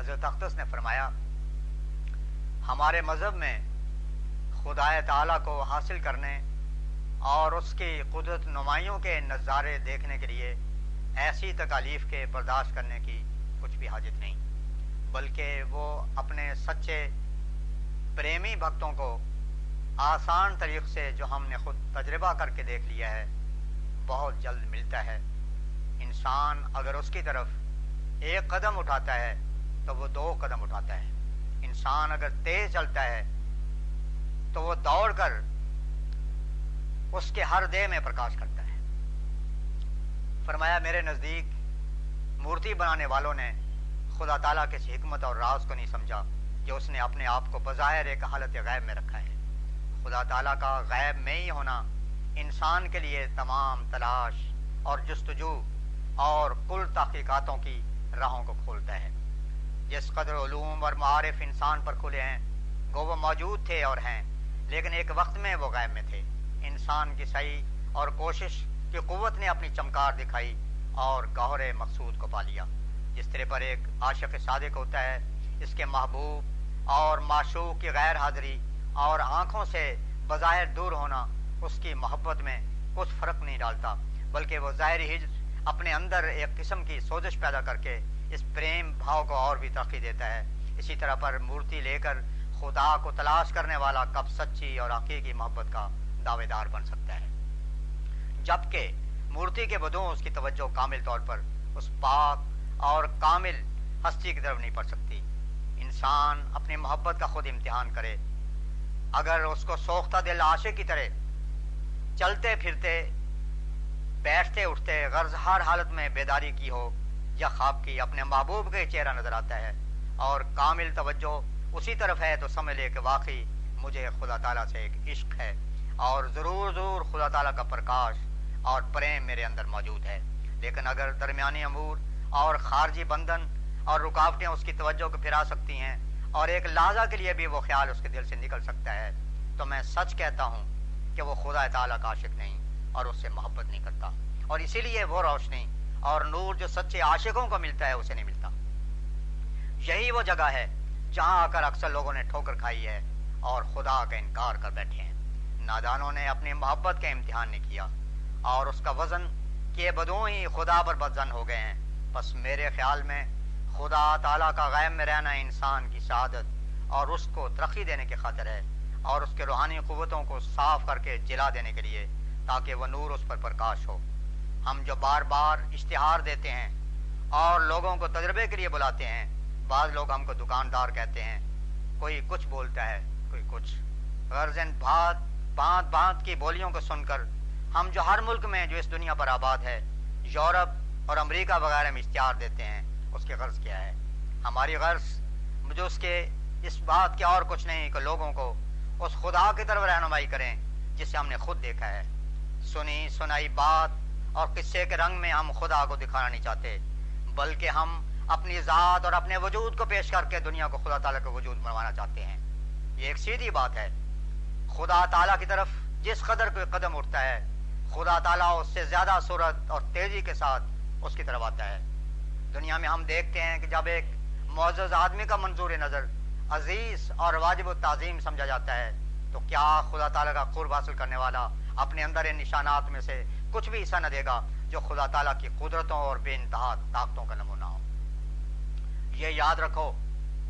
حضرت اختص نے فرمایا، ہمارے مذہب میں خدا تعالیٰ کو حاصل کرنے اور اس کی قدرت نمائیوں کے نظارے دیکھنے کے لیے ایسی تکالیف کے برداشت کرنے کی کچھ بھی حاجت نہیں، بلکہ وہ اپنے سچے پریمی بھکتوں کو آسان طریق سے جو ہم نے خود تجربہ کر کے دیکھ لیا ہے، بہت جلد ملتا ہے۔ انسان اگر اس کی طرف ایک قدم اٹھاتا ہے تو وہ دو قدم اٹھاتا ہے۔ انسان اگر تیز چلتا ہے تو وہ دوڑ کر اس کے ہر دے میں پرکاش کرتا ہے۔ فرمایا، میرے نزدیک مورتی بنانے والوں نے خدا تعالیٰ کے حکمت اور راز کو نہیں سمجھا کہ اس نے اپنے آپ کو بظاہر ایک حالت غیب میں رکھا ہے۔ خدا تعالیٰ کا غیب میں ہی ہونا انسان کے لیے تمام تلاش اور جستجو اور کل تحقیقاتوں کی راہوں کو کھولتا ہے۔ جس قدر علوم اور معارف انسان پر کھلے ہیں، وہ وہ موجود تھے اور ہیں، لیکن ایک وقت میں وہ غائب میں تھے۔ انسان کی صحیح اور کوشش کی قوت نے اپنی چمکار دکھائی اور گہر مقصود کو پا لیا۔ جس طرح پر ایک عاشق صادق ہوتا ہے، اس کے محبوب اور معشوق کی غیر حاضری اور آنکھوں سے بظاہر دور ہونا، اس کی محبت میں کچھ فرق نہیں ڈالتا، بلکہ وہ ظاہری ہجر اپنے اندر ایک قسم کی سوزش پیدا کر کے اس پریم بھاؤ کو اور بھی ترقی دیتا ہے۔ اسی طرح پر مورتی لے کر خدا کو تلاش کرنے والا کب سچی اور حقیقی محبت کا دعوے دار بن سکتا ہے۔ جبکہ مورتی کے بدوں اس کی توجہ کامل طور پر اس پاک اور کامل ہستی کی طرف نہیں پڑ سکتی۔ انسان اپنی محبت کا خود امتحان کرے۔ اگر اس کو سوختہ دل عاشق کی طرح چلتے پھرتے، بیٹھتے اٹھتے، غرض ہر حالت میں بیداری کی ہو یا خواب کی اپنے محبوب کے چہرہ نظر آتا ہے اور کامل توجہ اسی طرف ہے تو سمجھ لے کہ واقعی مجھے خدا تعالیٰ سے ایک عشق ہے اور ضرور ضرور خدا تعالیٰ کا پرکاش اور پریم میرے اندر موجود ہے۔ لیکن اگر درمیانی امور اور خارجی بندھن اور رکاوٹیں اس کی توجہ کو پھرا سکتی ہیں اور ایک لحظہ کے لیے بھی وہ خیال اس کے دل سے نکل سکتا ہے، تو میں سچ کہتا ہوں کہ وہ خدا تعالیٰ کا عاشق نہیں اور اس سے محبت نہیں کرتا۔ اور اسی لیے وہ روشنی اور نور جو سچے عاشقوں کو ملتا ہے اسے نہیں ملتا۔ یہی وہ جگہ ہے جہاں آ کر اکثر لوگوں نے ٹھوکر کھائی ہے اور خدا کا انکار کر بیٹھے ہیں۔ نادانوں نے اپنی محبت کا امتحان نہیں کیا اور اس کا وزن کہ بدوں ہی خدا پر بدزن ہو گئے ہیں۔ بس میرے خیال میں خدا تعالیٰ کا غائب میں رہنا انسان کی شہادت اور اس کو ترقی دینے کی خاطر ہے اور اس کے روحانی قوتوں کو صاف کر کے جلا دینے کے لیے تاکہ وہ نور اس پر پرکاش ہو۔ ہم جو بار بار اشتہار دیتے ہیں اور لوگوں کو تجربے کے لیے بلاتے ہیں، بعض لوگ ہم کو دکاندار کہتے ہیں، کوئی کچھ بولتا ہے، کوئی کچھ۔ غرضن بھات بانت بانت کی بولیوں کو سن کر ہم جو ہر ملک میں جو اس دنیا پر آباد ہے، یورپ اور امریکہ وغیرہ میں اشتہار دیتے ہیں، اس کی غرض کیا ہے؟ ہماری غرض جو اس کے، اس بات کے اور کچھ نہیں کہ لوگوں کو اس خدا کی طرف رہنمائی کریں، جسے ہم نے خود دیکھا ہے۔ سنی، سنائی بات اور قصے کے رنگ میں ہم خدا کو دکھانا نہیں چاہتے، بلکہ ہم اپنی ذات اور اپنے وجود کو پیش کر کے دنیا کو خدا تعالیٰ کا وجود بنوانا چاہتے ہیں۔ یہ ایک سیدھی بات ہے۔ خدا تعالیٰ کی طرف جس قدر کوئی قدم اٹھتا ہے، خدا تعالیٰ اس سے زیادہ صورت اور تیزی کے ساتھ اس کی طرف آتا ہے۔ دنیا میں ہم دیکھتے ہیں کہ جب ایک معزز آدمی کا منظور نظر عزیز اور واجب و تعظیم سمجھا جاتا ہے، تو کیا خدا تعالیٰ کا قرب حاصل کرنے والا اپنے اندر ان نشانات میں سے کچھ بھی حصہ نہ دے گا جو خدا تعالیٰ کی قدرتوں اور بے انتہا طاقتوں کا نمونہ ہو۔ یہ یاد رکھو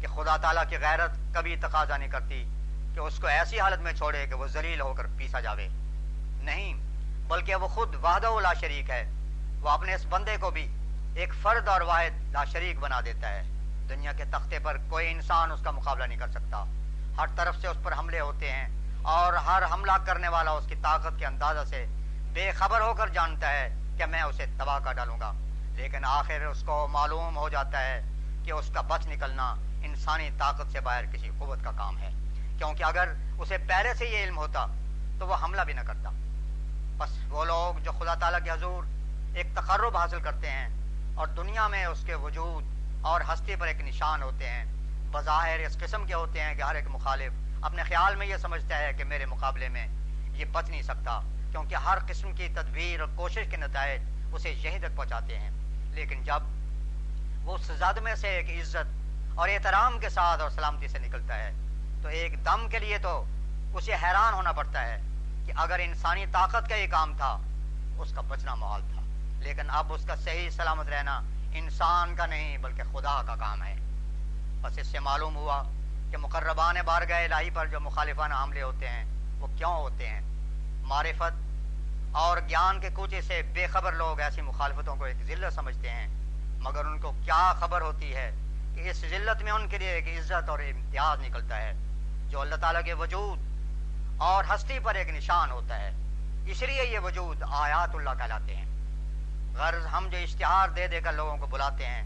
کہ خدا تعالیٰ کی غیرت کبھی تقاضا نہیں کرتی کہ اس کو ایسی حالت میں چھوڑے کہ وہ ذلیل ہو کر پیسا جاوے۔ نہیں، بلکہ وہ خود وحدہ لا شریک ہے۔ وہ اپنے اس بندے کو بھی ایک فرد اور واحد لا شریک بنا دیتا ہے۔ دنیا کے تختے پر کوئی انسان اس کا مقابلہ نہیں کر سکتا۔ ہر طرف سے اس پر حملے ہوتے ہیں اور ہر حملہ کرنے والا اس کی طاقت کے اندازہ سے بے خبر ہو کر جانتا ہے کہ میں اسے تباہ کر ڈالوں گا۔ لیکن آخر اس کو معلوم ہو جاتا ہے کہ اس کا بچ نکلنا انسانی طاقت سے باہر کسی قوت کا کام ہے۔ کیونکہ اگر اسے پہلے سے یہ علم ہوتا تو وہ حملہ بھی نہ کرتا۔ بس وہ لوگ جو خدا تعالیٰ کے حضور ایک تقرب حاصل کرتے ہیں اور دنیا میں اس کے وجود اور ہستی پر ایک نشان ہوتے ہیں۔ بظاہر اس قسم کے ہوتے ہیں کہ ہر ایک مخالف اپنے خیال میں یہ سمجھتا ہے کہ میرے مقابلے میں یہ بچ نہیں سکتا۔ کیونکہ ہر قسم کی تدبیر اور کوشش کے نتائج اسے یہیں تک پہنچاتے ہیں۔ لیکن جب وہ اس میں سے ایک عزت اور احترام کے ساتھ اور سلامتی سے نکلتا ہے، تو ایک دم کے لیے تو اسے حیران ہونا پڑتا ہے کہ اگر انسانی طاقت کا یہ کام تھا، اس کا بچنا محال تھا۔ لیکن اب اس کا صحیح سلامت رہنا انسان کا نہیں، بلکہ خدا کا کام ہے۔ بس اس سے معلوم ہوا کہ مقربان بارگاہ الہی پر جو مخالفانہ حملے ہوتے ہیں، وہ کیوں ہوتے ہیں؟ معرفت اور گیان کے کوچے سے بے خبر لوگ ایسی مخالفتوں کو ایک ذلت سمجھتے ہیں۔ مگر ان کو کیا خبر ہوتی ہے کہ اس ذلت میں ان کے لیے ایک عزت اور امتیاز نکلتا ہے، جو اللہ تعالیٰ کے وجود اور ہستی پر ایک نشان ہوتا ہے۔ اس لیے یہ وجود آیات اللہ کہلاتے ہیں۔ غرض ہم جو اشتہار دے دے کر لوگوں کو بلاتے ہیں،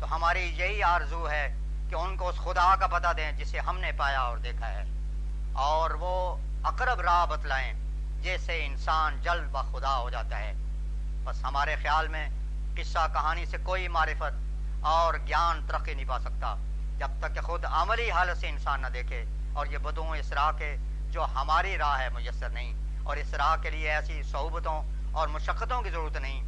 تو ہماری یہی آرزو ہے کہ ان کو اس خدا کا پتہ دیں جسے ہم نے پایا اور دیکھا ہے۔ اور وہ اقرب راہ بتلائیں۔ جیسے انسان جلد بخدا ہو جاتا ہے۔ بس ہمارے خیال میں قصہ کہانی سے کوئی معرفت اور گیان ترقی نہیں پا سکتا۔ جب تک کہ خود عملی حالت سے انسان نہ دیکھے اور یہ بدوں اس راہ کے جو ہماری راہ ہے، میسر نہیں۔ اور اس راہ کے لیے ایسی صحبتوں اور مشقتوں کی ضرورت نہیں۔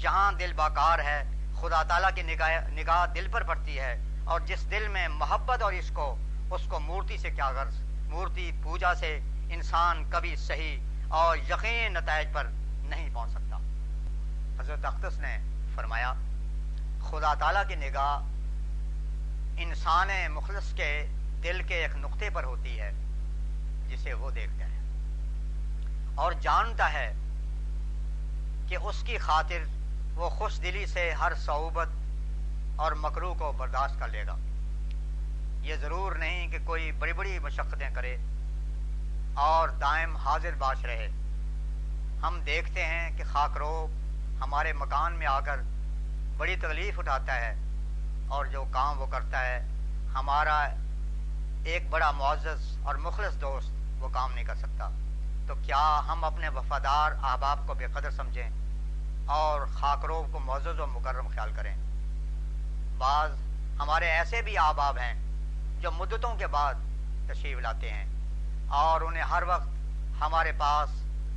جہاں دل باکار ہے، خدا تعالیٰ کی نگاہ نگاہ دل پر پڑتی ہے۔ اور جس دل میں محبت اور اس کو اس کو مورتی سے کیا غرض؟ مورتی پوجا سے انسان کبھی صحیح اور یقین نتائج پر نہیں پہنچ سکتا۔ حضرت اختص نے فرمایا، خدا تعالیٰ کی نگاہ انسان مخلص کے دل کے ایک نقطے پر ہوتی ہے، جسے وہ دیکھتا ہے۔ اور جانتا ہے کہ اس کی خاطر وہ خوش دلی سے ہر صعوبت اور مکرو کو برداشت کر لے گا۔ یہ ضرور نہیں کہ کوئی بڑی بڑی مشقتیں کرے۔ اور دائم حاضر باش رہے۔ ہم دیکھتے ہیں کہ خاکروب ہمارے مکان میں آ کر بڑی تکلیف اٹھاتا ہے اور جو کام وہ کرتا ہے، ہمارا ایک بڑا معزز اور مخلص دوست وہ کام نہیں کر سکتا۔ تو کیا ہم اپنے وفادار احباب کو بے قدر سمجھیں اور خاکروب کو معزز و مکرم خیال کریں؟ بعض ہمارے ایسے بھی احباب ہیں جو مدتوں کے بعد تشریف لاتے ہیں۔ اور انہیں ہر وقت ہمارے پاس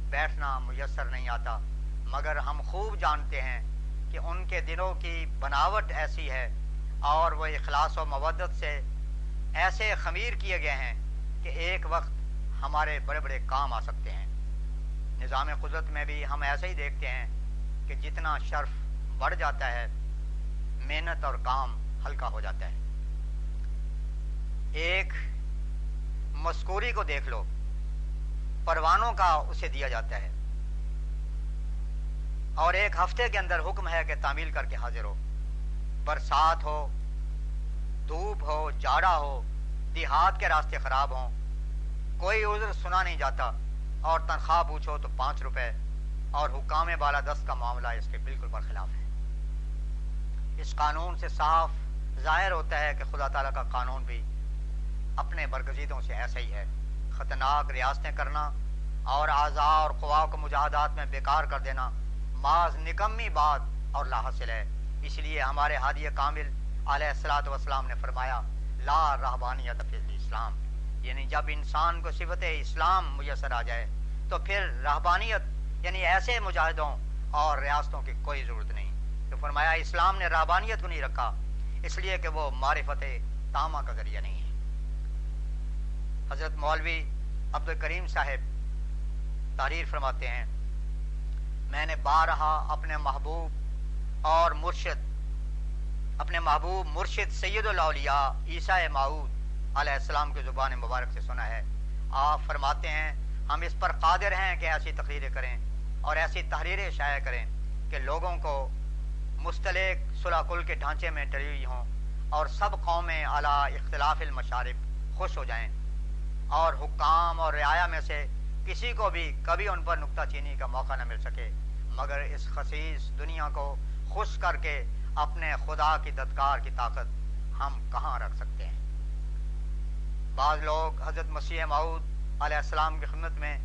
بیٹھنا میسر نہیں آتا۔ مگر ہم خوب جانتے ہیں کہ ان کے دنوں کی بناوٹ ایسی ہے اور وہ اخلاص و مودت سے ایسے خمیر کیے گئے ہیں کہ ایک وقت ہمارے بڑے بڑے کام آ سکتے ہیں۔ نظام قدرت میں بھی ہم ایسے ہی دیکھتے ہیں کہ جتنا شرف بڑھ جاتا ہے، محنت اور کام ہلکا ہو جاتا ہے۔ ایک مسکوری کو دیکھ لو۔ پروانوں کا اسے دیا جاتا ہے۔ اور ایک ہفتے کے اندر حکم ہے کہ تعمیل کر کے حاضر ہو۔ برسات ہو، دھوپ ہو، جاڑا ہو، دیہات کے راستے خراب ہوں، کوئی عذر سنا نہیں جاتا اور تنخواہ پوچھو تو پانچ روپے اور حکام بالا دست کا معاملہ اس کے بالکل برخلاف ہے۔ اس قانون سے صاف ظاہر ہوتا ہے کہ خدا تعالیٰ کا قانون بھی اپنے برگزیدوں سے ایسا ہی ہے۔ خطرناک ریاستیں کرنا اور اعضاء اور قوا کو مجاہدات میں بیکار کر دینا بعض نکمی بات اور لا حاصل ہے۔ اس لیے ہمارے ہادی کامل علیہ السلاۃ والسلام نے فرمایا، لا رحبانیت فی اسلام یعنی جب انسان کو صفت اسلام میسر آ جائے، تو پھر رحبانیت یعنی ایسے مجاہدوں اور ریاستوں کی کوئی ضرورت نہیں۔ تو فرمایا، اسلام نے رحبانیت کو نہیں رکھا، اس لیے کہ وہ معرفت تامہ کا ذریعہ نہیں ہے۔ حضرت مولوی عبد الکریم صاحب تحریر فرماتے ہیں، میں نے بارہا اپنے محبوب اور مرشد، اپنے محبوب مرشد سید الاولیاء عیسیٰ معود علیہ السلام کی زبان مبارک سے سنا ہے۔ آپ فرماتے ہیں، ہم اس پر قادر ہیں کہ ایسی تقریریں کریں اور ایسی تحریریں شائع کریں کہ لوگوں کو مستلق صلاح کل کے ڈھانچے میں ڈری ہوئی ہوں اور سب قومیں اعلیٰ اختلاف المشارف خوش ہو جائیں۔ اور حکام اور رعایا میں سے کسی کو بھی کبھی ان پر نکتہ چینی کا موقع نہ مل سکے۔ مگر اس خصیص دنیا کو خوش کر کے اپنے خدا کی ددکار کی طاقت ہم کہاں رکھ سکتے ہیں؟ بعض لوگ حضرت مسیح معود علیہ السلام کی خدمت میں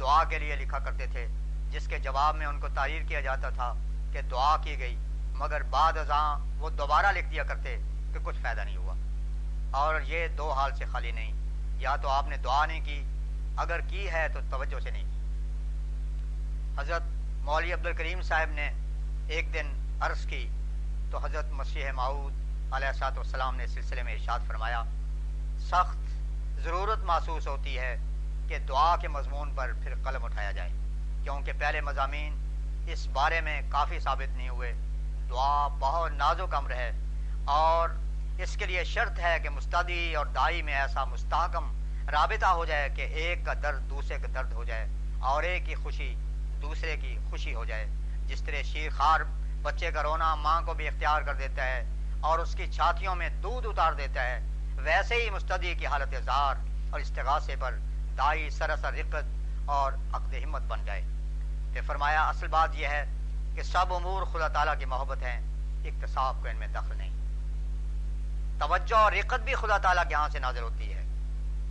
دعا کے لیے لکھا کرتے تھے، جس کے جواب میں ان کو تعریر کیا جاتا تھا کہ دعا کی گئی، مگر بعد ازاں وہ دوبارہ لکھ دیا کرتے کہ کچھ فائدہ نہیں ہوا۔ اور یہ دو حال سے خالی نہیں یا تو آپ نے دعا نہیں کی، اگر کی ہے تو توجہ سے نہیں کی۔ حضرت مولوی عبد الکریم صاحب نے ایک دن عرض کی تو حضرت مسیح معود علیہ سات والسلام نے سلسلے میں ارشاد فرمایا، سخت ضرورت محسوس ہوتی ہے کہ دعا کے مضمون پر پھر قلم اٹھایا جائے، کیونکہ پہلے مضامین اس بارے میں کافی ثابت نہیں ہوئے۔ دعا بہت نازک امر ہے اور اس کے لیے شرط ہے کہ مستدی اور دائی میں ایسا مستحکم رابطہ ہو جائے کہ ایک کا درد دوسرے کا درد ہو جائے اور ایک کی خوشی دوسرے کی خوشی ہو جائے۔ جس طرح شیر خار بچے کا رونا ماں کو بھی اختیار کر دیتا ہے اور اس کی چھاتیوں میں دودھ اتار دیتا ہے، ویسے ہی مستدی کی حالت اظہار اور استغاثے پر دائی سراسر رقت اور عقد ہمت بن جائے۔ پھر فرمایا، اصل بات یہ ہے کہ سب امور خدا تعالیٰ کی محبت ہیں، اقتصاب کو ان میں دخل نہیں۔ توجہ اور رقت بھی خدا تعالیٰ کے ہاں سے نازل ہوتی ہے۔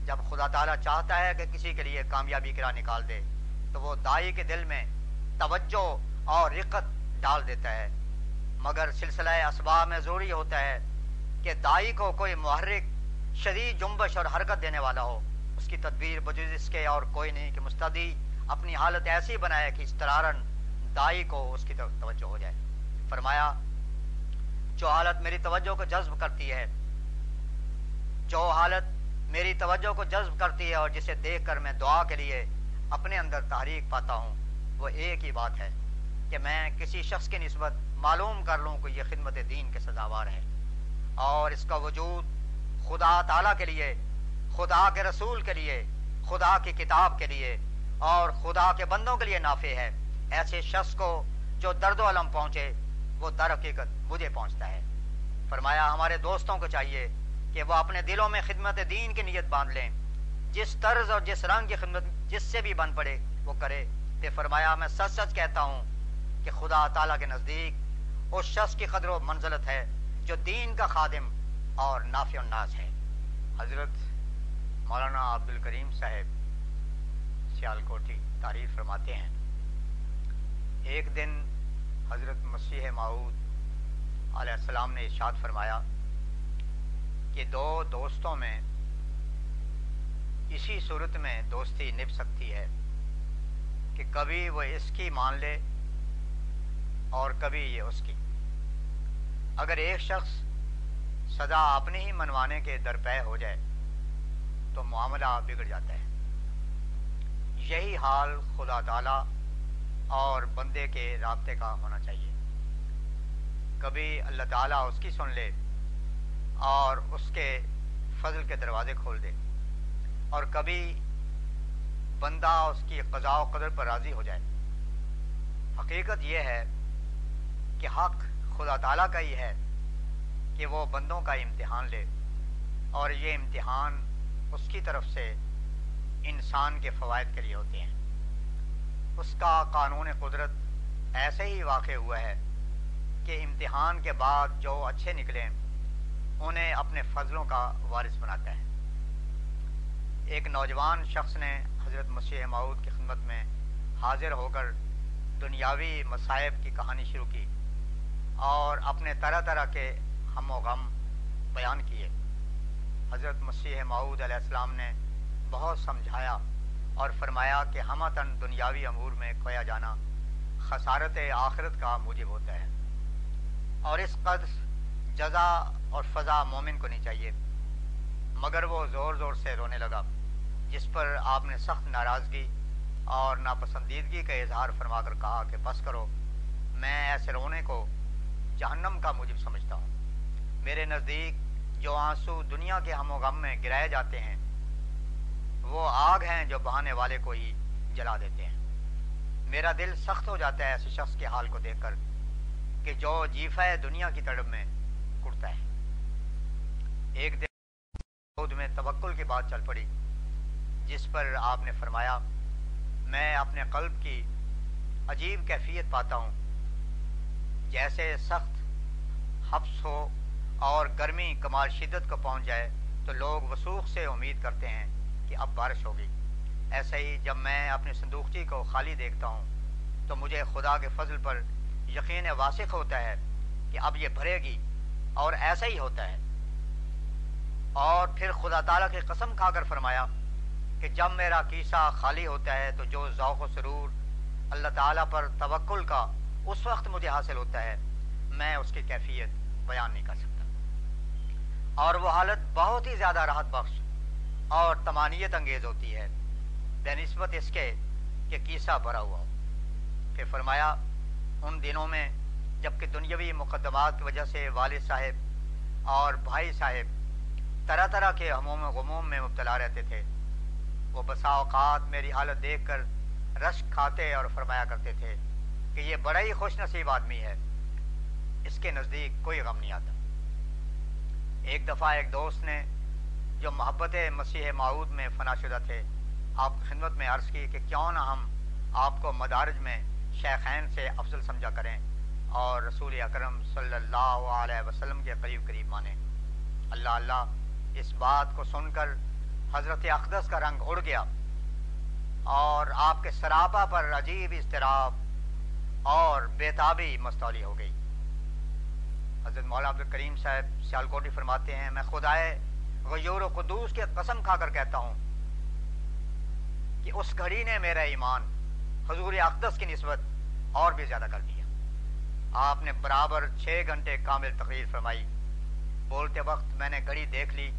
جب خدا تعالیٰ چاہتا ہے کہ کسی کے لیے کامیابی کرا نکال دے، تو وہ دائی کے دل میں توجہ اور رقت ڈال دیتا ہے۔ مگر سلسلہ اسباب میں ضروری ہوتا ہے کہ دائی کو کوئی محرک، شدید جنبش اور حرکت دینے والا ہو۔ اس کی تدبیر بجز اس کے اور کوئی نہیں کہ مستدی اپنی حالت ایسی بنائے کہ اس ترارن دائی کو اس کی توجہ ہو جائے۔ فرمایا، جو حالت میری توجہ کو جذب کرتی ہے جو حالت میری توجہ کو جذب کرتی ہے اور جسے دیکھ کر میں دعا کے لیے اپنے اندر تحریک پاتا ہوں، وہ ایک ہی بات ہے کہ میں کسی شخص کی نسبت معلوم کر لوں کہ یہ خدمت دین کے سزاوار ہے۔ اور اس کا وجود خدا تعالیٰ کے لیے، خدا کے رسول کے لیے، خدا کی کتاب کے لیے اور خدا کے بندوں کے لیے نافع ہے۔ ایسے شخص کو جو درد و علم پہنچے، وہ در حقیقت مجھے پہنچتا ہے۔ فرمایا، ہمارے دوستوں کو چاہیے کہ وہ اپنے دلوں میں خدمت دین کی نیت باندھ لیں۔ جس طرز اور جس رنگ کی خدمت، جس سے بھی بن پڑے، وہ کرے۔ تے فرمایا، میں سچ سچ کہتا ہوں کہ خدا تعالیٰ کے نزدیک اس شخص کی قدر و منزلت ہے جو دین کا خادم اور نافع الناس ہے۔ حضرت مولانا عبد الکریم صاحب سیال کوٹی تعریف فرماتے ہیں، ایک دن حضرت مسیح معود علیہ السلام نے ارشاد فرمایا کہ دو دوستوں میں اسی صورت میں دوستی نب سکتی ہے کہ کبھی وہ اس کی مان لے اور کبھی یہ اس کی۔ اگر ایک شخص سزا اپنے ہی منوانے کے درپے ہو جائے تو معاملہ بگڑ جاتا ہے۔ یہی حال خدا تعالی اور بندے کے رابطے کا ہونا چاہیے۔ کبھی اللہ تعالیٰ اس کی سن لے اور اس کے فضل کے دروازے کھول دے اور کبھی بندہ اس کی قضاء و قدر پر راضی ہو جائے۔ حقیقت یہ ہے کہ حق خدا تعالیٰ کا ہی ہے کہ وہ بندوں کا امتحان لے اور یہ امتحان اس کی طرف سے انسان کے فوائد کے لیے ہوتے ہیں۔ اس کا قانون قدرت ایسے ہی واقع ہوا ہے کہ امتحان کے بعد جو اچھے نکلیں انہیں اپنے فضلوں کا وارث بناتا ہے۔ ایک نوجوان شخص نے حضرت مسیح معود کی خدمت میں حاضر ہو کر دنیاوی مصائب کی کہانی شروع کی اور اپنے طرح طرح کے ہم و غم بیان کیے۔ حضرت مسیح معود علیہ السلام نے بہت سمجھایا اور فرمایا کہ ہمتن دنیاوی امور میں کھویا جانا خسارت آخرت کا موجب ہوتا ہے۔ اور اس قدر جزا اور فضا مومن کو نہیں چاہیے۔ مگر وہ زور زور سے رونے لگا، جس پر آپ نے سخت ناراضگی اور ناپسندیدگی کا اظہار فرما کر کہا کہ بس کرو، میں ایسے رونے کو جہنم کا موجب سمجھتا ہوں۔ میرے نزدیک جو آنسو دنیا کے ہم و غم میں گرائے جاتے ہیں، وہ آگ ہیں جو بہانے والے کو ہی جلا دیتے ہیں۔ میرا دل سخت ہو جاتا ہے ایسے شخص کے حال کو دیکھ کر کہ جو جیفہ دنیا کی طرف میں ایک دن میں توکل کی بات چل پڑی، جس پر آپ نے فرمایا، میں اپنے قلب کی عجیب کیفیت پاتا ہوں۔ جیسے سخت حفظ ہو اور گرمی، کمال شدت کو پہنچ جائے، تو لوگ وسوخ سے امید کرتے ہیں کہ اب بارش ہوگی۔ ایسے ہی جب میں اپنی صندوقچی کو خالی دیکھتا ہوں، تو مجھے خدا کے فضل پر یقین واسق ہوتا ہے کہ اب یہ بھرے گی اور ایسا ہی ہوتا ہے۔ اور پھر خدا تعالیٰ کی قسم کھا کر فرمایا کہ جب میرا کیسا خالی ہوتا ہے تو جو ذوق و سرور اللہ تعالیٰ پر توکل کا اس وقت مجھے حاصل ہوتا ہے، میں اس کی کیفیت بیان نہیں کر سکتا۔ اور وہ حالت بہت ہی زیادہ راحت بخش اور تمانیت انگیز ہوتی ہے۔ بے نسبت اس کے کہ کیسا بھرا ہوا ہو۔ پھر فرمایا، ان دنوں میں جبکہ دنیاوی مقدمات کی وجہ سے والد صاحب اور بھائی صاحب طرح طرح کے ہموم غموم میں مبتلا رہتے تھے۔ وہ بسا اوقات میری حالت دیکھ کر رشک کھاتے اور فرمایا کرتے تھے کہ یہ بڑا ہی خوش نصیب آدمی ہے۔ اس کے نزدیک کوئی غم نہیں آتا۔ ایک دفعہ ایک دوست نے جو محبت مسیح معود میں فنا شدہ تھے، آپ کی خدمت میں عرض کی کہ کیوں نہ ہم آپ کو مدارج میں شیخین سے افضل سمجھا کریں اور رسول اکرم صلی اللہ علیہ وسلم کے قریب قریب مانیں۔ اللہ اللہ اس بات کو سن کر حضرت اقدس کا رنگ اڑ گیا اور آپ کے سراپا پر عجیب اضطراب اور بیتابی مستولی ہو گئی۔ حضرت مولانا عبد الکریم صاحب سیالکوٹی فرماتے ہیں، میں خدائے غیور و قدوس کے قسم کھا کر کہتا ہوں کہ اس گھڑی نے میرا ایمان حضور اقدس کی نسبت اور بھی زیادہ کر دیا۔ آپ نے برابر چھ گھنٹے کامل تقریر فرمائی۔ بولتے وقت میں نے گھڑی دیکھ لی۔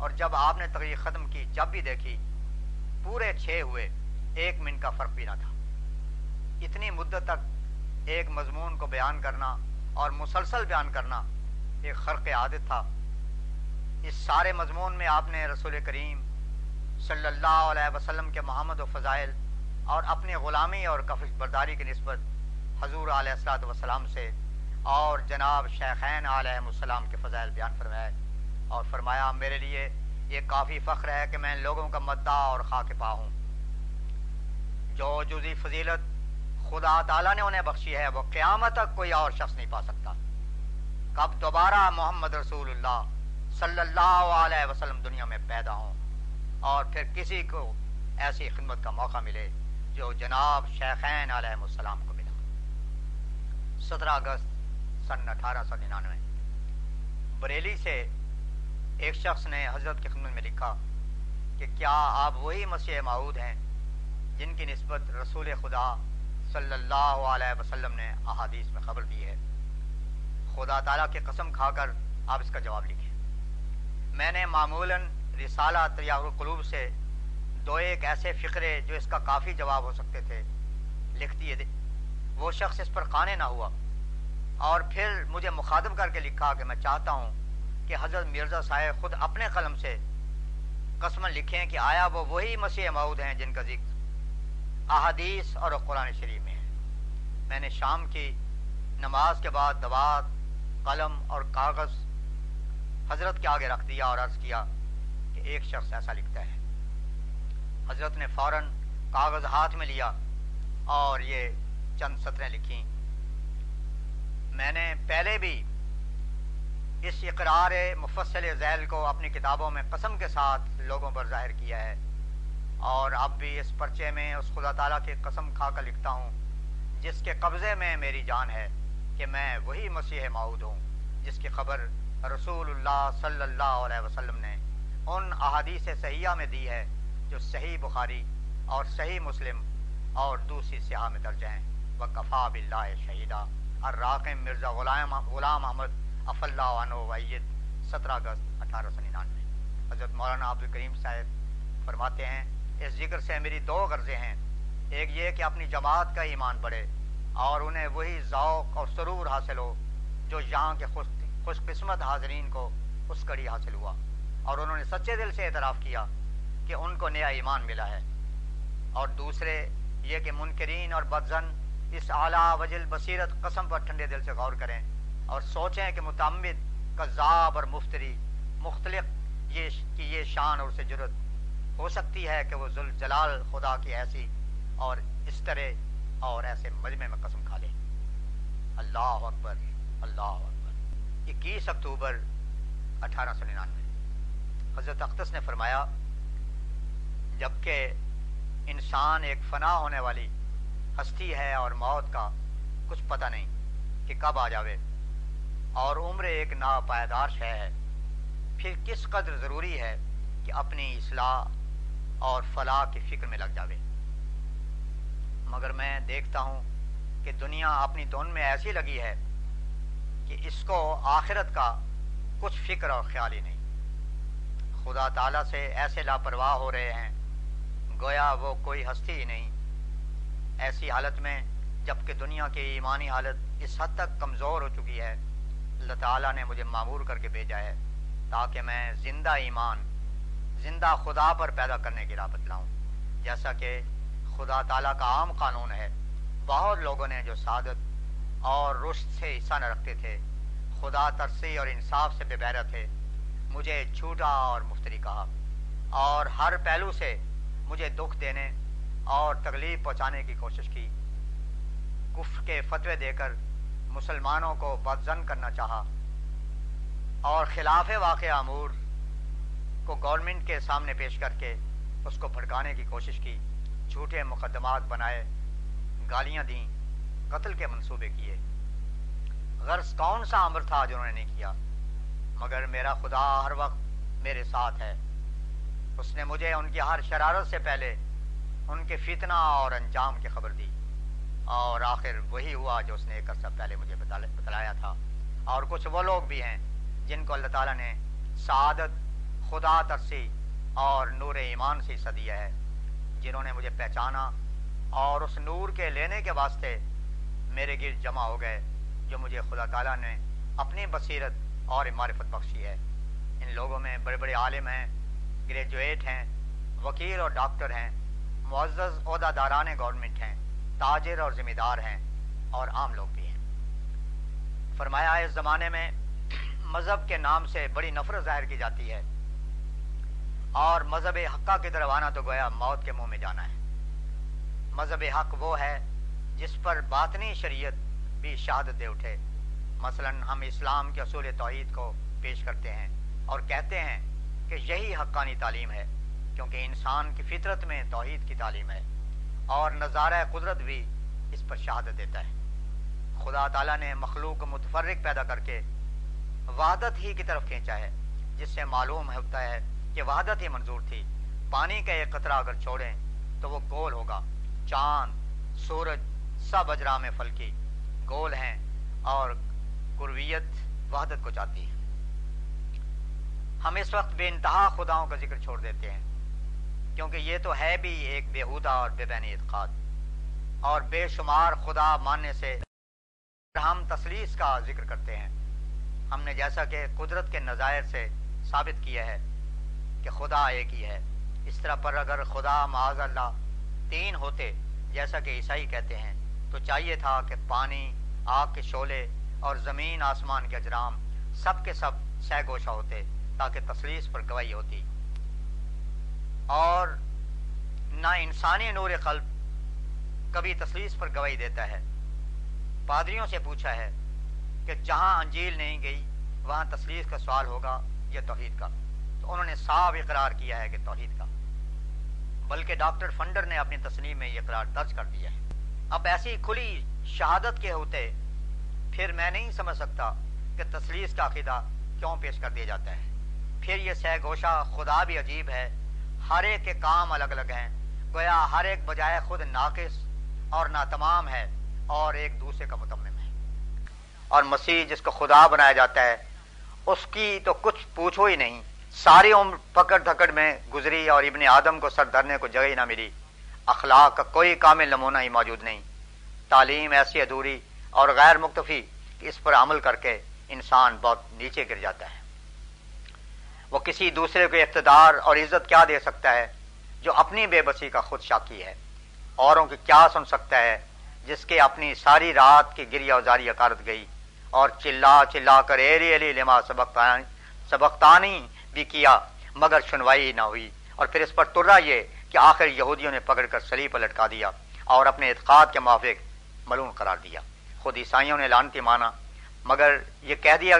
اور جب آپ نے تقریر ختم کی، جب بھی دیکھی، پورے چھ ہوئے، ایک منٹ کا فرق بھی نہ تھا۔ اتنی مدت تک ایک مضمون کو بیان کرنا اور مسلسل بیان کرنا ایک خرق عادت تھا۔ اس سارے مضمون میں آپ نے رسول کریم صلی اللہ علیہ وسلم کے محمد و فضائل اور اپنی غلامی اور کفش برداری کی نسبت حضور علیہ السلاۃ وسلام سے اور جناب شیخین علیہ السلام کے فضائل بیان فرمائے۔ اور فرمایا، میرے لیے یہ کافی فخر ہے کہ میں لوگوں کا مدعا اور خاک پا ہوں۔ جو جزی فضیلت خدا تعالیٰ نے انہیں بخشی ہے، وہ قیامت تک کوئی اور شخص نہیں پا سکتا۔ کب دوبارہ محمد رسول اللہ صلی اللہ علیہ وسلم دنیا میں پیدا ہوں اور پھر کسی کو ایسی خدمت کا موقع ملے جو جناب شیخین علیہ السلام کو ملا۔ سترہ اگست سن اٹھارہ سو ننانوے، بریلی سے ایک شخص نے حضرت کی خدمت میں لکھا کہ کیا آپ وہی مسیح معود ہیں جن کی نسبت رسول خدا صلی اللہ علیہ وسلم نے احادیث میں خبر دی ہے؟ خدا تعالیٰ کی قسم کھا کر آپ اس کا جواب لکھیں۔ میں نے معمولاً رسالہ تریاح القلوب سے دو ایک ایسے فقرے جو اس کا کافی جواب ہو سکتے تھے لکھ دیے وہ شخص اس پر قانے نہ ہوا اور پھر مجھے مخاطب کر کے لکھا کہ میں چاہتا ہوں کہ حضرت مرزا صاحب خود اپنے قلم سے قسم لکھیں کہ آیا وہ وہی مسیح معود ہیں جن کا ذکر احادیث اور قرآن شریف میں ہے۔ میں نے شام کی نماز کے بعد دوات، قلم اور کاغذ حضرت کے آگے رکھ دیا اور عرض کیا کہ ایک شخص ایسا لکھتا ہے۔ حضرت نے فوراً کاغذ ہاتھ میں لیا اور یہ چند سطریں لکھی میں نے پہلے بھی اس اقرار مفصل ذیل کو اپنی کتابوں میں قسم کے ساتھ لوگوں پر ظاہر کیا ہے۔ اور اب بھی اس پرچے میں اس خدا تعالیٰ کی قسم کھا کر لکھتا ہوں، جس کے قبضے میں میری جان ہے کہ میں وہی مسیح معود ہوں، جس کی خبر رسول اللہ صلی اللہ علیہ وسلم نے ان احادیث صحیحہ میں دی ہے، جو صحیح بخاری اور صحیح مسلم اور دوسری سیاح میں درج ہیں۔ وہ کفا بلّہ شہیدہ۔ اور راقم مرزا غلام غلام احمد اف اللہ عنہ وعید سترہ اگست اٹھارہ سو ننانوے۔ حضرت مولانا عبد الکریم صاحب فرماتے ہیں، اس ذکر سے میری دو غرضیں ہیں۔ ایک یہ کہ اپنی جماعت کا ایمان بڑھے اور انہیں وہی ذوق اور سرور حاصل ہو جو یہاں کے خوش خوش قسمت حاضرین کو اس کڑی حاصل ہوا۔ اور انہوں نے سچے دل سے اعتراف کیا کہ ان کو نیا ایمان ملا ہے۔ اور دوسرے یہ کہ منکرین اور بدزن اس اعلیٰ وجل بصیرت قسم پر ٹھنڈے دل سے غور کریں۔ اور سوچیں کہ متعمد، کذاب اور مفتری مختلف یہ کی یہ شان اور اسے جرت۔ ہو سکتی ہے کہ وہ ذل جلال خدا کی ایسی اور اس طرح اور ایسے مجمع میں قسم کھا لے۔ اللہ اکبر اللہ اکبر۔ اکیس اکتوبر اٹھارہ سو ننانوے۔ حضرت اختص نے فرمایا، جبکہ انسان ایک فنا ہونے والی ہستی ہے اور موت کا کچھ پتہ نہیں کہ کب آ جاوے۔ اور عمر ایک ناپائیدار شے ہے۔ پھر کس قدر ضروری ہے کہ اپنی اصلاح اور فلاح کی فکر میں لگ جاوے؟ مگر میں دیکھتا ہوں کہ دنیا اپنی دون میں ایسی لگی ہے کہ اس کو آخرت کا کچھ فکر اور خیال ہی نہیں۔ خدا تعالیٰ سے ایسے لاپرواہ ہو رہے ہیں، گویا وہ کوئی ہستی ہی نہیں۔ ایسی حالت میں جبکہ دنیا کی ایمانی حالت اس حد تک کمزور ہو چکی ہے اللہ تعالیٰ نے مجھے معمور کر کے بھیجا ہے تاکہ میں زندہ ایمان، زندہ خدا پر پیدا کرنے کی راہ بتلاؤں۔ جیسا کہ خدا تعالیٰ کا عام قانون ہے، بہت لوگوں نے جو سعادت اور رشت سے حصہ نہ رکھتے تھے، خدا ترسی اور انصاف سے بے بیرہ تھے، مجھے جھوٹا اور مفتری کہا اور ہر پہلو سے مجھے دکھ دینے اور تکلیف پہنچانے کی کوشش کی۔ کفر کے فتوے دے کر مسلمانوں کو بدزن کرنا چاہا اور خلاف واقع امور کو گورنمنٹ کے سامنے پیش کر کے اس کو بھڑکانے کی کوشش کی، جھوٹے مقدمات بنائے، گالیاں دیں، قتل کے منصوبے کیے۔ غرض کون سا امر تھا جنہوں نے نہیں کیا؟ مگر میرا خدا ہر وقت میرے ساتھ ہے۔ اس نے مجھے ان کی ہر شرارت سے پہلے ان کے فتنہ اور انجام کی خبر دی۔ اور آخر وہی ہوا جو اس نے ایک عرصہ پہلے مجھے بتلایا تھا۔ اور کچھ وہ لوگ بھی ہیں جن کو اللہ تعالیٰ نے سعادت، خدا ترسی اور نور ایمان سے حصہ دیا ہے، جنہوں نے مجھے پہچانا اور اس نور کے لینے کے واسطے میرے گرد جمع ہو گئے، جو مجھے خدا تعالیٰ نے اپنی بصیرت اور معرفت بخشی ہے۔ ان لوگوں میں بڑے بڑے عالم ہیں، گریجویٹ ہیں، وکیل اور ڈاکٹر ہیں، معزز عہدہ داران گورنمنٹ ہیں۔ تاجر اور ذمہ دار ہیں اور عام لوگ بھی ہیں۔ فرمایا اس زمانے میں مذہب کے نام سے بڑی نفرت ظاہر کی جاتی ہے اور مذہب حقہ کی طرف آنا تو گویا موت کے منہ میں جانا ہے۔ مذہب حق وہ ہے جس پر باطنی شریعت بھی شہادت دے اٹھے۔ مثلا ہم اسلام کے اصول توحید کو پیش کرتے ہیں اور کہتے ہیں کہ یہی حقانی تعلیم ہے، کیونکہ انسان کی فطرت میں توحید کی تعلیم ہے۔ اور نظارہ قدرت بھی اس پر شہادت دیتا ہے۔ خدا تعالیٰ نے مخلوق متفرق پیدا کر کے وحدت ہی کی طرف کھینچا ہے، جس سے معلوم ہوتا ہے کہ وحدت ہی منظور تھی۔ پانی کا ایک قطرہ اگر چھوڑیں تو وہ گول ہوگا۔ چاند، سورج، سب اجرام فلکی۔ گول ہیں اور قرویت وحدت کو چاہتی ہے۔ ہم اس وقت بے انتہا خداؤں کا ذکر چھوڑ دیتے ہیں۔ کیونکہ یہ تو ہے بھی ایک بےحودہ اور بے بین اعتقاد۔ اور بے شمار خدا ماننے سے ہم تسلیس کا ذکر کرتے ہیں۔ ہم نے جیسا کہ قدرت کے نظائر سے ثابت کیا ہے کہ خدا ایک ہی ہے۔ اس طرح پر اگر خدا معاذ اللہ تین ہوتے، جیسا کہ عیسائی کہتے ہیں، تو چاہیے تھا کہ پانی، آگ کے شعلے اور زمین، آسمان کے اجرام، سب کے سب سہ گوشہ ہوتے تاکہ تسلیس پر گواہی ہوتی۔ اور نہ انسانی نور قلب کبھی تسلیس پر گواہی دیتا ہے۔ پادریوں سے پوچھا ہے کہ جہاں انجیل نہیں گئی، وہاں تسلیس کا سوال ہوگا یا توحید کا؟ تو انہوں نے صاف اقرار کیا ہے کہ توحید کا۔ بلکہ ڈاکٹر فنڈر نے اپنی تصنیم میں یہ اقرار درج کر دیا ہے۔ اب ایسی کھلی شہادت کے ہوتے پھر میں نہیں سمجھ سکتا کہ تسلیس کا عقیدہ کیوں پیش کر دیا جاتا ہے۔ پھر یہ سہ گوشہ خدا بھی عجیب ہے ہر ایک کے کام الگ الگ ہیں۔ گویا ہر ایک بجائے خود ناقص اور ناتمام ہے اور ایک دوسرے کا متمم ہے۔ اور مسیح جس کو خدا بنایا جاتا ہے، اس کی تو کچھ پوچھو ہی نہیں۔ ساری عمر پکڑ دھکڑ میں گزری اور ابن آدم کو سر دھرنے کو جگہ ہی نہ ملی۔ اخلاق کا کوئی کامل نمونہ ہی موجود نہیں۔ تعلیم ایسی ادھوری اور غیر مکتفی کہ اس پر عمل کر کے انسان بہت نیچے گر جاتا ہے۔ وہ کسی دوسرے کو اقتدار اور عزت کیا دے سکتا ہے جو اپنی بے بسی کا خود شاکی ہے؟ اوروں کی کیا سن سکتا ہے جس کے اپنی ساری رات کی گریا ازاری اکارت گئی اور چلا چلا کر ایری علی لما سبقتانی سبقتانی بھی کیا مگر سنوائی نہ ہوئی اور پھر اس پر ترا یہ کہ آخر یہودیوں نے پکڑ کر سلی پر لٹکا دیا اور اپنے اعتقاد کے موافق ملون قرار دیا۔ خود عیسائیوں نے لانتی مانا، مگر یہ کہہ دیا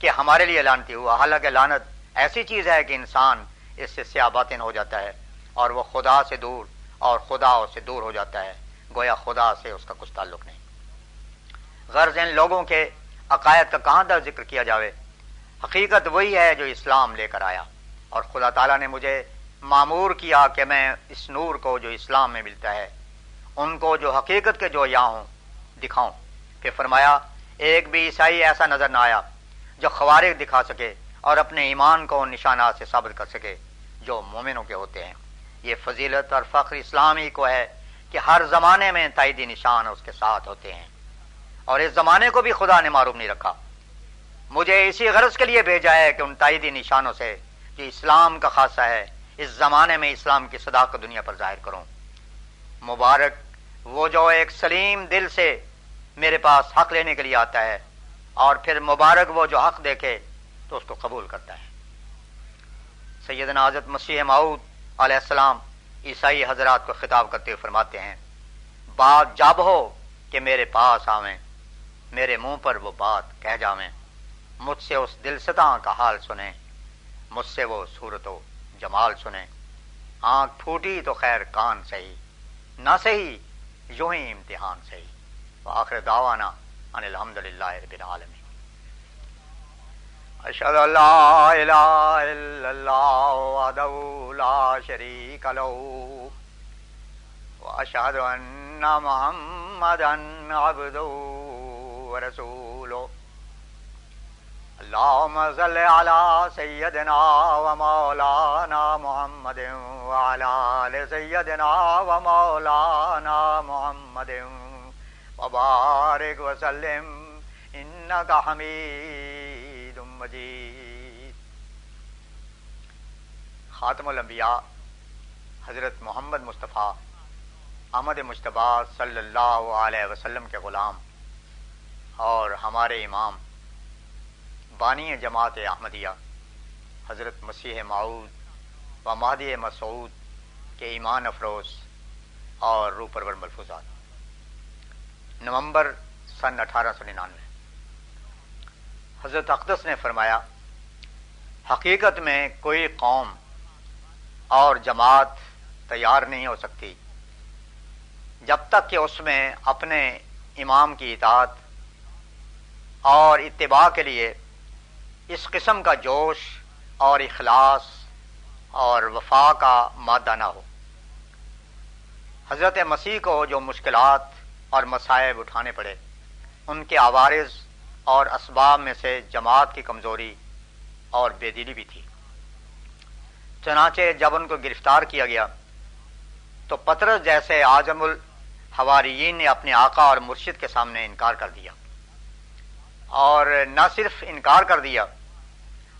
کہ ہمارے لیے لانتی ہوا، حالانکہ لانت ایسی چیز ہے کہ انسان اس سے سیاہ باطن ہو جاتا ہے اور وہ خدا سے دور اور خدا اس سے دور ہو جاتا ہے، گویا خدا سے اس کا کچھ تعلق نہیں۔ غرض ان لوگوں کے عقائد کا کہاں در ذکر کیا جاوے؟ حقیقت وہی ہے جو اسلام لے کر آیا۔ اور خدا تعالیٰ نے مجھے معمور کیا کہ میں اس نور کو جو اسلام میں ملتا ہے، ان کو جو حقیقت کے جو یہاں ہوں، دکھاؤں۔ پھر فرمایا، ایک بھی عیسائی ایسا نظر نہ آیا جو خوارق دکھا سکے۔ اور اپنے ایمان کو ان نشانات سے ثابت کر سکے جو مومنوں کے ہوتے ہیں۔ یہ فضیلت اور فخر اسلامی کو ہے کہ ہر زمانے میں تائیدی نشان اس کے ساتھ ہوتے ہیں۔ اور اس زمانے کو بھی خدا نے معروف نہیں رکھا۔ مجھے اسی غرض کے لیے بھیجا ہے کہ ان تائیدی نشانوں سے جو اسلام کا خاصہ ہے، اس زمانے میں اسلام کی صدا کو دنیا پر ظاہر کروں۔ مبارک، وہ جو ایک سلیم دل سے میرے پاس حق لینے کے لیے آتا ہے، اور پھر مبارک وہ جو حق دیکھے تو اس کو قبول کرتا ہے۔ سیدنا حضرت مسیح معود علیہ السلام عیسائی حضرات کو خطاب کرتے ہوئے فرماتے ہیں، بات جب ہو کہ میرے پاس آویں، میرے منہ پر وہ بات کہہ جاویں، مجھ سے اس دل ستا کا حال سنیں، مجھ سے وہ صورت و جمال سنیں۔ آنکھ پھوٹی تو خیر کان صحیح، نہ صحیح یوں ہی امتحان صحیح۔ آخر دعوانا ان الحمد للہ رب العالمین۔ اشهد ان لا اله الا الله وحده لا شريك له واشهد ان محمدا عبده ورسوله. اللهم صل على سيدنا ومولانا محمد وعلى ال سيدنا ومولانا محمد وبارك وسلم انك حميد مجید خاتم الانبیاء، حضرت محمد مصطفیٰ، احمد مشتبہ صلی اللہ علیہ وسلم کے غلام اور ہمارے امام، بانی جماعت احمدیہ، حضرت مسیح معود و مہدی مسعود کے ایمان افروز اور روپرور ملفوظات۔ نومبر سن اٹھارہ سو ننانوے۔ حضرت اقدس نے فرمایا، حقیقت میں کوئی قوم اور جماعت تیار نہیں ہو سکتی، جب تک کہ اس میں اپنے امام کی اطاعت اور اتباع کے لیے اس قسم کا جوش اور اخلاص اور وفا کا مادہ نہ ہو۔ حضرت مسیح کو جو مشکلات اور مسائب اٹھانے پڑے، ان کے عوارض اور اسباب میں سے جماعت کی کمزوری اور بے دلی بھی تھی۔ چنانچہ جب ان کو گرفتار کیا گیا، تو پترس جیسے آجم الحواریین نے اپنے آقا اور مرشد کے سامنے انکار کر دیا۔ اور نہ صرف انکار کر دیا،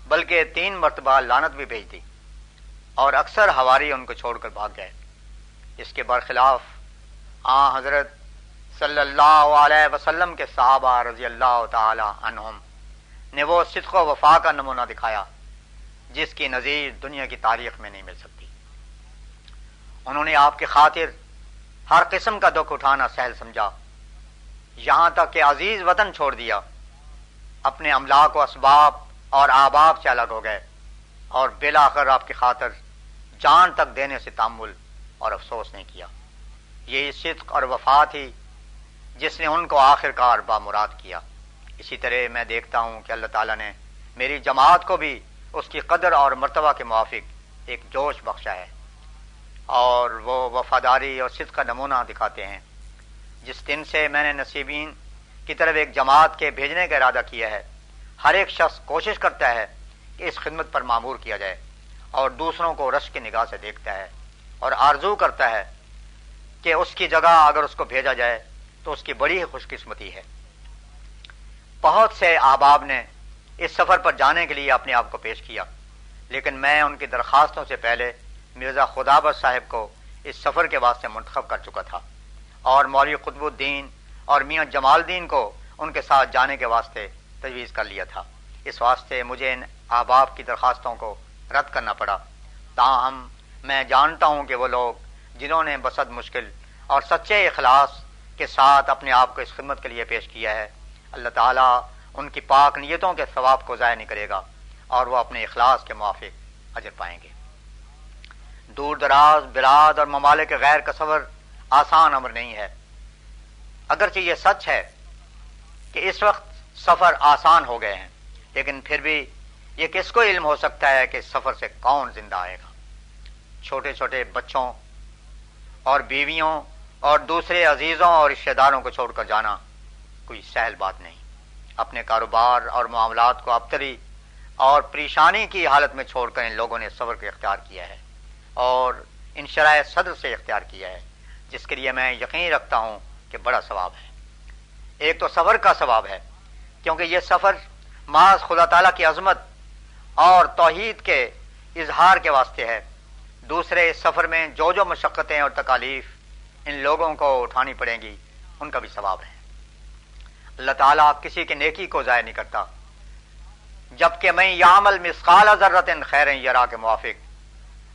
بلکہ تین مرتبہ لانت بھی بھیج دی اور اکثر ہواری ان کو چھوڑ کر بھاگ گئے۔ اس کے برخلاف آ حضرت صلی اللہ علیہ وسلم کے صحابہ رضی اللہ تعالی عنہم نے وہ صدق و وفا کا نمونہ دکھایا، جس کی نظیر دنیا کی تاریخ میں نہیں مل سکتی۔ انہوں نے آپ کی خاطر ہر قسم کا دکھ اٹھانا سہل سمجھا، یہاں تک کہ عزیز وطن چھوڑ دیا۔ اپنے املاک و اسباب اور آباب سے الگ ہو گئے اور بلا کر آپ کی خاطر جان تک دینے سے تعمل اور افسوس نہیں کیا۔ یہ صدق اور وفا تھی جس نے ان کو آخر کار بامراد کیا۔ اسی طرح میں دیکھتا ہوں کہ اللہ تعالیٰ نے میری جماعت کو بھی اس کی قدر اور مرتبہ کے موافق ایک جوش بخشا ہے۔ اور وہ وفاداری اور صدق کا نمونہ دکھاتے ہیں۔ جس دن سے میں نے نصیبین کی طرف ایک جماعت کے بھیجنے کا ارادہ کیا ہے، ہر ایک شخص کوشش کرتا ہے کہ اس خدمت پر معمور کیا جائے اور دوسروں کو رش کی نگاہ سے دیکھتا ہے اور آرزو کرتا ہے کہ اس کی جگہ اگر اس کو بھیجا جائے تو اس کی بڑی ہی خوش قسمتی ہے۔ بہت سے آباب نے اس سفر پر جانے کے لیے اپنے آپ کو پیش کیا، لیکن میں ان کی درخواستوں سے پہلے مرزا خدابت صاحب کو اس سفر کے واسطے منتخب کر چکا تھا۔ اور مولوی قطب الدین اور میاں جمال الدین کو ان کے ساتھ جانے کے واسطے تجویز کر لیا تھا۔ اس واسطے مجھے ان احباب کی درخواستوں کو رد کرنا پڑا۔ تاہم، میں جانتا ہوں کہ وہ لوگ جنہوں نے بسد مشکل اور سچے اخلاص کے ساتھ اپنے آپ کو اس خدمت کے لیے پیش کیا ہے۔ اللہ تعالیٰ ان کی پاک نیتوں کے ثواب کو ضائع نہیں کرے گا اور وہ اپنے اخلاص کے موافق اجر پائیں گے۔ دور دراز، براد اور ممالک غیر کا سفر آسان امر نہیں ہے۔ اگرچہ یہ سچ ہے کہ اس وقت سفر آسان ہو گئے ہیں، لیکن پھر بھی یہ کس کو علم ہو سکتا ہے کہ سفر سے کون زندہ آئے گا؟ چھوٹے چھوٹے بچوں اور بیویوں اور دوسرے عزیزوں اور رشتے داروں کو چھوڑ کر جانا کوئی سہل بات نہیں۔ اپنے کاروبار اور معاملات کو ابتری اور پریشانی کی حالت میں چھوڑ کر ان لوگوں نے صبر کو اختیار کیا ہے اور ان شرائع صدر سے اختیار کیا ہے، جس کے لیے میں یقین رکھتا ہوں کہ بڑا ثواب ہے۔ ایک تو صبر کا ثواب ہے، کیونکہ یہ سفر محض خدا تعالیٰ کی عظمت اور توحید کے اظہار کے واسطے ہے۔ دوسرے اس سفر میں جو جو مشقتیں اور تکالیف ان لوگوں کو اٹھانی پڑیں گی، ان کا بھی ثواب ہے۔ اللہ تعالیٰ کسی کی نیکی کو ضائع نہیں کرتا۔ جبکہ میں یامل مسقال ضرورت خیر یرا کے موافق،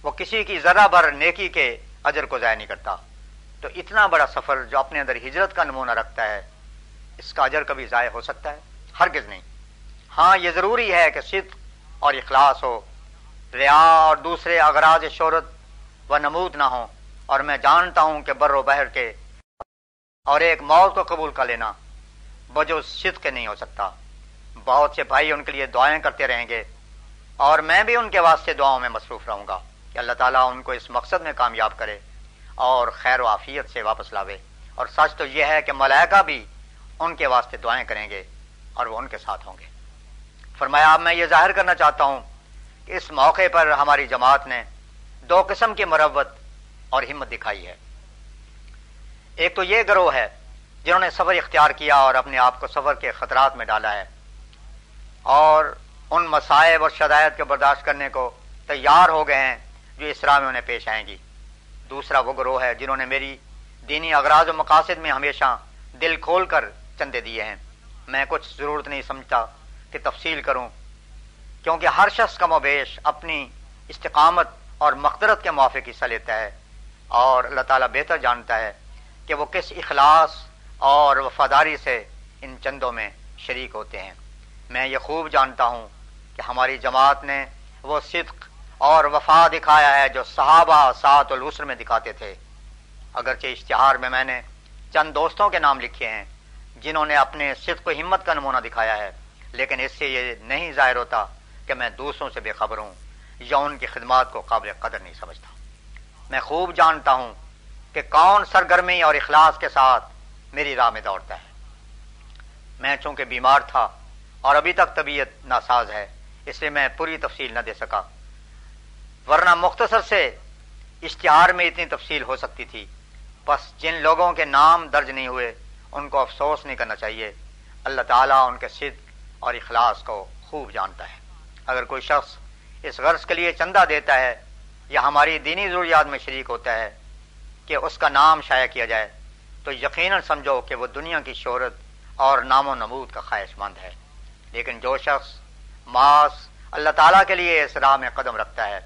وہ کسی کی ذرا بر نیکی کے اجر کو ضائع نہیں کرتا۔ تو اتنا بڑا سفر جو اپنے اندر ہجرت کا نمونہ رکھتا ہے، اس کا اجر کبھی ضائع ہو سکتا ہے؟ ہرگز نہیں۔ ہاں یہ ضروری ہے کہ صدق اور اخلاص ہو۔ ریا اور دوسرے اغراض شہرت و نمود نہ ہوں۔ اور میں جانتا ہوں کہ بر و بہر کے اور ایک موت کو قبول کر لینا، بجو صدق کے نہیں ہو سکتا۔ بہت سے بھائی ان کے لیے دعائیں کرتے رہیں گے اور میں بھی ان کے واسطے دعاؤں میں مصروف رہوں گا کہ اللہ تعالیٰ ان کو اس مقصد میں کامیاب کرے اور خیر و عافیت سے واپس لاوے۔ اور سچ تو یہ ہے کہ ملائکہ بھی ان کے واسطے دعائیں کریں گے اور وہ ان کے ساتھ ہوں گے۔ فرمایا، اب میں یہ ظاہر کرنا چاہتا ہوں کہ اس موقع پر ہماری جماعت نے دو قسم کی مربت اور ہمت دکھائی ہے۔ ایک تو یہ گروہ ہے جنہوں نے صبر اختیار کیا اور اپنے آپ کو صبر کے خطرات میں ڈالا ہے اور ان مسائب اور شدائت کے برداشت کرنے کو تیار ہو گئے ہیں جو اسراہ میں انہیں پیش آئیں گی۔ دوسرا وہ گروہ ہے جنہوں نے میری دینی اغراض و مقاصد میں ہمیشہ دل کھول کر چندے دیے ہیں۔ میں کچھ ضرورت نہیں سمجھتا کہ تفصیل کروں، کیونکہ ہر شخص کا مویش اپنی استقامت اور مقدرت کے موافق حصہ لیتا ہے۔ اور اللہ تعالیٰ بہتر جانتا ہے کہ وہ کس اخلاص اور وفاداری سے ان چندوں میں شریک ہوتے ہیں۔ میں یہ خوب جانتا ہوں کہ ہماری جماعت نے وہ صدق اور وفا دکھایا ہے جو صحابہ سات الوسر میں دکھاتے تھے۔ اگرچہ اشتہار میں میں نے چند دوستوں کے نام لکھے ہیں جنہوں نے اپنے صدق و ہمت کا نمونہ دکھایا ہے، لیکن اس سے یہ نہیں ظاہر ہوتا کہ میں دوسروں سے بے خبر ہوں یا ان کی خدمات کو قابل قدر نہیں سمجھتا۔ میں خوب جانتا ہوں کہ کون سرگرمی اور اخلاص کے ساتھ میری راہ میں دوڑتا ہے۔ میں چونکہ بیمار تھا اور ابھی تک طبیعت ناساز ہے، اس لیے میں پوری تفصیل نہ دے سکا۔ ورنہ مختصر سے اشتہار میں اتنی تفصیل ہو سکتی تھی۔ بس جن لوگوں کے نام درج نہیں ہوئے، ان کو افسوس نہیں کرنا چاہیے۔ اللہ تعالیٰ ان کے صدق اور اخلاص کو خوب جانتا ہے۔ اگر کوئی شخص اس غرض کے لیے چندہ دیتا ہے یا ہماری دینی ضروریات میں شریک ہوتا ہے کہ اس کا نام شائع کیا جائے، تو یقیناً سمجھو کہ وہ دنیا کی شہرت اور نام و نمود کا خواہش مند ہے۔ لیکن جو شخص ماس اللہ تعالیٰ کے لیے اس راہ میں قدم رکھتا ہے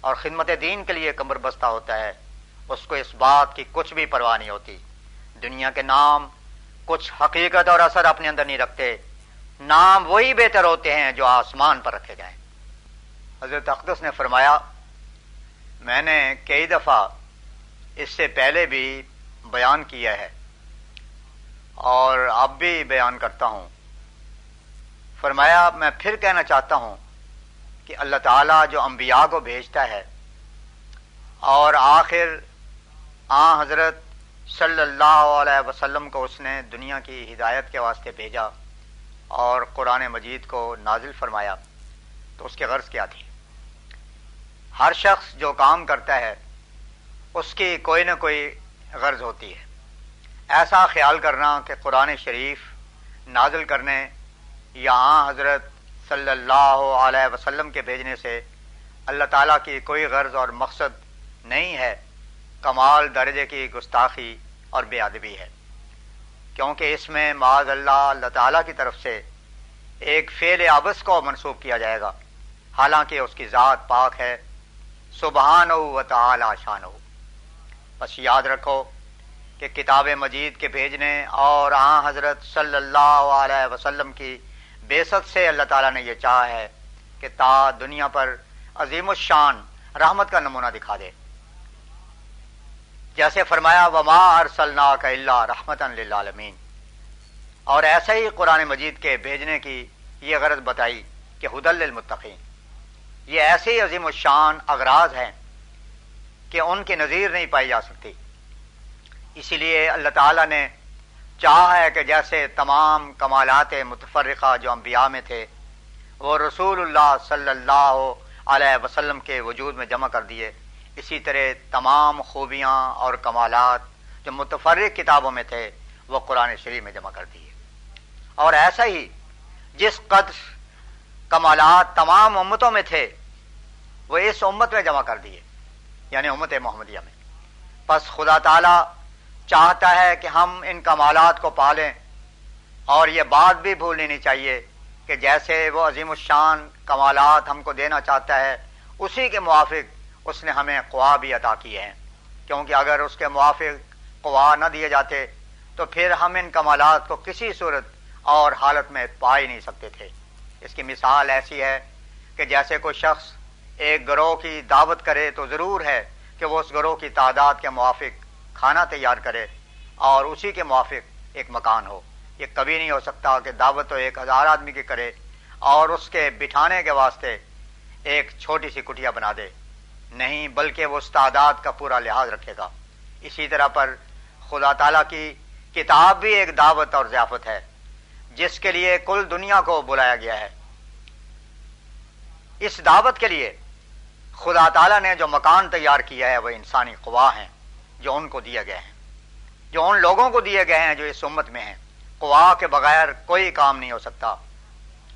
اور خدمت دین کے لیے کمر بستہ ہوتا ہے، اس کو اس بات کی کچھ بھی پرواہ نہیں ہوتی۔ دنیا کے نام کچھ حقیقت اور اثر اپنے اندر نہیں رکھتے، نام وہی بہتر ہوتے ہیں جو آسمان پر رکھے جائیں حضرت اقدس نے فرمایا میں نے کئی دفعہ اس سے پہلے بھی بیان کیا ہے اور اب بھی بیان کرتا ہوں۔ فرمایا، میں پھر کہنا چاہتا ہوں کہ اللہ تعالیٰ جو انبیاء کو بھیجتا ہے اور آخر آ حضرت صلی اللہ علیہ وسلم کو اس نے دنیا کی ہدایت کے واسطے بھیجا اور قرآن مجید کو نازل فرمایا، تو اس کی غرض کیا تھی ہر شخص جو کام کرتا ہے، اس کی کوئی نہ کوئی غرض ہوتی ہے۔ ایسا خیال کرنا کہ قرآن شریف نازل کرنے یا آ حضرت صلی اللہ علیہ وسلم کے بھیجنے سے اللہ تعالیٰ کی کوئی غرض اور مقصد نہیں ہے، کمال درجے کی گستاخی اور بے ادبی ہے۔ کیونکہ اس میں معاذ اللہ اللہ تعالیٰ کی طرف سے ایک فعل ابس کو منسوخ کیا جائے گا۔ حالانکہ اس کی ذات پاک ہے۔ سبحان و تعالی شان ہو بس یاد رکھو کہ کتاب مجید کے بھیجنے اور آ حضرت صلی اللہ علیہ وسلم کی بےست سے اللہ تعالیٰ نے یہ چاہا ہے کہ تا دنیا پر عظیم الشان رحمت کا نمونہ دکھا دے۔ جیسے فرمایا، وما ارسلنا کا اللہ رحمت للعالمین اور ایسے ہی قرآن مجید کے بھیجنے کی یہ غرض بتائی کہ حدل المتقین یہ ایسے عظیم الشان اغراض ہیں کہ ان کی نظیر نہیں پائی جا سکتی۔ اسی لیے اللہ تعالیٰ نے چاہ ہے کہ جیسے تمام کمالات متفرقہ جو انبیاء میں تھے، وہ رسول اللہ صلی اللہ علیہ وسلم کے وجود میں جمع کر دیے۔ اسی طرح تمام خوبیاں اور کمالات جو متفرق کتابوں میں تھے، وہ قرآن شریف میں جمع کر دیے۔ اور ایسا ہی جس قدر کمالات تمام امتوں میں تھے وہ اس امت میں جمع کر دیے یعنی امت محمدیہ میں۔ بس خدا تعالی چاہتا ہے کہ ہم ان کمالات کو پالیں، اور یہ بات بھی بھولنی نہیں چاہیے کہ جیسے وہ عظیم الشان کمالات ہم کو دینا چاہتا ہے، اسی کے موافق اس نے ہمیں قوا بھی عطا کیے ہیں۔ کیونکہ اگر اس کے موافق قوا نہ دیے جاتے، تو پھر ہم ان کمالات کو کسی صورت اور حالت میں پا ہی نہیں سکتے تھے۔ اس کی مثال ایسی ہے کہ جیسے کوئی شخص ایک گروہ کی دعوت کرے تو ضرور ہے کہ وہ اس گروہ کی تعداد کے موافق کھانا تیار کرے اور اسی کے موافق ایک مکان ہو۔ یہ کبھی نہیں ہو سکتا کہ دعوت تو ایک ہزار آدمی کی کرے اور اس کے بٹھانے کے واسطے ایک چھوٹی سی کٹیا بنا دے۔ نہیں بلکہ وہ اس تعداد کا پورا لحاظ رکھے گا۔ اسی طرح پر خدا تعالی کی کتاب بھی ایک دعوت اور ضیافت ہے، جس کے لیے کل دنیا کو بلایا گیا ہے۔ اس دعوت کے لیے خدا تعالیٰ نے جو مکان تیار کیا ہے، وہ انسانی قوا ہیں، جو ان کو دیے گئے ہیں۔ جو ان لوگوں کو دیے گئے ہیں جو اس امت میں ہیں۔ قوا کے بغیر کوئی کام نہیں ہو سکتا۔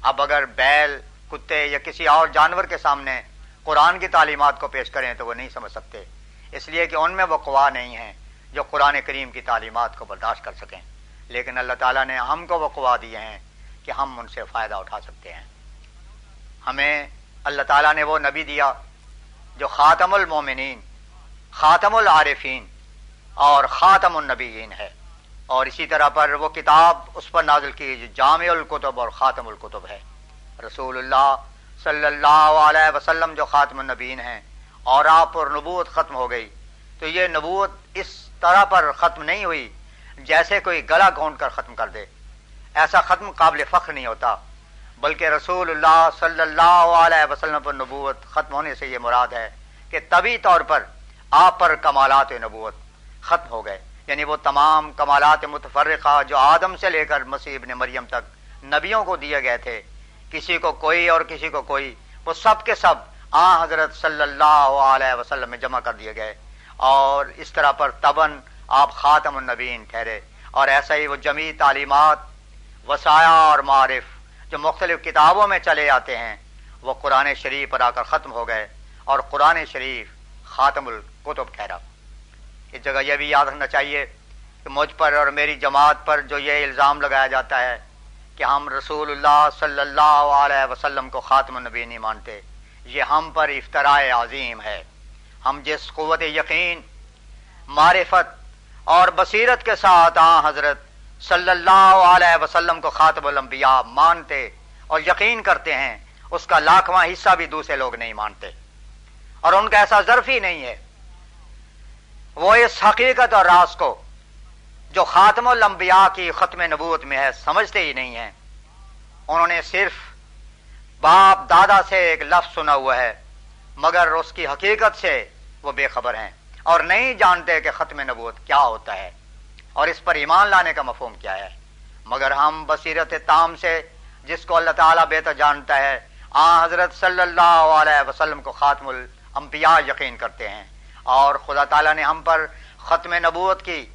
اب اگر بیل، کتے یا کسی اور جانور کے سامنے قرآن کی تعلیمات کو پیش کریں تو وہ نہیں سمجھ سکتے۔ اس لیے کہ ان میں وہ قوا نہیں ہیں جو قرآن کریم کی تعلیمات کو برداشت کر سکیں۔ لیکن اللہ تعالیٰ نے ہم کو وہ قوا دیے ہیں کہ ہم ان سے فائدہ اٹھا سکتے ہیں۔ ہمیں اللہ تعالیٰ نے وہ نبی دیا جو خاتم المومنین، خاتم العارفین اور خاتم النبیین ہے۔ اور اسی طرح پر وہ کتاب اس پر نازل کی جو جامع القتب اور خاتم القتب ہے۔ رسول اللہ صلی اللہ علیہ وسلم جو خاتم النبین ہیں اور آپ پر نبوت ختم ہو گئی۔ تو یہ نبوت اس طرح پر ختم نہیں ہوئی جیسے کوئی گلا گھونٹ کر ختم کر دے۔ ایسا ختم قابل فخر نہیں ہوتا۔ بلکہ رسول اللہ صلی اللہ علیہ وسلم پر نبوت ختم ہونے سے یہ مراد ہے کہ طبی طور پر آپ پر کمالات نبوت ختم ہو گئے۔ یعنی وہ تمام کمالات متفرقہ جو آدم سے لے کر مسیب نے مریم تک نبیوں کو دیے گئے تھے، کسی کو کوئی اور کسی کو کوئی، وہ سب کے سب آ حضرت صلی اللہ علیہ وسلم میں جمع کر دیے گئے۔ اور اس طرح پر تبن آپ خاتم النبین ٹھہرے۔ اور ایسا ہی وہ جمی تعلیمات وسایا اور معرف جو مختلف کتابوں میں چلے آتے ہیں، وہ قرآن شریف پر آ کر ختم ہو گئے اور قرآن شریف خاتم القتب ٹھہرا اس جگہ یہ بھی یاد رکھنا چاہیے کہ مجھ پر اور میری جماعت پر جو یہ الزام لگایا جاتا ہے کہ ہم رسول اللہ صلی اللہ علیہ وسلم کو خاتم النبی نہیں مانتے، یہ ہم پر افطراء عظیم ہے۔ ہم جس قوت یقین، معرفت اور بصیرت کے ساتھ آ حضرت صلی اللہ علیہ وسلم کو خاتم الانبیاء مانتے اور یقین کرتے ہیں اس کا لاکھواں حصہ بھی دوسرے لوگ نہیں مانتے اور ان کا ایسا ظرف ہی نہیں ہے۔ وہ اس حقیقت اور راز کو جو خاتم الانبیاء کی ختم نبوت میں ہے سمجھتے ہی نہیں ہیں۔ انہوں نے صرف باپ دادا سے ایک لفظ سنا ہوا ہے، مگر اس کی حقیقت سے وہ بے خبر ہیں اور نہیں جانتے کہ ختم نبوت کیا ہوتا ہے۔ اور اس پر ایمان لانے کا مفہوم کیا ہے۔ مگر ہم بصیرت تام سے جس کو اللہ تعالیٰ بہتر جانتا ہے، آ حضرت صلی اللہ علیہ وسلم کو خاتم الانبیاء یقین کرتے ہیں۔ اور خدا تعالیٰ نے ہم پر ختم نبوت کی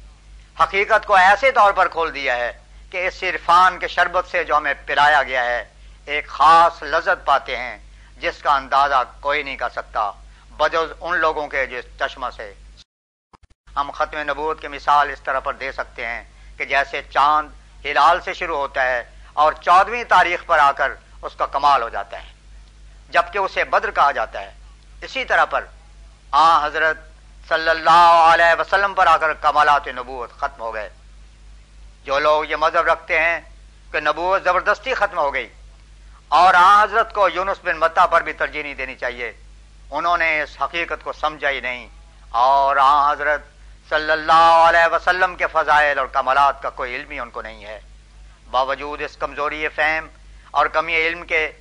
حقیقت کو ایسے طور پر کھول دیا ہے کہ اس عرفان کے شربت سے جو ہمیں پلایا گیا ہے، ایک خاص لذت پاتے ہیں، جس کا اندازہ کوئی نہیں کر سکتا، بجز ان لوگوں کے جس چشمہ سے۔ ہم ختم نبوت کی مثال اس طرح پر دے سکتے ہیں کہ جیسے چاند ہلال سے شروع ہوتا ہے اور چودویں تاریخ پر آ کر اس کا کمال ہو جاتا ہے، جبکہ اسے بدر کہا جاتا ہے۔ اسی طرح پر آ حضرت صلی اللہ علیہ وسلم پر آ کر کمالات نبوت ختم ہو گئے۔ جو لوگ یہ مذہب رکھتے ہیں کہ نبوت زبردستی ختم ہو گئی اور آ حضرت کو یونس بن متا پر بھی ترجیح نہیں دینی چاہیے، انہوں نے اس حقیقت کو سمجھا ہی نہیں۔ اور آ حضرت صلی اللہ علیہ وسلم کے فضائل اور کمالات کا کوئی علم ہی ان کو نہیں ہے۔ باوجود اس کمزوری فہم اور کمی علم کے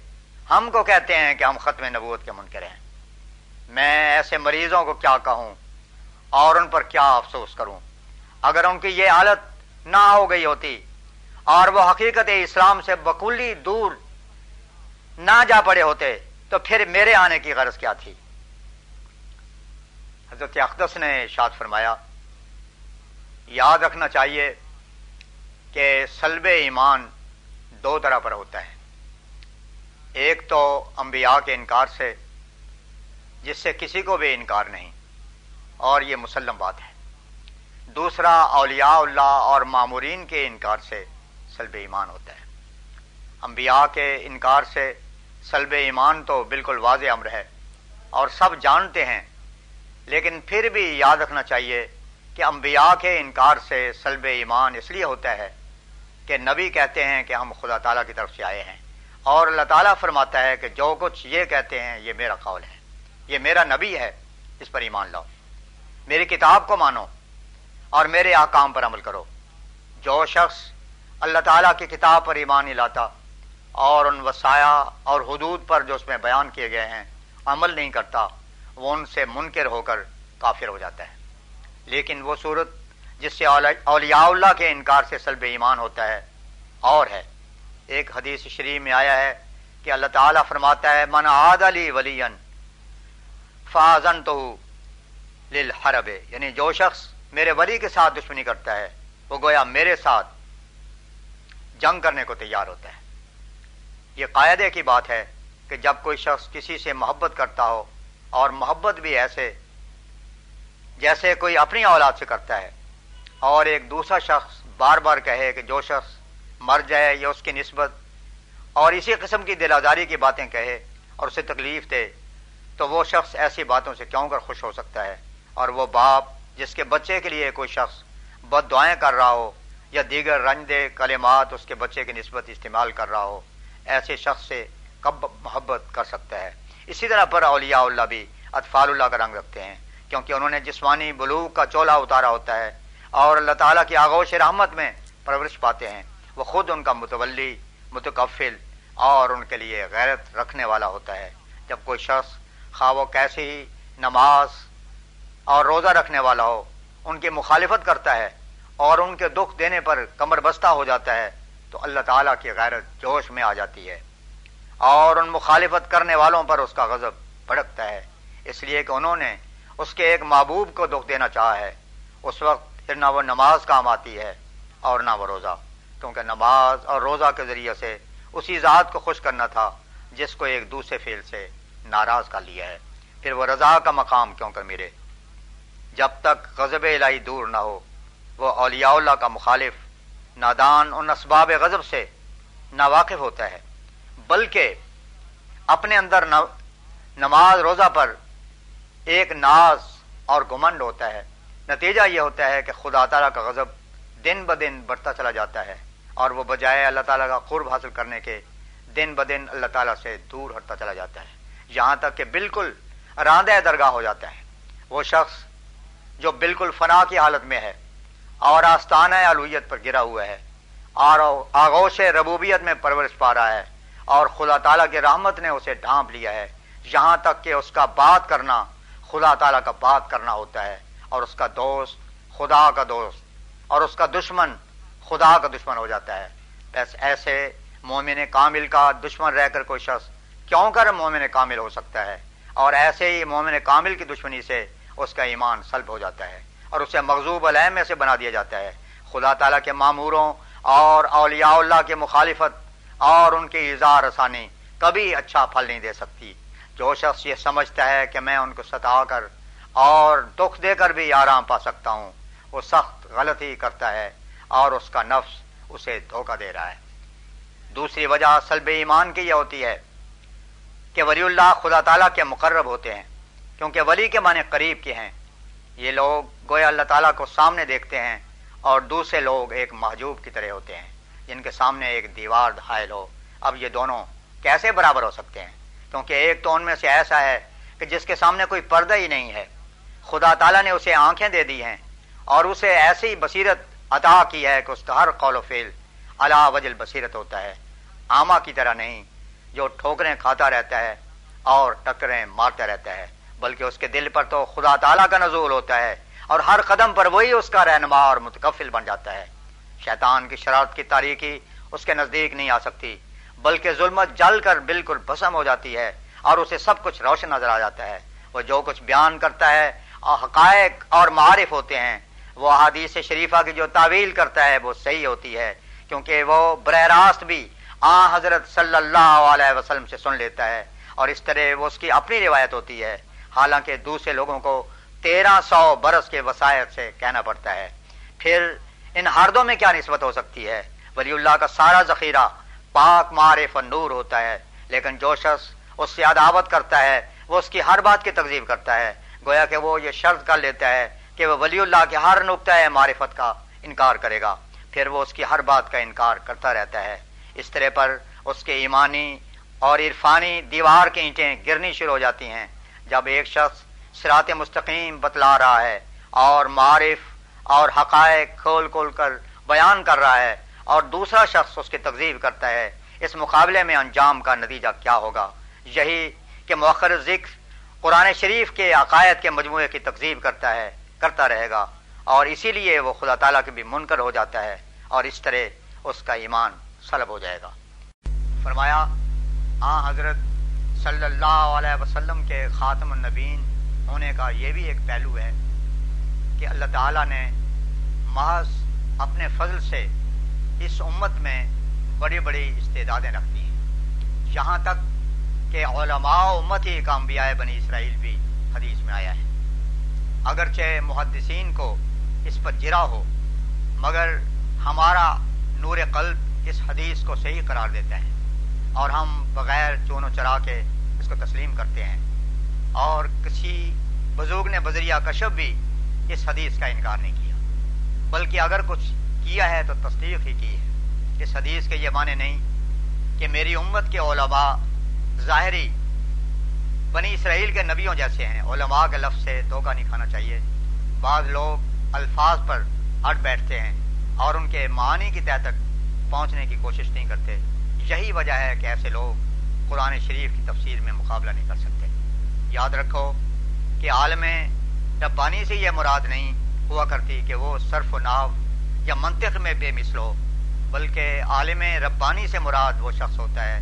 ہم کو کہتے ہیں کہ ہم ختم نبوت کے منکر ہیں۔ میں ایسے مریضوں کو کیا کہوں اور ان پر کیا افسوس کروں؟ اگر ان کی یہ حالت نہ ہو گئی ہوتی اور وہ حقیقت اسلام سے بکلی دور نہ جا پڑے ہوتے تو پھر میرے آنے کی غرض کیا تھی؟ حضرت اقدس نے شاد فرمایا یاد رکھنا چاہیے کہ سلب ایمان دو طرح پر ہوتا ہے۔ ایک تو انبیاء کے انکار سے، جس سے کسی کو بھی انکار نہیں، اور یہ مسلم بات ہے۔ دوسرا، اولیاء اللہ اور معمورین کے انکار سے سلب ایمان ہوتا ہے۔ انبیاء کے انکار سے سلب ایمان تو بالکل واضح امر ہے اور سب جانتے ہیں، لیکن پھر بھی یاد رکھنا چاہیے کہ انبیاء کے انکار سے سلب ایمان اس لیے ہوتا ہے کہ نبی کہتے ہیں کہ ہم خدا تعالیٰ کی طرف سے آئے ہیں اور اللہ تعالیٰ فرماتا ہے کہ جو کچھ یہ کہتے ہیں یہ میرا قول ہے، یہ میرا نبی ہے، اس پر ایمان لاؤ۔ میری کتاب کو مانو اور میرے آکام پر عمل کرو۔ جو شخص اللہ تعالیٰ کی کتاب پر ایمان نہیں لاتا اور ان وسایا اور حدود پر جو اس میں بیان کیے گئے ہیں عمل نہیں کرتا، وہ ان سے منکر ہو کر کافر ہو جاتا ہے۔ لیکن وہ صورت جس سے اولیاء اللہ کے انکار سے سلب ایمان ہوتا ہے، اور ہے۔ ایک حدیث شریف میں آیا ہے کہ اللہ تعالیٰ فرماتا ہے، من عاد علی ولی فازن تو للحرب. یعنی جو شخص میرے ولی کے ساتھ دشمنی کرتا ہے، وہ گویا میرے ساتھ جنگ کرنے کو تیار ہوتا ہے۔ یہ قاعدے کی بات ہے کہ جب کوئی شخص کسی سے محبت کرتا ہو، اور محبت بھی ایسے جیسے کوئی اپنی اولاد سے کرتا ہے اور ایک دوسرا شخص بار بار کہے کہ جو شخص مر جائے یا اس کی نسبت اور اسی قسم کی دل آزاری کی باتیں کہے اور اسے تکلیف دے، تو وہ شخص ایسی باتوں سے کیوں کر خوش ہو سکتا ہے؟ اور وہ باپ جس کے بچے کے لیے کوئی شخص بد دعائیں کر رہا ہو یا دیگر رنج دے کلمات اس کے بچے کی نسبت استعمال کر رہا ہو، ایسے شخص سے کب محبت کر سکتا ہے؟ اسی طرح پر اولیاء اللہ بھی اطفال اللہ کا رنگ رکھتے ہیں۔ کیونکہ انہوں نے جسمانی بلوغ کا چولہا اتارا ہوتا ہے اور اللہ تعالیٰ کی آغوش رحمت میں پرورش پاتے ہیں۔ وہ خود ان کا متولی، متکفل اور ان کے لیے غیرت رکھنے والا ہوتا ہے۔ جب کوئی شخص خواہ وہ کیسے ہی نماز اور روزہ رکھنے والا ہو، ان کی مخالفت کرتا ہے اور ان کے دکھ دینے پر کمر بستہ ہو جاتا ہے، تو اللہ تعالیٰ کی غیرت جوش میں آ جاتی ہے۔ اور ان مخالفت کرنے والوں پر اس کا غضب بھڑکتا ہے۔ اس لیے کہ انہوں نے اس کے ایک محبوب کو دکھ دینا چاہا ہے۔ اس وقت پھر نہ وہ نماز کام آتی ہے اور نہ وہ روزہ، کیونکہ نماز اور روزہ کے ذریعے سے اسی ذات کو خوش کرنا تھا جس کو ایک دوسرے فیل سے ناراض کر لیا ہے۔ پھر وہ رضا کا مقام کیوں کر میرے؟ جب تک غضب الہی دور نہ ہو، وہ اولیاء اللہ کا مخالف، نادان ان اسباب غضب سے نا واقف ہوتا ہے۔ بلکہ اپنے اندر نماز روزہ پر ایک ناز اور گمنڈ ہوتا ہے۔ نتیجہ یہ ہوتا ہے کہ خدا تعالیٰ کا غضب دن بدن بڑھتا چلا جاتا ہے اور وہ بجائے اللہ تعالیٰ کا قرب حاصل کرنے کے دن بدن اللہ تعالیٰ سے دور ہٹتا چلا جاتا ہے۔ یہاں تک کہ بالکل راندہ درگاہ ہو جاتا ہے۔ وہ شخص جو بالکل فنا کی حالت میں ہے اور آستانہ علویت پر گرا ہوا ہے اور آغوش ربوبیت میں پرورش پا رہا ہے اور خدا تعالیٰ کی رحمت نے اسے ڈھانپ لیا ہے۔ یہاں تک کہ اس کا بات کرنا خدا تعالیٰ کا بات کرنا ہوتا ہے اور اس کا دوست خدا کا دوست اور اس کا دشمن خدا کا دشمن ہو جاتا ہے۔ بس ایسے مومن کامل کا دشمن رہ کر کوئی شخص کیوں کر مومن کامل ہو سکتا ہے؟ اور ایسے ہی مومن کامل کی دشمنی سے اس کا ایمان سلب ہو جاتا ہے اور اسے مغزوب علیہ میں سے بنا دیا جاتا ہے۔ خدا تعالیٰ کے معموروں اور اولیاء اللہ کے مخالفت اور ان کی اظہار رسانی کبھی اچھا پھل نہیں دے سکتی۔ جو شخص یہ سمجھتا ہے کہ میں ان کو ستا کر اور دکھ دے کر بھی آرام پا سکتا ہوں، وہ سخت غلطی کرتا ہے اور اس کا نفس اسے دھوکہ دے رہا ہے۔ دوسری وجہ سلب ایمان کی یہ ہوتی ہے کہ ولی اللہ خدا تعالیٰ کے مقرب ہوتے ہیں، کیونکہ ولی کے معنی قریب کے ہیں۔ یہ لوگ گویا اللہ تعالیٰ کو سامنے دیکھتے ہیں اور دوسرے لوگ ایک محجوب کی طرح ہوتے ہیں، جن کے سامنے ایک دیوار حائل ہو۔ اب یہ دونوں کیسے برابر ہو سکتے ہیں؟ کیونکہ ایک تو ان میں سے ایسا ہے کہ جس کے سامنے کوئی پردہ ہی نہیں ہے۔ خدا تعالیٰ نے اسے آنکھیں دے دی ہیں اور اسے ایسی بصیرت عطا کی ہے کہ اس کا ہر قول و فیل اللہ وجل بصیرت ہوتا ہے۔ آما کی طرح نہیں، جو ٹھوکریں کھاتا رہتا ہے اور ٹکریں مارتا رہتا ہے، بلکہ اس کے دل پر تو خدا تعالیٰ کا نزول ہوتا ہے اور ہر قدم پر وہی اس کا رہنما اور متکفل بن جاتا ہے۔ شیطان کی شرارت کی تاریخی اس کے نزدیک نہیں آ سکتی۔ بلکہ ظلمت جل کر بالکل بسم ہو جاتی ہے اور اسے سب کچھ روشن نظر آ جاتا ہے۔ وہ جو کچھ بیان کرتا ہے، حقائق اور معارف ہوتے ہیں۔ وہ حادیث شریفہ کی جو تعویل کرتا ہے، وہ صحیح ہوتی ہے۔ کیونکہ وہ براہ راست بھی آ حضرت صلی اللہ علیہ وسلم سے سن لیتا ہے۔ اور اس طرح وہ اس کی اپنی روایت ہوتی ہے۔ حالانکہ دوسرے لوگوں کو تیرہ سو برس کے وسائل سے کہنا پڑتا ہے۔ پھر ان ہردوں میں کیا نسبت ہو سکتی ہے؟ ولی اللہ کا سارا ذخیرہ پاک معرف نور ہوتا ہے، لیکن جو شخص اس سے عداوت کرتا ہے، وہ اس کی ہر بات کی تقزیب کرتا ہے۔ گویا کہ وہ یہ شرط کر لیتا ہے کہ وہ ولی اللہ کے ہر نقطۂ معرفت کا انکار کرے گا۔ پھر وہ اس کی ہر بات کا انکار کرتا رہتا ہے۔ اس طرح پر اس کے ایمانی اور عرفانی دیوار کی اینٹیں گرنی شروع ہو جاتی ہیں۔ جب ایک شخص سرات مستقیم بتلا رہا ہے اور معرف اور حقائق کھول کھول کر بیان کر رہا ہے اور دوسرا شخص اس کی تقزیب کرتا ہے۔ اس مقابلے میں انجام کا نتیجہ کیا ہوگا؟ یہی کہ مؤخر ذکر قرآن شریف کے عقائد کے مجموعے کی تقزیب کرتا ہے، کرتا رہے گا۔ اور اسی لیے وہ خدا تعالیٰ کے بھی منکر ہو جاتا ہے اور اس طرح اس کا ایمان سلب ہو جائے گا۔ فرمایا، آ حضرت صلی اللہ علیہ وسلم کے خاتم النبین ہونے کا یہ بھی ایک پہلو ہے کہ اللہ تعالیٰ نے محض اپنے فضل سے اس امت میں بڑی بڑی استعدادیں رکھتی ہیں۔ یہاں تک کہ علماء امت ہی کا انبیاء بنی اسرائیل بھی حدیث میں آیا ہے۔ اگرچہ محدثین کو اس پر جرا ہو، مگر ہمارا نور قلب اس حدیث کو صحیح قرار دیتا ہے اور ہم بغیر چون و چرا کے اس کو تسلیم کرتے ہیں۔ اور کسی بزرگ نے بذریعہ کشب بھی اس حدیث کا انکار نہیں کیا، بلکہ اگر کچھ کیا ہے تو تصدیق ہی کی ہے۔ اس حدیث کے یہ معنی نہیں کہ میری امت کے علماء ظاہری بنی اسرائیل کے نبیوں جیسے ہیں۔ علماء کے لفظ سے دھوکہ نہیں کھانا چاہیے۔ بعض لوگ الفاظ پر اٹ بیٹھتے ہیں اور ان کے معنی کی طے تک پہنچنے کی کوشش نہیں کرتے۔ یہی وجہ ہے کہ ایسے لوگ قرآن شریف کی تفسیر میں مقابلہ نہیں کر سکتے۔ یاد رکھو کہ عالم ربانی سے یہ مراد نہیں ہوا کرتی کہ وہ صرف و ناو یا منطق میں بے مثل ہو، بلکہ عالم ربانی سے مراد وہ شخص ہوتا ہے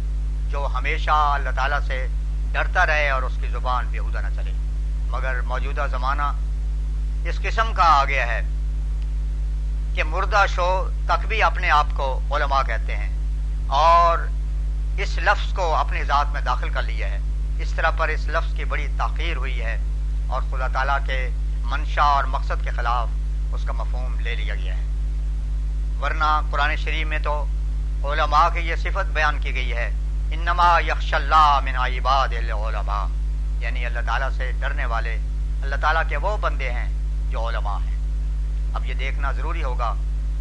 جو ہمیشہ اللہ تعالیٰ سے ڈرتا رہے اور اس کی زبان بے نہ چلے۔ مگر موجودہ زمانہ اس قسم کا آ گیا ہے کہ مردہ شو تک بھی اپنے آپ کو علماء کہتے ہیں اور اس لفظ کو اپنی ذات میں داخل کر لیا ہے۔ اس طرح پر اس لفظ کی بڑی تاخیر ہوئی ہے اور خدا تعالیٰ کے منشا اور مقصد کے خلاف اس کا مفہوم لے لیا گیا ہے۔ ورنہ قرآن شریف میں تو علماء کی یہ صفت بیان کی گئی ہے، انما یخش اللہ من عباد العلماء یعنی اللہ تعالیٰ سے ڈرنے والے، اللہ تعالیٰ کے وہ بندے ہیں جو علماء ہیں۔ اب یہ دیکھنا ضروری ہوگا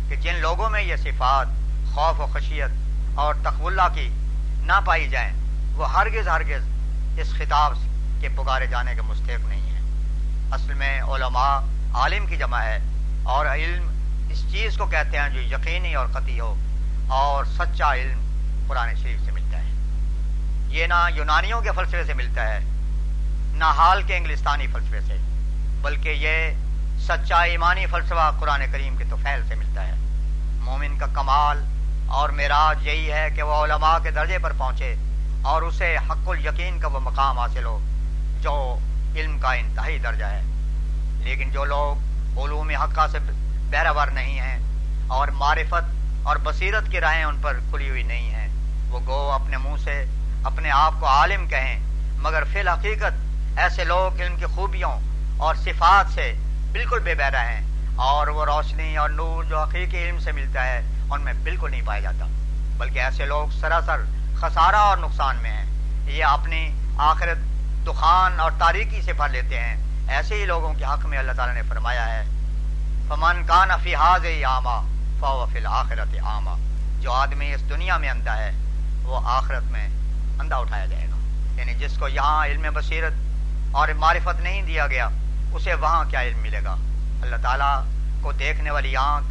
کہ جن لوگوں میں یہ صفات خوف و خشیت اور اللہ کی نہ پائی جائیں، وہ ہرگز ہرگز اس خطاب کے پکارے جانے کے مستحق نہیں ہیں۔ اصل میں علماء عالم کی جمع ہے اور علم اس چیز کو کہتے ہیں جو یقینی اور قطعی ہو اور سچا علم قرآن شریف سے ملتا ہے۔ یہ نہ یونانیوں کے فلسفے سے ملتا ہے، نہ حال کے انگلستانی فلسفے سے، بلکہ یہ سچا ایمانی فلسفہ قرآن کریم کے توفیل سے ملتا ہے۔ مومن کا کمال اور معراج یہی ہے کہ وہ علماء کے درجے پر پہنچے اور اسے حق الیقین کا وہ مقام حاصل ہو جو علم کا انتہائی درجہ ہے۔ لیکن جو لوگ علوم حقہ سے بہراور نہیں ہیں اور معرفت اور بصیرت کی راہیں ان پر کھلی ہوئی نہیں ہیں۔ وہ گو اپنے منہ سے اپنے آپ کو عالم کہیں، مگر فی الحقیقت ایسے لوگ علم کی خوبیوں اور صفات سے بالکل بے بہرا ہیں اور وہ روشنی اور نور جو حقیقی علم سے ملتا ہے، ان میں بالکل نہیں پایا جاتا۔ بلکہ ایسے لوگ سراسر خسارہ اور نقصان میں ہیں۔ یہ اپنی آخرت دخان اور تاریکی سے پڑھ لیتے ہیں۔ ایسے ہی لوگوں کے حق میں اللہ تعالیٰ نے فرمایا ہے۔ فمن کان فی حاض عامہ فو فی الآخرت عامہ جو آدمی اس دنیا میں اندھا ہے، وہ آخرت میں اندھا اٹھایا جائے گا۔ یعنی جس کو یہاں علم بصیرت اور معرفت نہیں دیا گیا، اسے وہاں کیا علم ملے گا؟ اللہ تعالیٰ کو دیکھنے والی آنکھ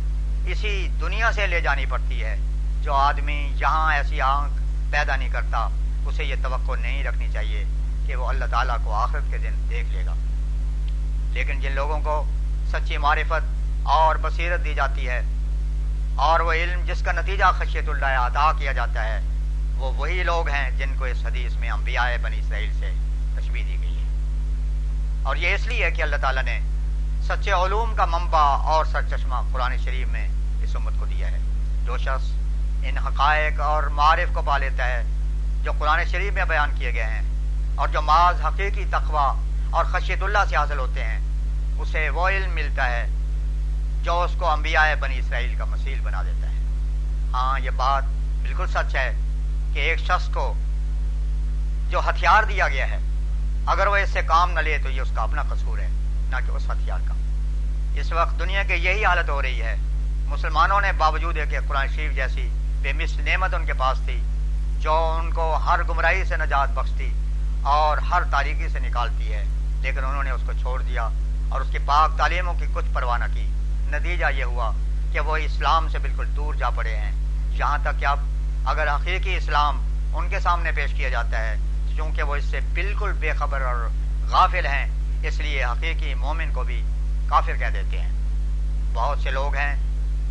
اسی دنیا سے لے جانی پڑتی ہے۔ جو آدمی یہاں ایسی آنکھ پیدا نہیں کرتا، اسے یہ توقع نہیں رکھنی چاہیے کہ وہ اللہ تعالیٰ کو آخرت کے دن دیکھ لے گا۔ لیکن جن لوگوں کو سچی معرفت اور بصیرت دی جاتی ہے اور وہ علم جس کا نتیجہ خشیت اللہ ادا کیا جاتا ہے، وہ وہی لوگ ہیں جن کو اس حدیث میں انبیاء بنی اسرائیل سے تشبیح دی گئی ہے۔ اور یہ اس لیے کہ اللہ تعالیٰ نے سچے علوم کا منبع اور سر چشمہ قرآن شریف میں اس امت کو دیا ہے۔ جو شخص ان حقائق اور معارف کو پا لیتا ہے، جو قرآن شریف میں بیان کیے گئے ہیں، اور جو معاذ حقیقی تقوی اور خشیت اللہ سے حاصل ہوتے ہیں، اسے وہ علم ملتا ہے جو اس کو انبیاء بنی اسرائیل کا مسیل بنا دیتا ہے۔ ہاں یہ بات بالکل سچ ہے کہ ایک شخص کو جو ہتھیار دیا گیا ہے، اگر وہ اس سے کام نہ لے تو یہ اس کا اپنا قصور ہے، نہ کہ اس ہتھیار کا۔ اس وقت دنیا کی یہی حالت ہو رہی ہے۔ مسلمانوں نے باوجود ہے کہ قرآن شریف جیسی بے مس نعمت ان کے پاس تھی، جو ان کو ہر گمراہی سے نجات بخشتی اور ہر تاریخی سے نکالتی ہے، لیکن انہوں نے اس کو چھوڑ دیا اور اس کی پاک تعلیموں کی کچھ پرواہ نہ کی۔ نتیجہ یہ ہوا کہ وہ اسلام سے بالکل دور جا پڑے ہیں۔ یہاں تک کہ اب اگر حقیقی اسلام ان کے سامنے پیش کیا جاتا ہے، چونکہ وہ اس سے بالکل بے خبر اور غافل ہیں، اس لیے حقیقی مومن کو بھی کافر کہہ دیتے ہیں۔ بہت سے لوگ ہیں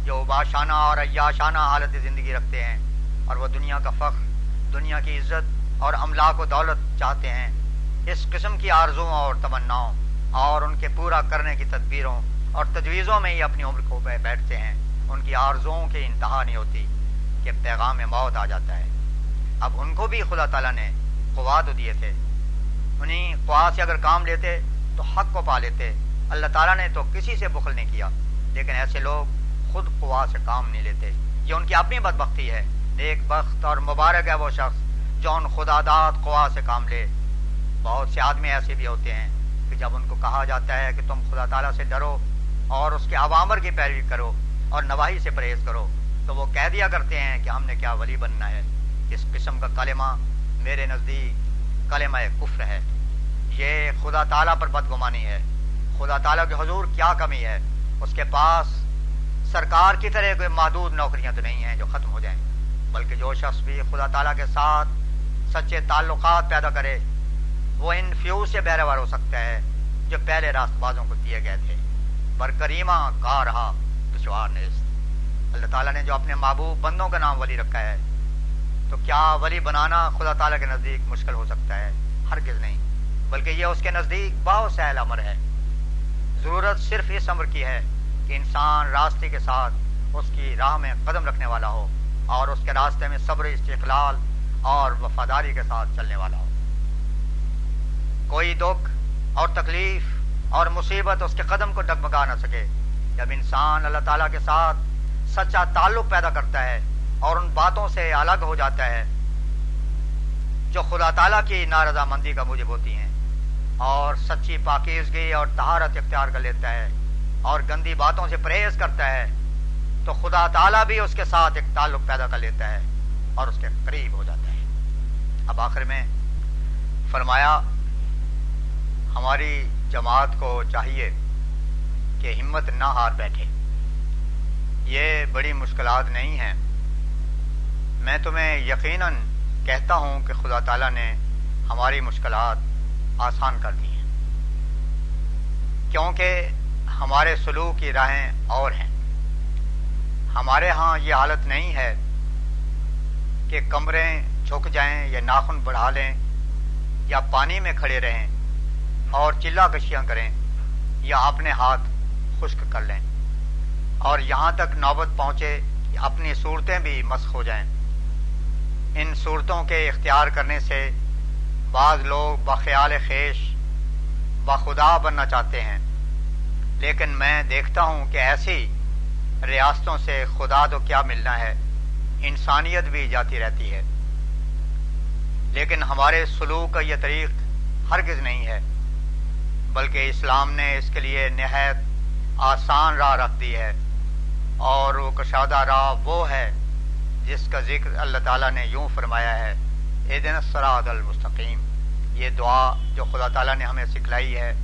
جو بادشانہ اور عیاشانہ حالت زندگی رکھتے ہیں اور وہ دنیا کا فخر، دنیا کی عزت اور املاک و دولت چاہتے ہیں۔ اس قسم کی آرزوں اور تمناؤں اور ان کے پورا کرنے کی تدبیروں اور تجویزوں میں ہی اپنی عمر کو بیٹھتے ہیں۔ ان کی آرزوں کی انتہا نہیں ہوتی کہ پیغام موت آ جاتا ہے۔ اب ان کو بھی خدا تعالیٰ نے قوا تو دیے تھے۔ انہیں قوا سے اگر کام لیتے تو حق کو پا لیتے۔ اللہ تعالیٰ نے تو کسی سے بخل نہیں کیا۔ لیکن ایسے لوگ خود قوا سے کام نہیں لیتے۔ یہ ان کی اپنی بدبختی ہے۔ نیک بخت اور مبارک ہے وہ شخص جو ان خدا داد قوا سے کام لے۔ بہت سے آدمی ایسے بھی ہوتے ہیں کہ جب ان کو کہا جاتا ہے کہ تم خدا تعالیٰ سے ڈرو اور اس کے عوامر کی پیروی کرو اور نواحی سے پرہیز کرو۔ تو وہ کہہ دیا کرتے ہیں کہ ہم نے کیا ولی بننا ہے۔ اس قسم کا کلمہ میرے نزدیک کلمہ کفر ہے۔ یہ خدا تعالیٰ پر بدگمانی ہے۔ خدا تعالیٰ کے حضور کیا کمی ہے؟ اس کے پاس سرکار کی طرح کوئی محدود نوکریاں تو نہیں ہیں جو ختم ہو جائیں۔ بلکہ جو شخص بھی خدا تعالیٰ کے ساتھ سچے تعلقات پیدا کرے، وہ ان فیوز سے بہرے ہو سکتا ہے جو پہلے راست بازوں کو دیے گئے تھے۔ پر کا رہا، دشوار نیست۔ اللہ تعالیٰ نے جو اپنے محبوب بندوں کا نام ولی رکھا ہے، تو کیا ولی بنانا خدا تعالیٰ کے نزدیک مشکل ہو سکتا ہے؟ ہرگز نہیں، بلکہ یہ اس کے نزدیک بہت سہل امر ہے۔ ضرورت صرف اس امر کی ہے کہ انسان راستے کے ساتھ اس کی راہ میں قدم رکھنے والا ہو اور اس کے راستے میں صبر، استقلال اور وفاداری کے ساتھ چلنے والا ہو۔ کوئی دکھ اور تکلیف اور مصیبت اس کے قدم کو ڈگمگا نہ سکے۔ جب انسان اللہ تعالیٰ کے ساتھ سچا تعلق پیدا کرتا ہے اور ان باتوں سے الگ ہو جاتا ہے، جو خدا تعالیٰ کی نارضامندی کا موجب ہوتی ہیں، اور سچی پاکیزگی اور تہارت اختیار کر لیتا ہے اور گندی باتوں سے پرہیز کرتا ہے، تو خدا تعالیٰ بھی اس کے ساتھ ایک تعلق پیدا کر لیتا ہے اور اس کے قریب ہو جاتا ہے۔ اب آخر میں فرمایا، ہماری جماعت کو چاہیے کہ ہمت نہ ہار بیٹھے۔ یہ بڑی مشکلات نہیں ہیں۔ میں تمہیں یقیناً کہتا ہوں کہ خدا تعالیٰ نے ہماری مشکلات آسان کر دی ہیں۔ کیونکہ ہمارے سلوک کی راہیں اور ہیں۔ ہمارے ہاں یہ حالت نہیں ہے کہ کمرے جھک جائیں یا ناخن بڑھا لیں یا پانی میں کھڑے رہیں۔ اور چلا کشیاں کریں یا اپنے ہاتھ خشک کر لیں۔ اور یہاں تک نوبت پہنچے کہ اپنی صورتیں بھی مسخ ہو جائیں۔ ان صورتوں کے اختیار کرنے سے بعض لوگ بخیال خیش، بخدا بننا چاہتے ہیں۔ لیکن میں دیکھتا ہوں کہ ایسی ریاستوں سے خدا تو کیا ملنا ہے، انسانیت بھی جاتی رہتی ہے۔ لیکن ہمارے سلوک کا یہ طریق ہرگز نہیں ہے۔ بلکہ اسلام نے اس کے لیے نہایت آسان راہ رکھ دی ہے۔ اور وہ کشادہ راہ وہ ہے جس کا ذکر اللہ تعالیٰ نے یوں فرمایا ہے اے دن سراد المستقیم۔ یہ دعا جو خدا تعالیٰ نے ہمیں سکھلائی ہے،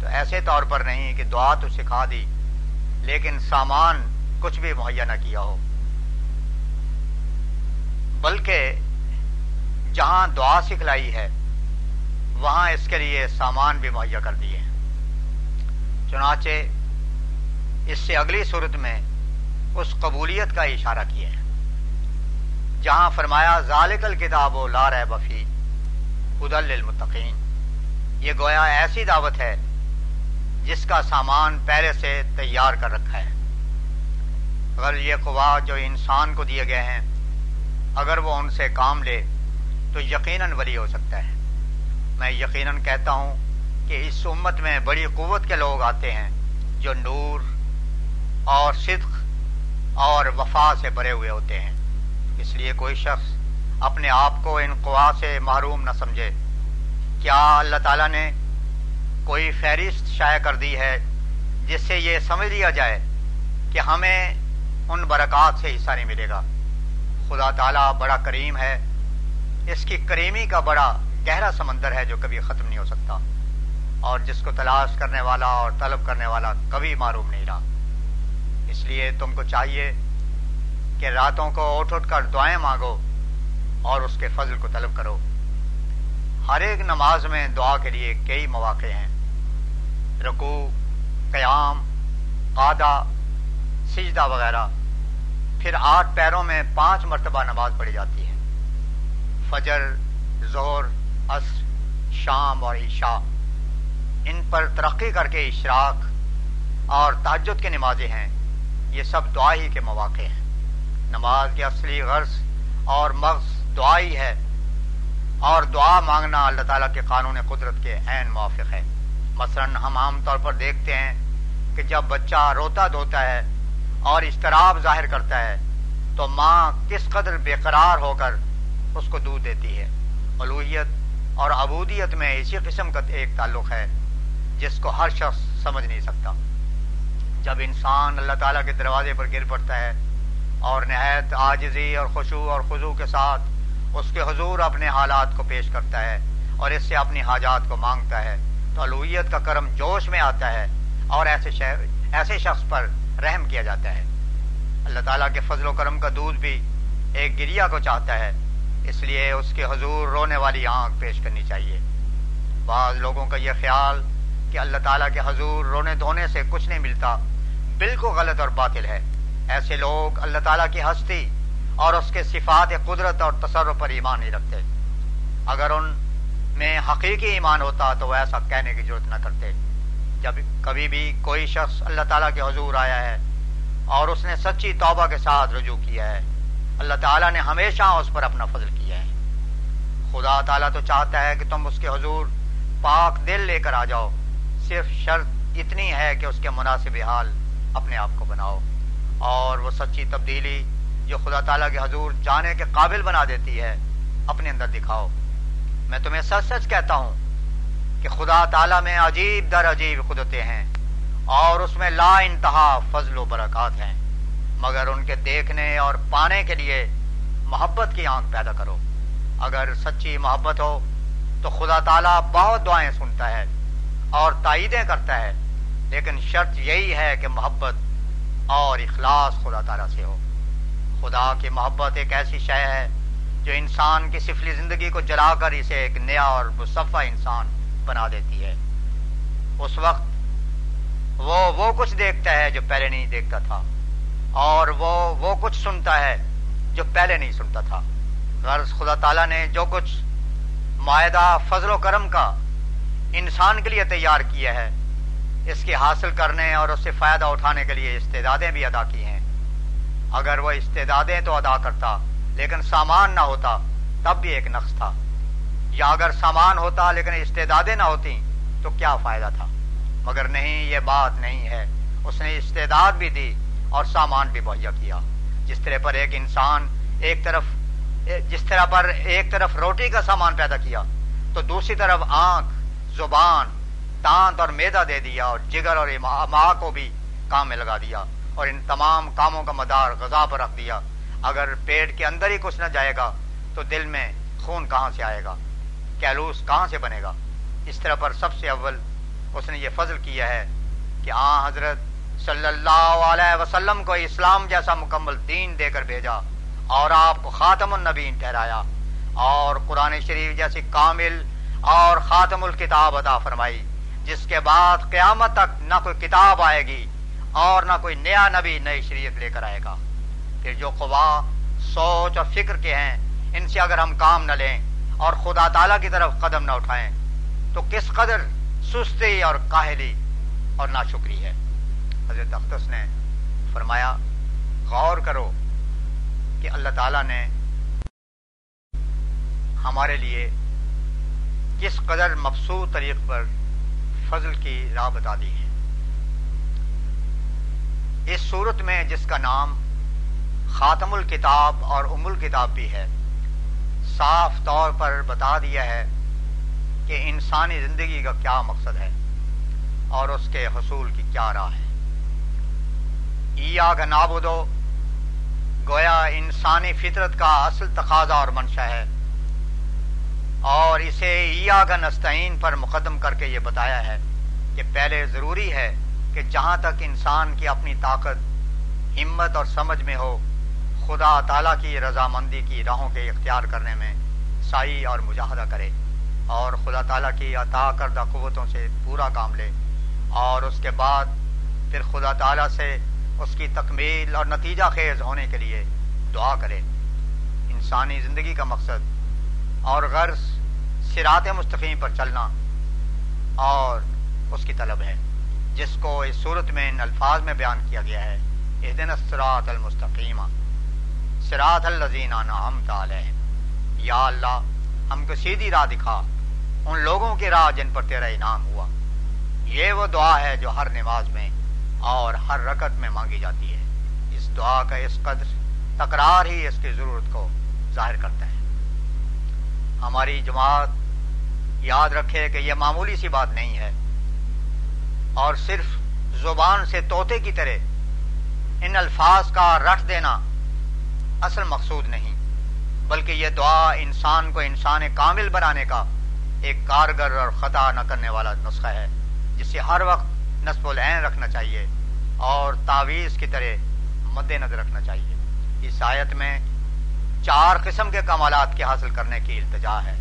تو ایسے طور پر نہیں کہ دعا تو سکھا دی، لیکن سامان کچھ بھی مہیا نہ کیا ہو۔ بلکہ جہاں دعا سکھلائی ہے وہاں اس کے لیے سامان بھی مہیا کر دیے چنانچہ اس سے اگلی صورت میں اس قبولیت کا اشارہ کیا ہے۔ جہاں فرمایا، ذالک الکتاب و لا رہ بفی ادل المتقین یہ گویا ایسی دعوت ہے جس کا سامان پہلے سے تیار کر رکھا ہے۔ اگر یہ قوا جو انسان کو دیے گئے ہیں، اگر وہ ان سے کام لے، تو یقیناً ولی ہو سکتا ہے۔ میں یقیناً کہتا ہوں کہ اس امت میں بڑی قوت کے لوگ آتے ہیں جو نور اور صدق اور وفا سے بھرے ہوئے ہوتے ہیں۔ اس لیے کوئی شخص اپنے آپ کو ان قوا سے محروم نہ سمجھے۔ کیا اللہ تعالیٰ نے کوئی فہرست شائع کر دی ہے جس سے یہ سمجھ لیا جائے کہ ہمیں ان برکات سے حصہ نہیں ملے گا؟ خدا تعالیٰ بڑا کریم ہے۔ اس کی کریمی کا بڑا گہرا سمندر ہے جو کبھی ختم نہیں ہو سکتا۔ اور جس کو تلاش کرنے والا اور طلب کرنے والا کبھی معروم نہیں رہا۔ اس لیے تم کو چاہیے کہ راتوں کو اٹھ اٹھ کر دعائیں مانگو اور اس کے فضل کو طلب کرو۔ ہر ایک نماز میں دعا کے لیے کئی مواقع ہیں۔ رکو قیام قادہ سجدہ وغیرہ۔ پھر آٹھ پیروں میں پانچ مرتبہ نماز پڑھی جاتی ہے۔ فجر زہر عصر، شام اور عشاء۔ ان پر ترقی کر کے اشراق اور تاجد کے نمازیں ہیں۔ یہ سب دعا ہی کے مواقع ہیں۔ نماز کی اصلی غرض اور مغز دعا ہی ہے۔ اور دعا مانگنا اللہ تعالیٰ کے قانون قدرت کے عین موافق ہے۔ مثلا ہم عام طور پر دیکھتے ہیں کہ جب بچہ روتا دھوتا ہے اور اشتراب ظاہر کرتا ہے تو ماں کس قدر بے قرار ہو کر اس کو دودھ دیتی ہے۔ الوحیت اور عبودیت میں اسی قسم کا ایک تعلق ہے، جس کو ہر شخص سمجھ نہیں سکتا۔ جب انسان اللہ تعالیٰ کے دروازے پر گر پڑتا ہے اور نہایت آجزی اور خوشو اور خضو کے ساتھ اس کے حضور اپنے حالات کو پیش کرتا ہے اور اس سے اپنی حاجات کو مانگتا ہے، تو الوحیت کا کرم جوش میں آتا ہے اور ایسے ایسے شخص پر رحم کیا جاتا ہے۔ اللہ تعالیٰ کے فضل و کرم کا دودھ بھی ایک گریا کو چاہتا ہے۔ اس لیے اس کے حضور رونے والی آنکھ پیش کرنی چاہیے۔ بعض لوگوں کا یہ خیال کہ اللہ تعالیٰ کے حضور رونے دھونے سے کچھ نہیں ملتا، بالکل غلط اور باطل ہے۔ ایسے لوگ اللہ تعالیٰ کی ہستی اور اس کے صفات قدرت اور تصرف پر ایمان نہیں رکھتے۔ اگر ان میں حقیقی ایمان ہوتا تو وہ ایسا کہنے کی ضرورت نہ کرتے۔ جب کبھی بھی کوئی شخص اللہ تعالیٰ کے حضور آیا ہے اور اس نے سچی توبہ کے ساتھ رجوع کیا ہے اللہ تعالیٰ نے ہمیشہ اس پر اپنا فضل کیا ہے۔ خدا تعالیٰ تو چاہتا ہے کہ تم اس کے حضور پاک دل لے کر آ جاؤ۔ صرف شرط اتنی ہے کہ اس کے مناسب حال اپنے آپ کو بناؤ۔ اور وہ سچی تبدیلی جو خدا تعالیٰ کے حضور جانے کے قابل بنا دیتی ہے، اپنے اندر دکھاؤ۔ میں تمہیں سچ سچ کہتا ہوں کہ خدا تعالیٰ میں عجیب در عجیب قدرتیں ہیں اور اس میں لا انتہا فضل و برکات ہیں۔ مگر ان کے دیکھنے اور پانے کے لیے محبت کی آنکھ پیدا کرو۔ اگر سچی محبت ہو تو خدا تعالیٰ بہت دعائیں سنتا ہے اور تائیدیں کرتا ہے، لیکن شرط یہی ہے کہ محبت اور اخلاص خدا تعالیٰ سے ہو۔ خدا کی محبت ایک ایسی شے ہے جو انسان کی سفلی زندگی کو جلا کر اسے ایک نیا اور مصفہ انسان بنا دیتی ہے۔ اس وقت وہ وہ کچھ دیکھتا ہے جو پہلے نہیں دیکھتا تھا۔ اور وہ وہ کچھ سنتا ہے جو پہلے نہیں سنتا تھا۔ غرض خدا تعالیٰ نے جو کچھ معاہدہ فضل و کرم کا انسان کے لیے تیار کیا ہے، اس کے حاصل کرنے اور اس سے فائدہ اٹھانے کے لیے استعدادیں بھی ادا کی ہیں۔ اگر وہ استعدادیں تو ادا کرتا، لیکن سامان نہ ہوتا، تب بھی ایک نقص تھا۔ یا اگر سامان ہوتا لیکن استعدادیں نہ ہوتی، تو کیا فائدہ تھا؟ مگر نہیں، یہ بات نہیں ہے۔ اس نے استعداد بھی دی اور سامان بھی مہیا کیا۔ جس طرح پر ایک انسان ایک طرف جس طرح پر ایک طرف روٹی کا سامان پیدا کیا، تو دوسری طرف آنکھ، زبان، دانت اور میدا دے دیا اور جگر اور ماں کو بھی کام میں لگا دیا اور ان تمام کاموں کا مدار غذا پر رکھ دیا۔ اگر پیٹ کے اندر ہی کچھ نہ جائے گا، تو دل میں خون کہاں سے آئے گا؟ کیلوس کہاں سے بنے گا؟ اس طرح پر سب سے اول اس نے یہ فضل کیا ہے کہ آ حضرت صلی اللہ علیہ وسلم کو اسلام جیسا مکمل دین دے کر بھیجا اور آپ کو خاتم النبین ٹھہرایا اور قرآن شریف جیسی کامل اور خاتم الکتاب عطا فرمائی، جس کے بعد قیامت تک نہ کوئی کتاب آئے گی اور نہ کوئی نیا نبی، نئی شریعت لے کر آئے گا۔ پھر جو قوا سوچ اور فکر کے ہیں، ان سے اگر ہم کام نہ لیں اور خدا تعالیٰ کی طرف قدم نہ اٹھائیں، تو کس قدر سستی اور کاہلی اور ناشکری ہے؟ حضرت اختص نے فرمایا، غور کرو کہ اللہ تعالیٰ نے ہمارے لیے کس قدر مبسوط طریق پر فضل کی راہ بتا دی ہے۔ اس صورت میں جس کا نام خاتم الکتاب اور ام الکتاب بھی ہے، صاف طور پر بتا دیا ہے کہ انسانی زندگی کا کیا مقصد ہے اور اس کے حصول کی کیا راہ ہے۔ کا نابودو، گویا انسانی فطرت کا اصل تقاضا اور منشا ہے۔ اور اسے عیا کا نستعین پر مقدم کر کے یہ بتایا ہے کہ پہلے ضروری ہے کہ جہاں تک انسان کی اپنی طاقت، ہمت اور سمجھ میں ہو، خدا تعالیٰ کی رضامندی کی راہوں کے اختیار کرنے میں سائی اور مجاہدہ کرے اور خدا تعالیٰ کی عطا کردہ قوتوں سے پورا کام لے اور اس کے بعد پھر خدا تعالیٰ سے اس کی تکمیل اور نتیجہ خیز ہونے کے لیے دعا کرے انسانی زندگی کا مقصد اور غرض سرات مستقیم پر چلنا اور اس کی طلب ہے، جس کو اس صورت میں ان الفاظ میں بیان کیا گیا ہے۔ اس دن اسرات المستقیمہ سرات الزین ہم یا اللہ، ہم کو سیدھی راہ دکھا۔ ان لوگوں کی راہ جن پر تیرا انعام ہوا۔ یہ وہ دعا ہے جو ہر نماز میں اور ہر رکت میں مانگی جاتی ہے۔ اس دعا کا اس قدر تکرار ہی اس کی ضرورت کو ظاہر کرتا ہے۔ ہماری جماعت یاد رکھے کہ یہ معمولی سی بات نہیں ہے۔ اور صرف زبان سے طوطے کی طرح ان الفاظ کا رٹ دینا اصل مقصود نہیں، بلکہ یہ دعا انسان کو انسان کامل بنانے کا ایک کارگر اور خطا نہ کرنے والا نسخہ ہے جسے ہر وقت نصب العین رکھنا چاہیے اور تعویذ کی طرح مد نظر رکھنا چاہیے۔ اس آیت میں چار قسم کے کمالات کے حاصل کرنے کی التجا ہے۔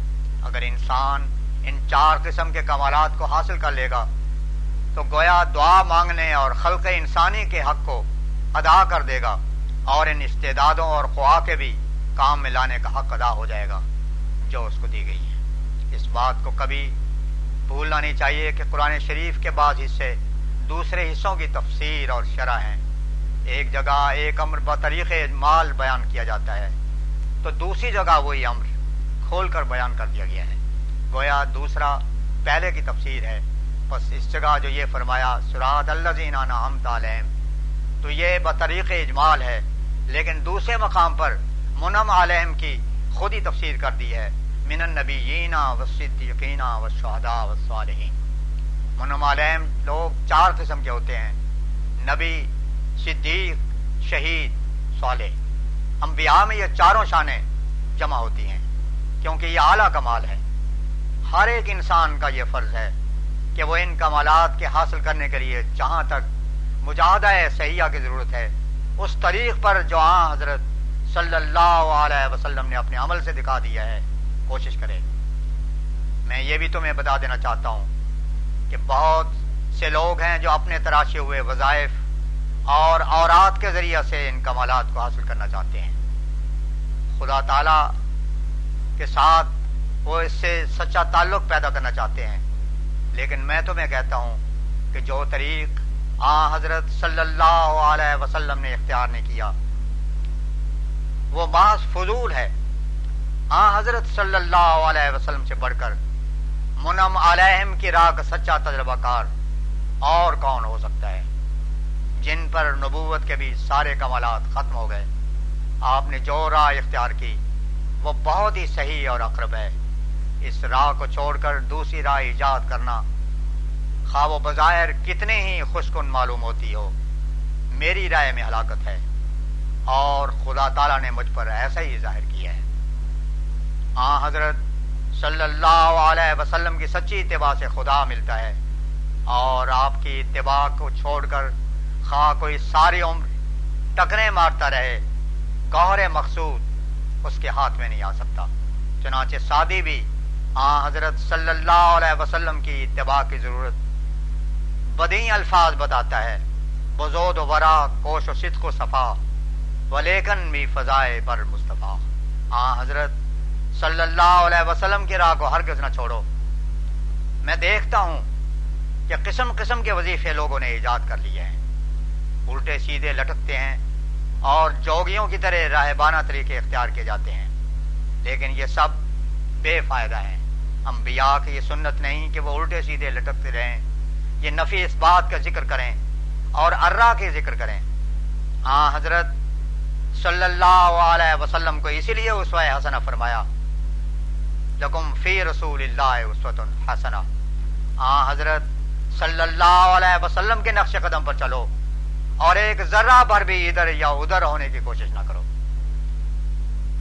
اگر انسان ان چار قسم کے کمالات کو حاصل کر لے گا، تو گویا دعا مانگنے اور خلق انسانی کے حق کو ادا کر دے گا اور ان استعدادوں اور خواہ کے بھی کام میں لانے کا حق ادا ہو جائے گا، جو اس کو دی گئی ہے۔ اس بات کو کبھی بھولنا نہیں چاہیے کہ قرآن شریف کے بعض حصے دوسرے حصوں کی تفسیر اور شرح ہیں۔ ایک جگہ ایک امر بطریق مال بیان کیا جاتا ہے، تو دوسری جگہ وہی امر کھول کر بیان کر دیا گیا ہے۔ گویا دوسرا پہلے کی تفسیر ہے۔ بس اس جگہ جو یہ فرمایا سراد اللہ ہم تعلیم تو یہ بطریق اجمال ہے۔ لیکن دوسرے مقام پر منم علیہم کی خود ہی تفسیر کر دی ہے۔ من النبیین و صدیقین و شہداء و صالحین منم لوگ چار قسم کے ہوتے ہیں۔ نبی، صدیق، شہید، صالح۔ انبیاء میں یہ چاروں شانیں جمع ہوتی ہیں، کیونکہ یہ اعلیٰ کمال ہے۔ ہر ایک انسان کا یہ فرض ہے کہ وہ ان کمالات کے حاصل کرنے کے لیے جہاں تک مجاہدہ سیاح کی ضرورت ہے، اس طریق پر جو آن حضرت صلی اللہ علیہ وسلم نے اپنے عمل سے دکھا دیا ہے، کوشش کرے میں یہ بھی تمہیں بتا دینا چاہتا ہوں کہ بہت سے لوگ ہیں جو اپنے تراشے ہوئے وظائف اور اورات کے ذریعے سے ان کمالات کو حاصل کرنا چاہتے ہیں۔ خدا تعالی کے ساتھ وہ اس سے سچا تعلق پیدا کرنا چاہتے ہیں۔ لیکن میں تمہیں کہتا ہوں کہ جو طریق آ حضرت صلی اللہ علیہ وسلم نے اختیار نہیں کیا، وہ بعض فضول ہے۔ آ حضرت صلی اللہ علیہ وسلم سے بڑھ کر منم علیہم کی راہ کا سچا تجربہ کار اور کون ہو سکتا ہے؟ جن پر نبوت کے بھی سارے کمالات ختم ہو گئے۔ آپ نے جو راہ اختیار کی، وہ بہت ہی صحیح اور اقرب ہے۔ اس راہ کو چھوڑ کر دوسری راہ ایجاد کرنا خواہ و بظاہر کتنے ہی خوش کن معلوم ہوتی ہو، میری رائے میں ہلاکت ہے۔ اور خدا تعالیٰ نے مجھ پر ایسا ہی ظاہر کیا ہے۔ آ حضرت صلی اللہ علیہ وسلم کی سچی اتباع سے خدا ملتا ہے۔ اور آپ کی اتباع کو چھوڑ کر خواہ کوئی ساری عمر ٹکرے مارتا رہے گہر مقصود اس کے ہاتھ میں نہیں آ سکتا۔ چنانچہ سادی بھی آ حضرت صلی اللہ علیہ وسلم کی اتباع کی ضرورت بدی الفاظ بتاتا ہے۔ بزود و ورا، کوش و صدق و صفا، ولیکن بھی فضائے پر مصطفیٰ۔ ہاں حضرت صلی اللہ علیہ وسلم کی راہ کو ہرگز نہ چھوڑو۔ میں دیکھتا ہوں کہ قسم قسم کے وظیفے لوگوں نے ایجاد کر لیے ہیں۔ الٹے سیدھے لٹکتے ہیں اور جوگیوں کی طرح راہبانہ طریقے اختیار کیے جاتے ہیں۔ لیکن یہ سب بے فائدہ ہیں۔ انبیاء کی یہ سنت نہیں کہ وہ الٹے سیدھے لٹکتے رہیں۔ یہ نفی اس بات کا ذکر کریں اور ارا کے ذکر کریں۔ ہاں حضرت صلی اللہ علیہ وسلم کو اسی لیے اس حسنا فرمایا۔ لکم فی رسول اللہ اسوت حسنا ہاں حضرت صلی اللہ علیہ وسلم کے نقش قدم پر چلو اور ایک ذرہ پر بھی ادھر یا ادھر ہونے کی کوشش نہ کرو۔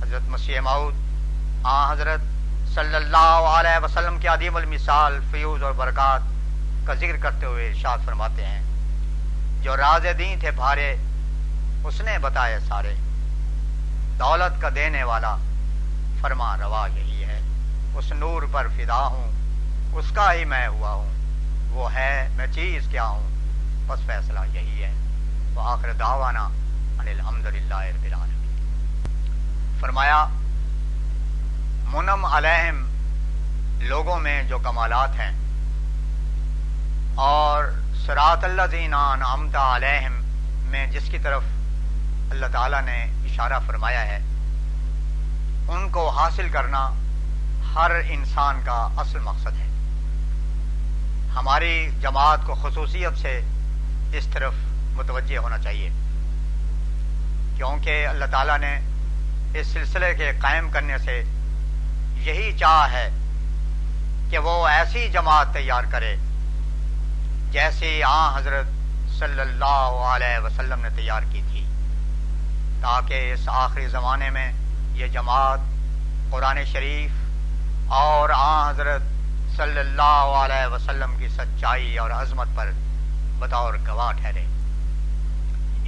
حضرت مسیح ماؤد ہاں حضرت صلی اللہ علیہ وسلم کے عدیم المثال فیوز اور برکات کا ذکر کرتے ہوئے ارشاد فرماتے ہیں۔ جو راز دین تھے بھارے، اس نے بتائے سارے۔ دولت کا دینے والا فرما روا یہی اس نور پر فدا ہوں۔ اس کا ہی میں ہوا ہوں۔ وہ ہے، میں چیز کیا ہوں؟ بس فیصلہ یہی ہے۔ وہ آخر داوانا الحمد للہ فرمایا، منم علیہم، لوگوں میں جو کمالات ہیں۔ اور سرات اللہ زینان امتا علیہم، میں جس کی طرف اللہ تعالیٰ نے اشارہ فرمایا ہے، ان کو حاصل کرنا ہر انسان کا اصل مقصد ہے۔ ہماری جماعت کو خصوصیت سے اس طرف متوجہ ہونا چاہیے۔ کیونکہ اللہ تعالیٰ نے اس سلسلے کے قائم کرنے سے یہی چاہ ہے کہ وہ ایسی جماعت تیار کرے جیسی آ حضرت صلی اللہ علیہ وسلم نے تیار کی تھی، تاکہ اس آخری زمانے میں یہ جماعت قرآن شریف اور آ حضرت صلی اللہ علیہ وسلم کی سچائی اور عظمت پر بطور گواہ ٹھہرے۔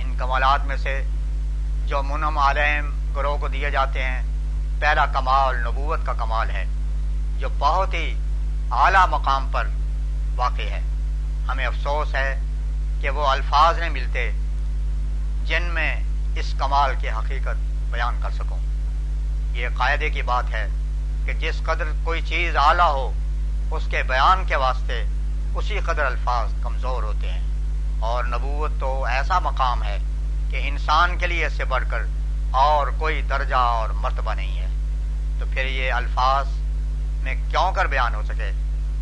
ان کمالات میں سے جو منم عالم گروہ کو دیے جاتے ہیں، پہلا کمال نبوت کا کمال ہے، جو بہت ہی اعلیٰ مقام پر واقع ہے۔ ہمیں افسوس ہے کہ وہ الفاظ نہیں ملتے جن میں اس کمال کی حقیقت بیان کر سکوں۔ یہ قاعدے کی بات ہے کہ جس قدر کوئی چیز اعلیٰ ہو، اس کے بیان کے واسطے اسی قدر الفاظ کمزور ہوتے ہیں۔ اور نبوت تو ایسا مقام ہے کہ انسان کے لیے اس سے بڑھ کر اور کوئی درجہ اور مرتبہ نہیں ہے۔ تو پھر یہ الفاظ میں کیوں کر بیان ہو سکے؟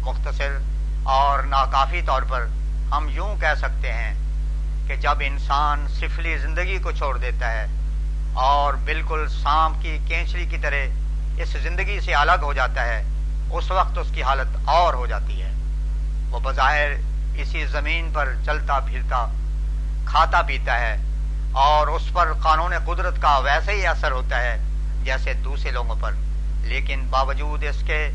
مختصر اور ناکافی طور پر ہم یوں کہہ سکتے ہیں کہ جب انسان سفلی زندگی کو چھوڑ دیتا ہے اور بالکل سانپ کی کینچری کی طرح اس زندگی سے الگ ہو جاتا ہے، اس وقت اس کی حالت اور ہو جاتی ہے۔ وہ بظاہر اسی زمین پر چلتا پھرتا، کھاتا پیتا ہے اور اس پر قانون قدرت کا ویسے ہی اثر ہوتا ہے جیسے دوسرے لوگوں پر۔ لیکن باوجود اس کے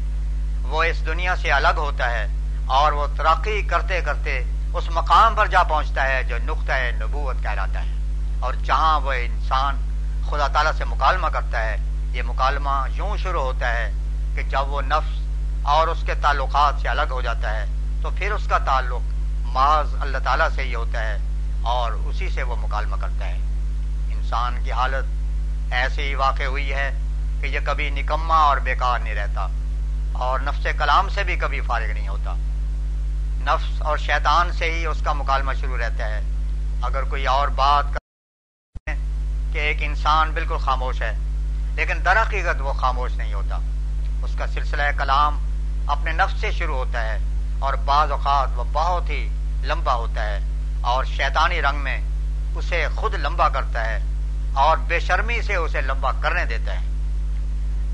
وہ اس دنیا سے الگ ہوتا ہے اور وہ ترقی کرتے کرتے اس مقام پر جا پہنچتا ہے جو نقطۂ نبوت کہلاتا ہے۔ اور جہاں وہ انسان خدا تعالیٰ سے مکالمہ کرتا ہے یہ مکالمہ یوں شروع ہوتا ہے کہ جب وہ نفس اور اس کے تعلقات سے الگ ہو جاتا ہے، تو پھر اس کا تعلق معاذ اللہ تعالیٰ سے ہی ہوتا ہے اور اسی سے وہ مکالمہ کرتا ہے۔ انسان کی حالت ایسے ہی واقع ہوئی ہے کہ یہ کبھی نکما اور بیکار نہیں رہتا اور نفس کلام سے بھی کبھی فارغ نہیں ہوتا۔ نفس اور شیطان سے ہی اس کا مکالمہ شروع رہتا ہے۔ اگر کوئی اور بات کر کہ ایک انسان بالکل خاموش ہے لیکن در حقیقت وہ خاموش نہیں ہوتا۔ اس کا سلسلہ کلام اپنے نفس سے شروع ہوتا ہے اور بعض اوقات وہ بہت ہی لمبا ہوتا ہے اور شیطانی رنگ میں اسے خود لمبا کرتا ہے اور بے شرمی سے اسے لمبا کرنے دیتا ہے۔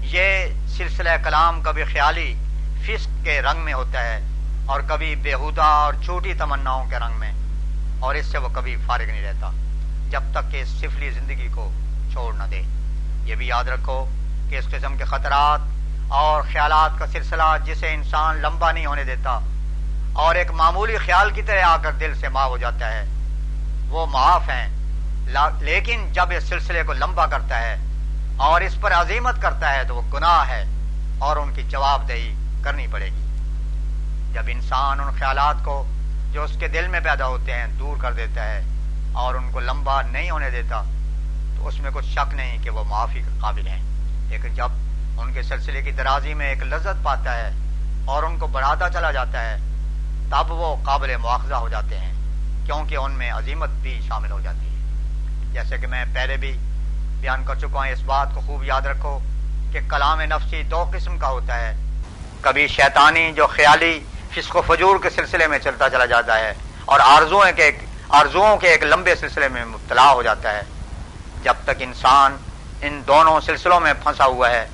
یہ سلسلہ کلام کبھی خیالی فسق کے رنگ میں ہوتا ہے اور کبھی بےحدہ اور چھوٹی تمناؤں کے رنگ میں، اور اس سے وہ کبھی فارغ نہیں رہتا جب تک کہ سفلی زندگی کو چھوڑ نہ دے۔ یہ بھی یاد رکھو کہ اس قسم کے خطرات اور خیالات کا سلسلہ جسے انسان لمبا نہیں ہونے دیتا اور ایک معمولی خیال کی طرح آ کر دل سے ماں ہو جاتا ہے۔ وہ معاف ہیں لیکن جب اس سلسلے کو لمبا کرتا ہے اور اس پر عظیمت کرتا ہے تو وہ گناہ ہے اور ان کی جواب دہی کرنی پڑے گی۔ جب انسان ان خیالات کو جو اس کے دل میں پیدا ہوتے ہیں دور کر دیتا ہے اور ان کو لمبا نہیں ہونے دیتا تو اس میں کچھ شک نہیں کہ وہ معافی کے قابل ہیں۔ لیکن جب ان کے سلسلے کی درازی میں ایک لذت پاتا ہے اور ان کو بڑھاتا چلا جاتا ہے، تب وہ قابل مواخذہ ہو جاتے ہیں، کیونکہ ان میں عظیمت بھی شامل ہو جاتی ہے۔ جیسے کہ میں پہلے بھی بیان کر چکا ہوں، اس بات کو خوب یاد رکھو کہ کلام نفسی دو قسم کا ہوتا ہے۔ کبھی شیطانی جو خیالی فسق و فجور کے سلسلے میں چلتا چلا جاتا ہے، اور آرزوؤں کے ایک آرزوؤں کے ایک لمبے سلسلے میں مبتلا ہو جاتا ہے۔ جب تک انسان ان دونوں سلسلوں میں پھنسا ہوا ہے،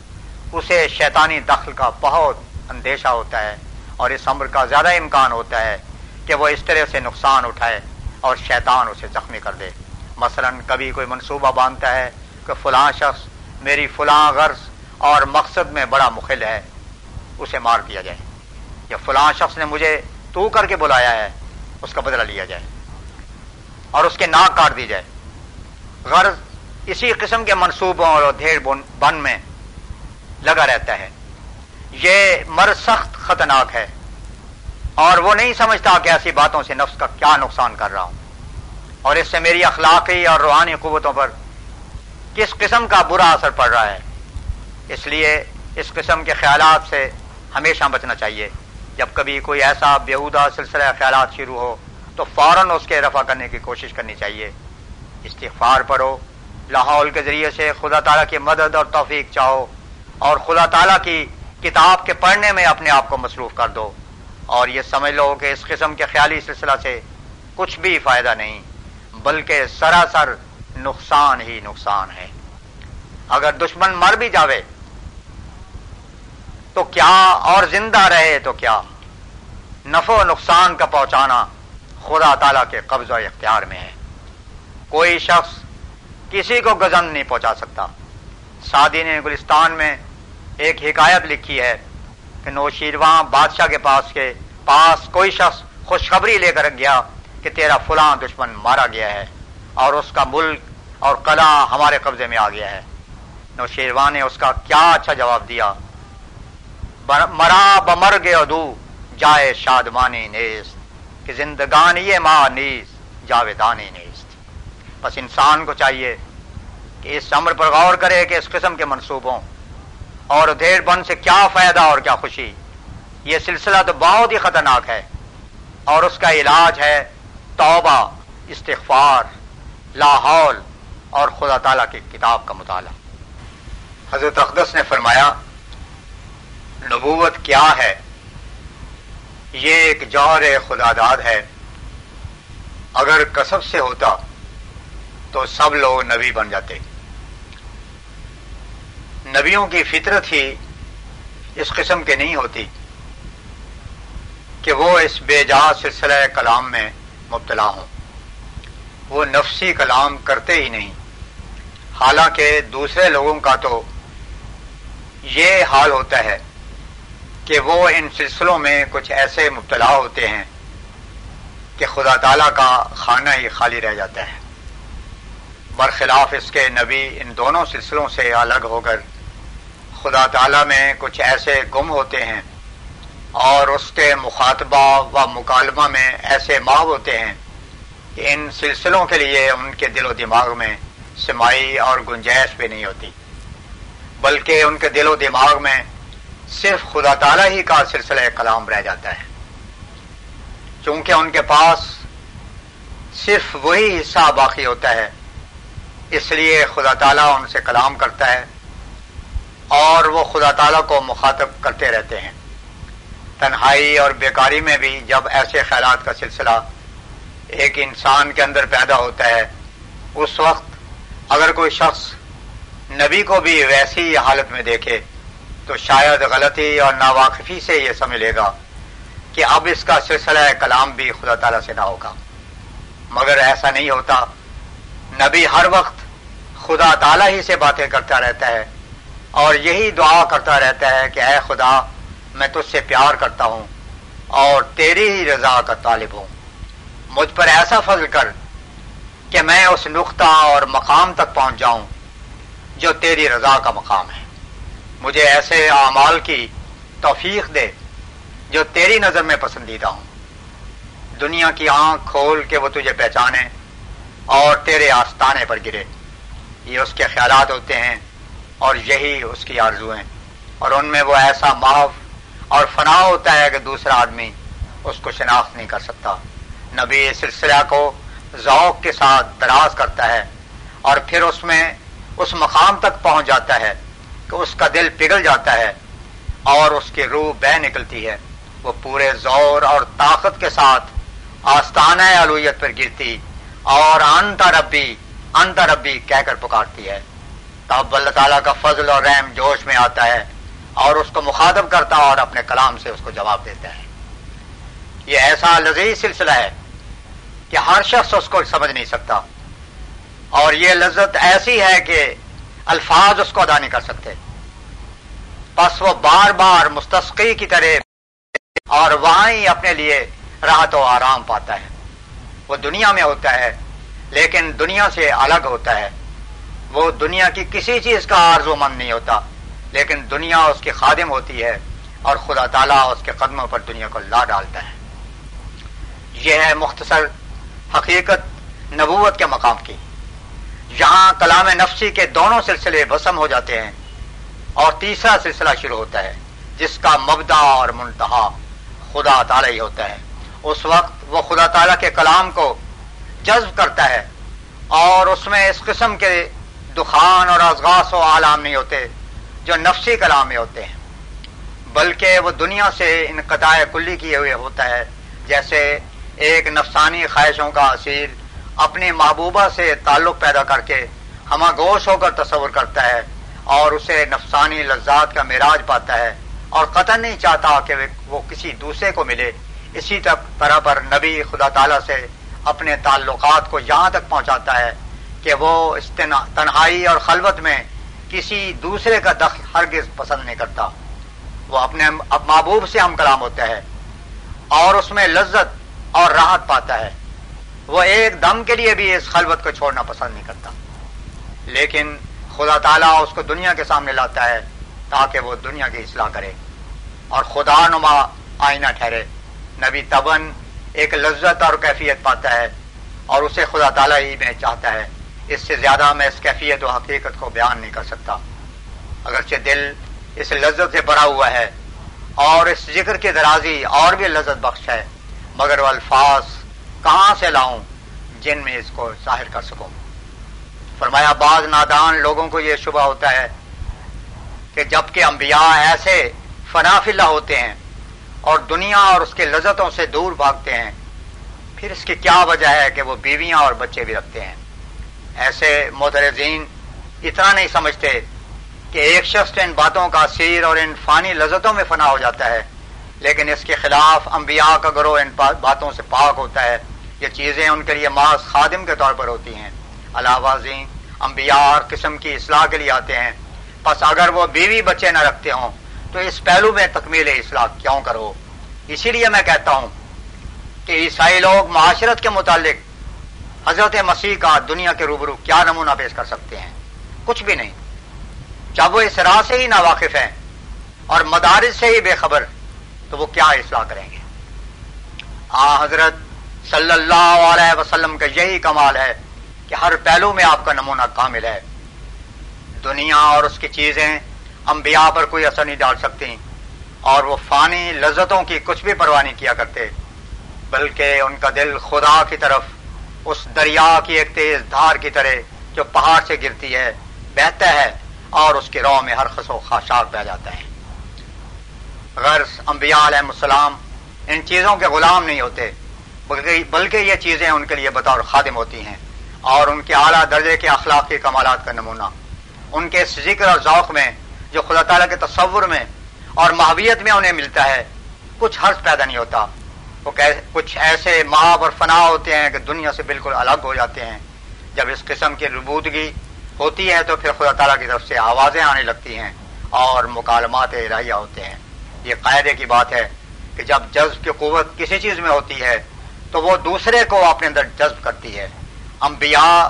اسے شیطانی دخل کا بہت اندیشہ ہوتا ہے اور اس عمر کا زیادہ امکان ہوتا ہے کہ وہ اس طرح سے نقصان اٹھائے اور شیطان اسے زخمی کر دے۔ مثلا کبھی کوئی منصوبہ باندھتا ہے کہ فلاں شخص میری فلاں غرض اور مقصد میں بڑا مخل ہے، اسے مار دیا جائے۔ یا فلاں شخص نے مجھے تو کر کے بلایا ہے، اس کا بدلہ لیا جائے اور اس کے ناک کاٹ دی جائے۔ غرض اسی قسم کے منصوبوں اور دھیر بن میں لگا رہتا ہے۔ یہ مر سخت خطرناک ہے۔ اور وہ نہیں سمجھتا کہ ایسی باتوں سے نفس کا کیا نقصان کر رہا ہوں۔ اور اس سے میری اخلاقی اور روحانی قوتوں پر کس قسم کا برا اثر پڑ رہا ہے؟ اس لیے اس قسم کے خیالات سے ہمیشہ بچنا چاہیے۔ جب کبھی کوئی ایسا بیہودہ سلسلہ خیالات شروع ہو، تو فوراً اس کے رفع کرنے کی کوشش کرنی چاہیے۔ استغفار پڑھو لاہور کے ذریعے سے خدا تعالیٰ کی مدد اور توفیق چاہو اور خدا تعالیٰ کی کتاب کے پڑھنے میں اپنے آپ کو مصروف کر دو اور یہ سمجھ لو کہ اس قسم کے خیالی سلسلہ سے کچھ بھی فائدہ نہیں، بلکہ سراسر نقصان ہی نقصان ہے۔ اگر دشمن مر بھی جاوے، تو کیا اور زندہ رہے تو کیا؟ نفع و نقصان کا پہنچانا خدا تعالی کے قبضہ اختیار میں ہے۔ کوئی شخص کسی کو گزن نہیں پہنچا سکتا۔ سادی نے گلستان میں ایک حکایت لکھی ہے کہ نوشیرواں بادشاہ کے پاس کے پاس کوئی شخص خوشخبری لے کر گیا کہ تیرا فلاں دشمن مارا گیا ہے اور اس کا ملک اور قلعہ ہمارے قبضے میں آ گیا ہے۔ نوشیرواں نے اس کا کیا اچھا جواب دیا۔ مرا بمر گے ادو جائے شادمانی نیست کہ زندگانی ماں نیز، جاویدانی نیست بس انسان کو چاہیے کہ اس عمر پر غور کرے کہ اس قسم کے منصوبوں اور دیر بن سے کیا فائدہ اور کیا خوشی۔ یہ سلسلہ تو بہت ہی خطرناک ہے۔ اور اس کا علاج ہے توبہ، استغفار لاہور اور خدا تعالیٰ کی کتاب کا مطالعہ۔ حضرت اقدس نے فرمایا، نبوت کیا ہے؟ یہ ایک جوہر خدا داد ہے۔ اگر کسب سے ہوتا تو سب لوگ نبی بن جاتے۔ نبیوں کی فطرت ہی اس قسم کے نہیں ہوتی کہ وہ اس بے جا سلسلہ کلام میں مبتلا ہوں۔ وہ نفسی کلام کرتے ہی نہیں۔ حالانکہ دوسرے لوگوں کا تو یہ حال ہوتا ہے کہ وہ ان سلسلوں میں کچھ ایسے مبتلا ہوتے ہیں کہ خدا تعالی کا خانہ ہی خالی رہ جاتا ہے۔ برخلاف اس کے نبی ان دونوں سلسلوں سے الگ ہو کر خدا تعالی میں کچھ ایسے گم ہوتے ہیں اور اس کے مخاطبہ و مکالمہ میں ایسے ماہ ہوتے ہیں کہ ان سلسلوں کے لیے ان کے دل و دماغ میں سمائی اور گنجائش بھی نہیں ہوتی، بلکہ ان کے دل و دماغ میں صرف خدا تعالیٰ ہی کا سلسلہ کلام رہ جاتا ہے۔ چونکہ ان کے پاس صرف وہی حصہ باقی ہوتا ہے اس لیے خدا تعالیٰ ان سے کلام کرتا ہے اور وہ خدا تعالیٰ کو مخاطب کرتے رہتے ہیں۔ تنہائی اور بیکاری میں بھی جب ایسے خیالات کا سلسلہ ایک انسان کے اندر پیدا ہوتا ہے، اس وقت اگر کوئی شخص نبی کو بھی ویسی حالت میں دیکھے تو شاید غلطی اور ناواقفی سے یہ سمجھ لے گا کہ اب اس کا سلسلہ کلام بھی خدا تعالیٰ سے نہ ہوگا۔ مگر ایسا نہیں ہوتا۔ نبی ہر وقت خدا تعالیٰ ہی سے باتیں کرتا رہتا ہے اور یہی دعا کرتا رہتا ہے کہ اے خدا، میں تجھ سے پیار کرتا ہوں اور تیری ہی رضا کا طالب ہوں۔ مجھ پر ایسا فضل کر کہ میں اس نقطہ اور مقام تک پہنچ جاؤں جو تیری رضا کا مقام ہے۔ مجھے ایسے اعمال کی توفیق دے جو تیری نظر میں پسندیدہ ہوں۔ دنیا کی آنکھ کھول کے وہ تجھے پہچانے اور تیرے آستانے پر گرے۔ یہ اس کے خیالات ہوتے ہیں اور یہی اس کی آرزویں اور ان میں وہ ایسا معاف اور فنا ہوتا ہے کہ دوسرا آدمی اس کو شناخت نہیں کر سکتا۔ نبی سلسلہ کو ذوق کے ساتھ دراز کرتا ہے اور پھر اس میں اس مقام تک پہنچ جاتا ہے کہ اس کا دل پگھل جاتا ہے اور اس کی روح بہ نکلتی ہے۔ وہ پورے زور اور طاقت کے ساتھ آستانہ علویت پر گرتی اور انتا ربی انتا ربی کہہ کر پکارتی ہے۔ تب اللہ تعالیٰ کا فضل اور رحم جوش میں آتا ہے اور اس کو مخاطب کرتا اور اپنے کلام سے اس کو جواب دیتا ہے۔ یہ ایسا لذیذ سلسلہ ہے کہ ہر شخص اس کو سمجھ نہیں سکتا۔ اور یہ لذت ایسی ہے کہ الفاظ اس کو ادا نہیں کر سکتے۔ بس وہ بار بار مستقی کی طرح اور وہاں ہی اپنے لیے راحت و آرام پاتا ہے۔ وہ دنیا میں ہوتا ہے لیکن دنیا سے الگ ہوتا ہے۔ وہ دنیا کی کسی چیز کا آرزو مند نہیں ہوتا، لیکن دنیا اس کی خادم ہوتی ہے اور خدا تعالیٰ اس کے قدموں پر دنیا کو لا ڈالتا ہے۔ یہ ہے مختصر حقیقت نبوت کے مقام کی۔ یہاں کلام نفسی کے دونوں سلسلے بسم ہو جاتے ہیں اور تیسرا سلسلہ شروع ہوتا ہے، جس کا مبدا اور منتہا خدا تعالی ہی ہوتا ہے۔ اس وقت وہ خدا تعالیٰ کے کلام کو جذب کرتا ہے اور اس میں اس قسم کے دخان اور ازغاس و عالام نہیں ہوتے جو نفسی کلام میں ہوتے ہیں۔ بلکہ وہ دنیا سے انقطاع کلی کیے ہوئے ہوتا ہے، جیسے ایک نفسانی خواہشوں کا اصیل اپنی محبوبہ سے تعلق پیدا کر کے ہمہ گوش ہو کر تصور کرتا ہے اور اسے نفسانی لذات کا معراج پاتا ہے۔ اور قطن نہیں چاہتا کہ وہ کسی دوسرے کو ملے، اسی طرح پر نبی خدا تعالی سے اپنے تعلقات کو یہاں تک پہنچاتا ہے کہ وہ تنہائی اور خلوت میں کسی دوسرے کا دخل ہرگز پسند نہیں کرتا۔ وہ اپنے محبوب سے ہم کلام ہوتا ہے اور اس میں لذت اور راحت پاتا ہے۔ وہ ایک دم کے لیے بھی اس خلوت کو چھوڑنا پسند نہیں کرتا۔ لیکن خدا تعالیٰ اس کو دنیا کے سامنے لاتا ہے تاکہ وہ دنیا کی اصلاح کرے اور خدا نما آئینہ ٹھہرے۔ نبی تبن ایک لذت اور کیفیت پاتا ہے اور اسے خدا تعالیٰ ہی میں چاہتا ہے۔ اس سے زیادہ میں اس کیفیت و حقیقت کو بیان نہیں کر سکتا۔ اگرچہ دل اس لذت سے بھرا ہوا ہے اور اس ذکر کی درازی اور بھی لذت بخش ہے، مگر وہ الفاظ کہاں سے لاؤں جن میں اس کو ظاہر کر سکوں؟ فرمایا، بعض نادان لوگوں کو یہ شبہ ہوتا ہے کہ جبکہ انبیاء ایسے فنافلہ ہوتے ہیں اور دنیا اور اس کے لذتوں سے دور بھاگتے ہیں۔ پھر اس کی کیا وجہ ہے کہ وہ بیویاں اور بچے بھی رکھتے ہیں؟ ایسے مترزین اتنا نہیں سمجھتے کہ ایک شخص ان باتوں کا سیر اور ان فانی لذتوں میں فنا ہو جاتا ہے، لیکن اس کے خلاف انبیاء کا گروہ ان باتوں سے پاک ہوتا ہے۔ یہ چیزیں ان کے لیے معاذ خادم کے طور پر ہوتی ہیں۔ علاوہ انبیاء اور قسم کی اصلاح کے لیے آتے ہیں۔ بس اگر وہ بیوی بچے نہ رکھتے ہوں تو اس پہلو میں تکمیل اصلاح کیوں کرو؟ اسی لیے میں کہتا ہوں کہ عیسائی لوگ معاشرت کے متعلق حضرت مسیح کا دنیا کے روبرو کیا نمونہ پیش کر سکتے ہیں؟ کچھ بھی نہیں۔ جب وہ اس راہ سے ہی نا واقف ہیں اور مدارس سے ہی بے خبر، تو وہ کیا اصلاح کریں گے؟ آ، حضرت صلی اللہ علیہ وسلم کا یہی کمال ہے کہ ہر پہلو میں آپ کا نمونہ کامل ہے۔ دنیا اور اس کی چیزیں انبیاء پر کوئی اثر نہیں ڈال سکتی اور وہ فانی لذتوں کی کچھ بھی پرواہ نہیں کیا کرتے، بلکہ ان کا دل خدا کی طرف، اس دریا کی ایک تیز دھار کی طرح جو پہاڑ سے گرتی ہے، بہتا ہے اور اس کے رو میں ہر خس و خاشاک بہ جاتا ہے۔ غرض انبیاء علیہ السلام ان چیزوں کے غلام نہیں ہوتے، بلکہ یہ چیزیں ان کے لیے بطور خادم ہوتی ہیں اور ان کے اعلیٰ درجے کے اخلاقی کمالات کا نمونہ۔ ان کے ذکر اور ذوق میں جو خدا تعالیٰ کے تصور میں اور محویت میں انہیں ملتا ہے، کچھ حرض پیدا نہیں ہوتا۔ وہ کچھ ایسے محاب اور فنا ہوتے ہیں کہ دنیا سے بالکل الگ ہو جاتے ہیں۔ جب اس قسم کی ربودگی ہوتی ہے تو پھر خدا تعالیٰ کی طرف سے آوازیں آنے لگتی ہیں اور مکالمات الہیہ ہوتے ہیں۔ یہ قاعدے کی بات ہے کہ جب جذب کی قوت کسی چیز میں ہوتی ہے تو وہ دوسرے کو اپنے اندر جذب کرتی ہے۔ انبیاء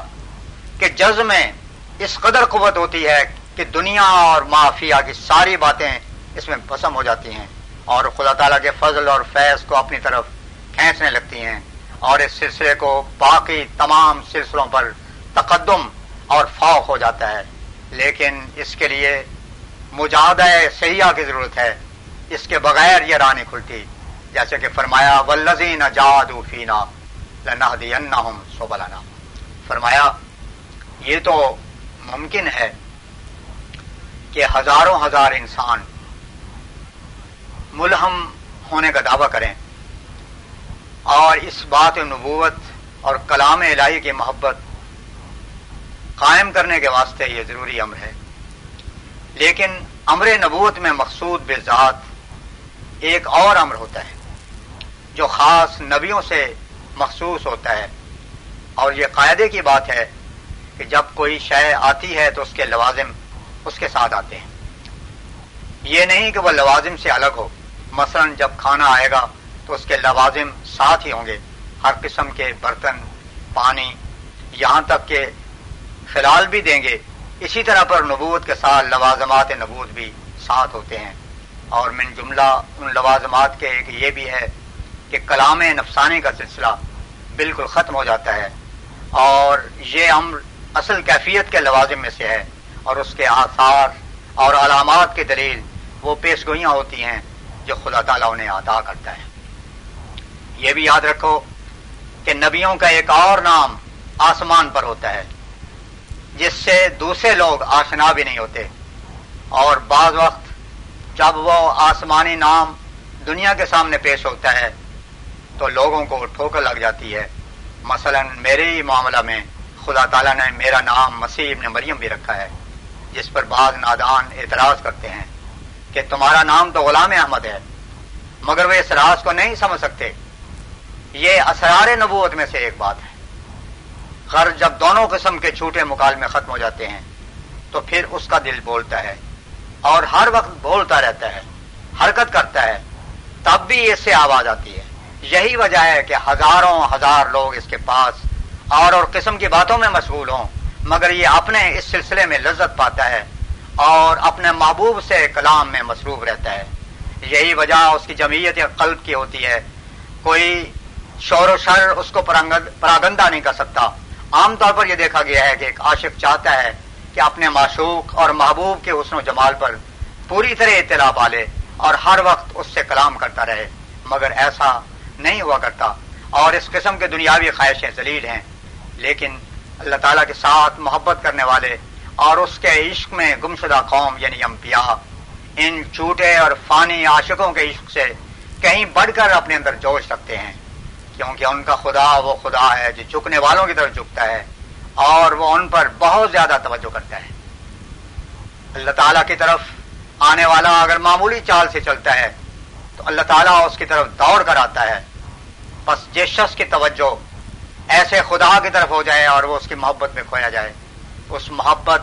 کے جذب میں اس قدر قوت ہوتی ہے کہ دنیا اور معافیا کی ساری باتیں اس میں پسم ہو جاتی ہیں اور خدا تعالیٰ کے فضل اور فیض کو اپنی طرف کھینچنے لگتی ہیں اور اس سلسلے کو باقی تمام سلسلوں پر تقدم اور فوق ہو جاتا ہے۔ لیکن اس کے لیے مجاہدہ سیاح کی ضرورت ہے۔ اس کے بغیر یہ راہ نہیں کھلتی۔ جیسے کہ فرمایا ولزین جادو فینا لنا دینا فرمایا، یہ تو ممکن ہے۔ کہ ہزاروں ہزار انسان ملہم ہونے کا دعویٰ کریں اور اس بات نبوت اور کلام الہی کی محبت قائم کرنے کے واسطے یہ ضروری امر ہے۔ لیکن امر نبوت میں مقصود بے ذات ایک اور امر ہوتا ہے جو خاص نبیوں سے مخصوص ہوتا ہے۔ اور یہ قاعدے کی بات ہے کہ جب کوئی شے آتی ہے تو اس کے لوازم اس کے ساتھ آتے ہیں۔ یہ نہیں کہ وہ لوازم سے الگ ہو۔ مثلا جب کھانا آئے گا تو اس کے لوازم ساتھ ہی ہوں گے۔ ہر قسم کے برتن، پانی، یہاں تک کہ فلال بھی دیں گے۔ اسی طرح پر نبوت کے ساتھ لوازمات نبوت بھی ساتھ ہوتے ہیں۔ اور من جملہ ان لوازمات کے ایک یہ بھی ہے کہ کلام نفسانی کا سلسلہ بالکل ختم ہو جاتا ہے۔ اور یہ امر اصل کیفیت کے لوازم میں سے ہے۔ اور اس کے آثار اور علامات کی دلیل وہ پیش گوئیاں ہوتی ہیں جو خدا تعالیٰ انہیں ادا کرتا ہے۔ یہ بھی یاد رکھو کہ نبیوں کا ایک اور نام آسمان پر ہوتا ہے، جس سے دوسرے لوگ آشنا بھی نہیں ہوتے۔ اور بعض وقت جب وہ آسمانی نام دنیا کے سامنے پیش ہوتا ہے، تو لوگوں کو ٹھوکر لگ جاتی ہے۔ مثلا میرے ہی معاملہ میں خدا تعالیٰ نے میرا نام مسیح نے مریم بھی رکھا ہے۔ جس پر بعض نادان اعتراض کرتے ہیں کہ تمہارا نام تو غلام احمد ہے، مگر وہ اس راز کو نہیں سمجھ سکتے۔ یہ اسرار نبوت میں سے ایک بات ہے۔ خر جب دونوں قسم کے چھوٹے مکالمے ختم ہو جاتے ہیں، تو پھر اس کا دل بولتا ہے اور ہر وقت بولتا رہتا ہے، حرکت کرتا ہے، تب بھی اس سے آواز آتی ہے۔ یہی وجہ ہے کہ ہزاروں ہزار لوگ اس کے پاس اور اور قسم کی باتوں میں مشغول ہوں۔ مگر یہ اپنے اس سلسلے میں لذت پاتا ہے اور اپنے محبوب سے کلام میں مصروف رہتا ہے۔ یہی وجہ اس کی جمعیت قلب کی ہوتی ہے۔ کوئی شور و شر اس کو پراگندہ نہیں کر سکتا۔ عام طور پر یہ دیکھا گیا ہے کہ ایک عاشق چاہتا ہے کہ اپنے معشوق اور محبوب کے حسن و جمال پر پوری طرح اطلاع پالے اور ہر وقت اس سے کلام کرتا رہے۔ مگر ایسا نہیں ہوا کرتا۔ اور اس قسم کے دنیاوی خواہشیں ذلیل ہیں۔ لیکن اللہ تعالیٰ کے ساتھ محبت کرنے والے اور اس کے عشق میں گمشدہ قوم یعنی انبیاء۔ ان چوٹے اور فانی عاشقوں کے عشق سے کہیں بڑھ کر اپنے اندر جوش سکتے ہیں، کیونکہ ان کا خدا وہ خدا ہے جو چکنے والوں کی طرف جھکتا ہے اور وہ ان پر بہت زیادہ توجہ کرتا ہے۔ اللہ تعالیٰ کی طرف آنے والا اگر معمولی چال سے چلتا ہے، تو اللہ تعالیٰ اس کی طرف دوڑ کر آتا ہے۔ بس جس شخص کی توجہ ایسے خدا کی طرف ہو جائے اور وہ اس کی محبت میں کھویا جائے۔ اس محبت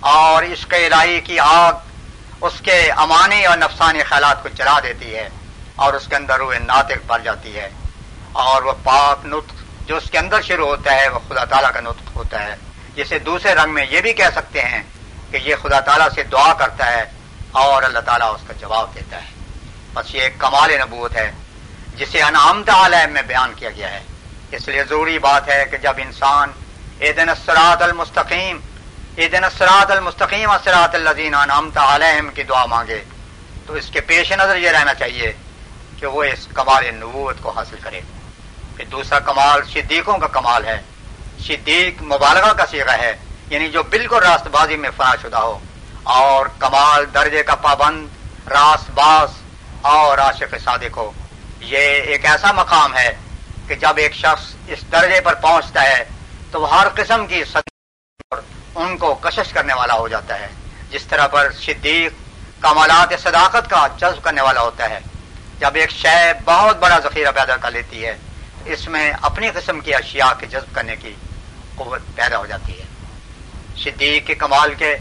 اور عشق الہی کی آگ، اس کے امانی اور نفسانی خیالات کو چلا دیتی ہے اور اس کے اندر روح ناطق پڑ جاتی ہے۔ اور وہ پاک نطق جو اس کے اندر شروع ہوتا ہے، وہ خدا تعالیٰ کا نطق ہوتا ہے۔ جسے دوسرے رنگ میں یہ بھی کہہ سکتے ہیں کہ یہ خدا تعالیٰ سے دعا کرتا ہے اور اللہ تعالیٰ اس کا جواب دیتا ہے۔ بس یہ ایک کمال نبوت ہے جسے انعام عالم میں بیان کیا گیا ہے۔ اس لیے ضروری بات ہے کہ جب انسان اے دن اسرات المستقیم دن اسرات المستقیم اسرات الزین انعامت علیہم کی دعا مانگے، تو اس کے پیش نظر یہ رہنا چاہیے کہ وہ اس کمال نبوت کو حاصل کرے۔ پھر دوسرا کمال صدیقوں کا کمال ہے۔ صدیق مبالغہ کا سیگا ہے یعنی جو بالکل راست بازی میں فنا شدہ ہو۔ اور کمال درجے کا پابند، راست باز اور عاشق صادق ہو۔ یہ ایک ایسا مقام ہے کہ جب ایک شخص اس درجے پر پہنچتا ہے، تو وہ ہر قسم کی ان کو کشش کرنے والا ہو جاتا ہے۔ جس طرح پر صدیق کمالات صداقت کا جذب کرنے والا ہوتا ہے۔ جب ایک شے بہت بڑا ذخیرہ پیدا کر لیتی ہے، اس میں اپنی قسم کی اشیاء کے جذب کرنے کی قوت پیدا ہو جاتی ہے۔ صدیق کے کمال کے